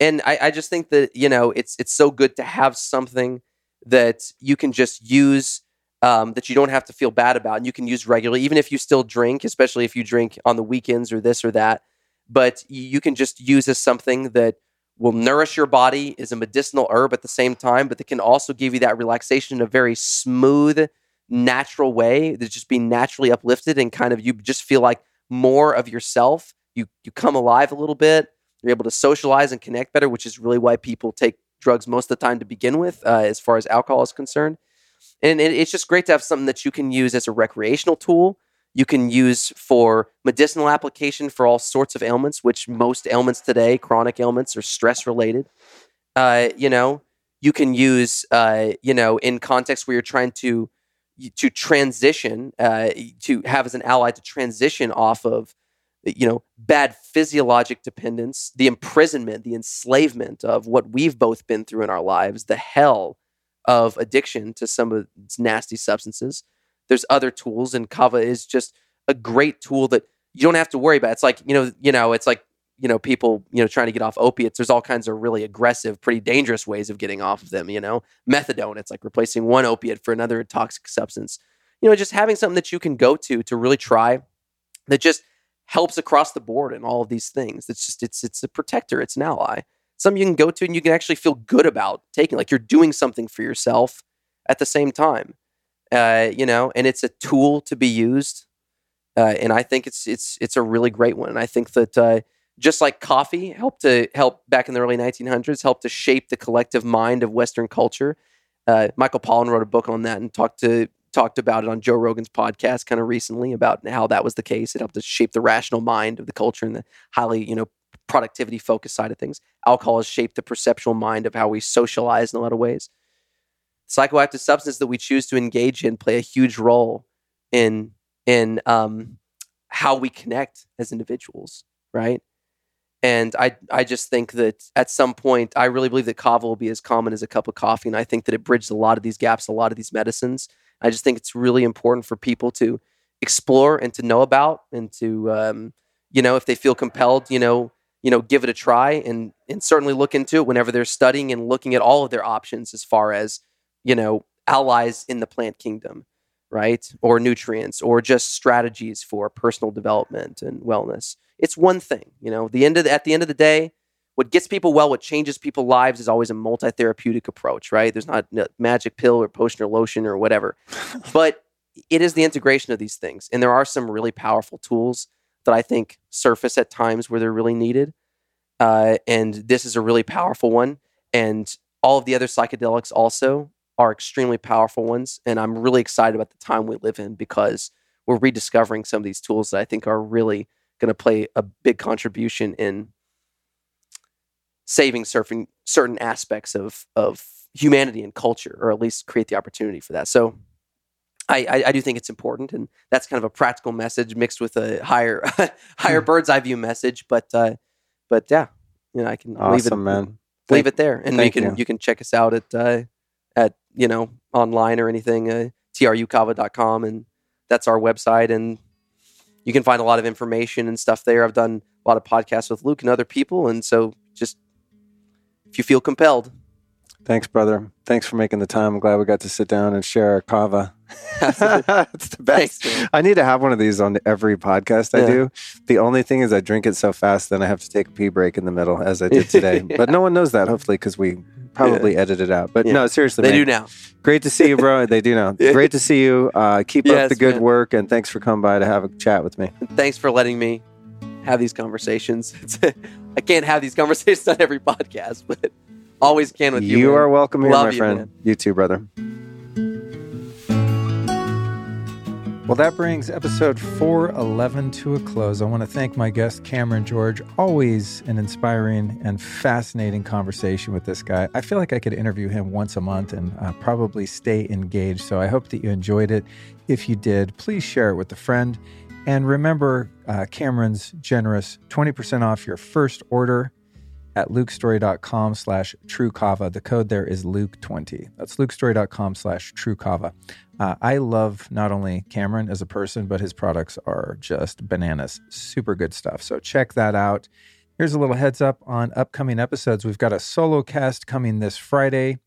and I, I just think that you know it's it's so good to have something that you can just use um, that you don't have to feel bad about and you can use regularly, even if you still drink, especially if you drink on the weekends or this or that. But you can just use as something that will nourish your body, is a medicinal herb at the same time, but that can also give you that relaxation in a very smooth, natural way that just be naturally uplifted and kind of you just feel like more of yourself. You you come alive a little bit. You're able to socialize and connect better, which is really why people take drugs most of the time to begin with, uh, as far as alcohol is concerned. And it, it's just great to have something that you can use as a recreational tool. You can use for medicinal application for all sorts of ailments which most ailments today chronic ailments are stress related. Uh, you know you can use uh, you know in context where you're trying to to transition uh, to have as an ally to transition off of you know bad physiologic dependence the imprisonment the enslavement of what we've both been through in our lives the hell of addiction to some of its nasty substances. There's other tools, and Kava is just a great tool that you don't have to worry about. It's like you know, you know, it's like you know, people you know trying to get off opiates. There's all kinds of really aggressive, pretty dangerous ways of getting off of them. You know, methadone. It's like replacing one opiate for another toxic substance. You know, just having something that you can go to to really try that just helps across the board in all of these things. It's just it's it's a protector. It's an ally. some you can go to and you can actually feel good about taking. Like you're doing something for yourself at the same time. Uh, you know, and it's a tool to be used. Uh, and I think it's it's it's a really great one. And I think that uh, just like coffee helped to help back in the early 1900s, helped to shape the collective mind of Western culture. Uh, Michael Pollan wrote a book on that and talked to talked about it on Joe Rogan's podcast kind of recently about how that was the case. It helped to shape the rational mind of the culture and the highly you know productivity focused side of things. Alcohol has shaped the perceptual mind of how we socialize in a lot of ways. Psychoactive substances that we choose to engage in play a huge role in in um, how we connect as individuals, right? And I I just think that at some point, I really believe that kava will be as common as a cup of coffee, and I think that it bridges a lot of these gaps, a lot of these medicines. I just think it's really important for people to explore and to know about, and to um, you know, if they feel compelled, you know, you know, give it a try, and and certainly look into it whenever they're studying and looking at all of their options as far as you know allies in the plant kingdom right? Or nutrients, or just strategies for personal development and wellness. It's one thing, you know. The end of the, at the end of the day, what gets people well, what changes people's lives, is always a multi-therapeutic approach, right? There's not a magic pill or potion or lotion or whatever, <laughs> but it is the integration of these things, and there are some really powerful tools that I think surface at times where they're really needed. Uh, and this is a really powerful one, and all of the other psychedelics also are extremely powerful ones. And I'm really excited about the time we live in because we're rediscovering some of these tools that I think are really going to play a big contribution in saving certain certain aspects of of humanity and culture, or at least create the opportunity for that. So. I, I, I do think it's important, and that's kind of a practical message mixed with a higher <laughs> higher hmm. bird's eye view message. But uh, but yeah, you know, I can awesome, leave it, man. Leave Thank, it there, and you can you. you can check us out at uh, at you know online or anything uh, trukava.com and that's our website and you can find a lot of information and stuff there i've done a lot of podcasts with luke and other people and so just if you feel compelled thanks brother thanks for making the time i'm glad we got to sit down and share our kava <laughs> it's the best. Thanks, I need to have one of these on every podcast I yeah. do. The only thing is I drink it so fast, then I have to take a pee break in the middle, as I did <laughs> today. but no one knows that, hopefully, because we probably yeah. edit it out. But yeah. no, seriously, they man. do now. Great to see you, bro. <laughs> they do now. Great to see you. Uh, keep yes, up the good man. work, and thanks for coming by to have a chat with me. Thanks for letting me have these conversations. <laughs> I can't have these conversations on every podcast, but always can with you. You man. are welcome here, Love my you, friend. You too, brother. Well, that brings episode 411 to a close. I want to thank my guest, Cameron George. Always an inspiring and fascinating conversation with this guy. I feel like I could interview him once a month and uh, probably stay engaged. So I hope that you enjoyed it. If you did, please share it with a friend. And remember uh, Cameron's generous 20% off your first order at lukestorey.com slash trukava. The code there is Luke20. That's lukestorey.com slash trukava. Uh, I love not only Cameron as a person, but his products are just bananas. Super good stuff. So check that out. Here's a little heads up on upcoming episodes. We've got a solo cast coming this Friday,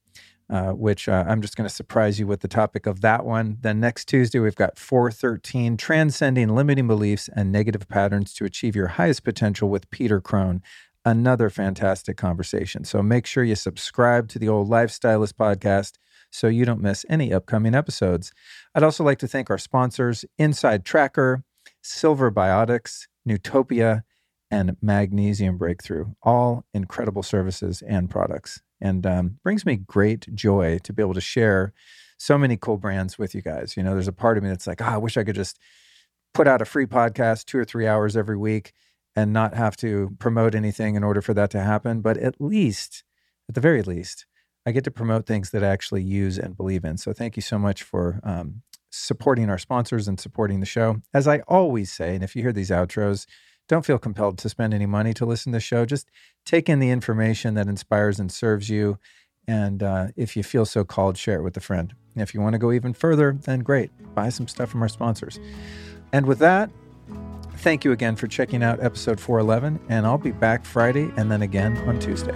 uh, which uh, I'm just going to surprise you with the topic of that one. Then next Tuesday, we've got 413 Transcending Limiting Beliefs and Negative Patterns to Achieve Your Highest Potential with Peter Crone. Another fantastic conversation. So make sure you subscribe to the Old Lifestylist podcast so you don't miss any upcoming episodes. I'd also like to thank our sponsors Inside Tracker, Silver Biotics, Nootopia, and Magnesium Breakthrough, all incredible services and products. And um, brings me great joy to be able to share so many cool brands with you guys. You know, there's a part of me that's like, oh, I wish I could just put out a free podcast two or three hours every week and not have to promote anything in order for that to happen. But at least, at the very least, I get to promote things that I actually use and believe in. So thank you so much for um, supporting our sponsors and supporting the show. As I always say, and if you hear these outros, don't feel compelled to spend any money to listen to the show. Just take in the information that inspires and serves you. And uh, if you feel so called, share it with a friend. And if you want to go even further, then great. Buy some stuff from our sponsors. And with that, thank you again for checking out episode 411. And I'll be back Friday and then again on Tuesday.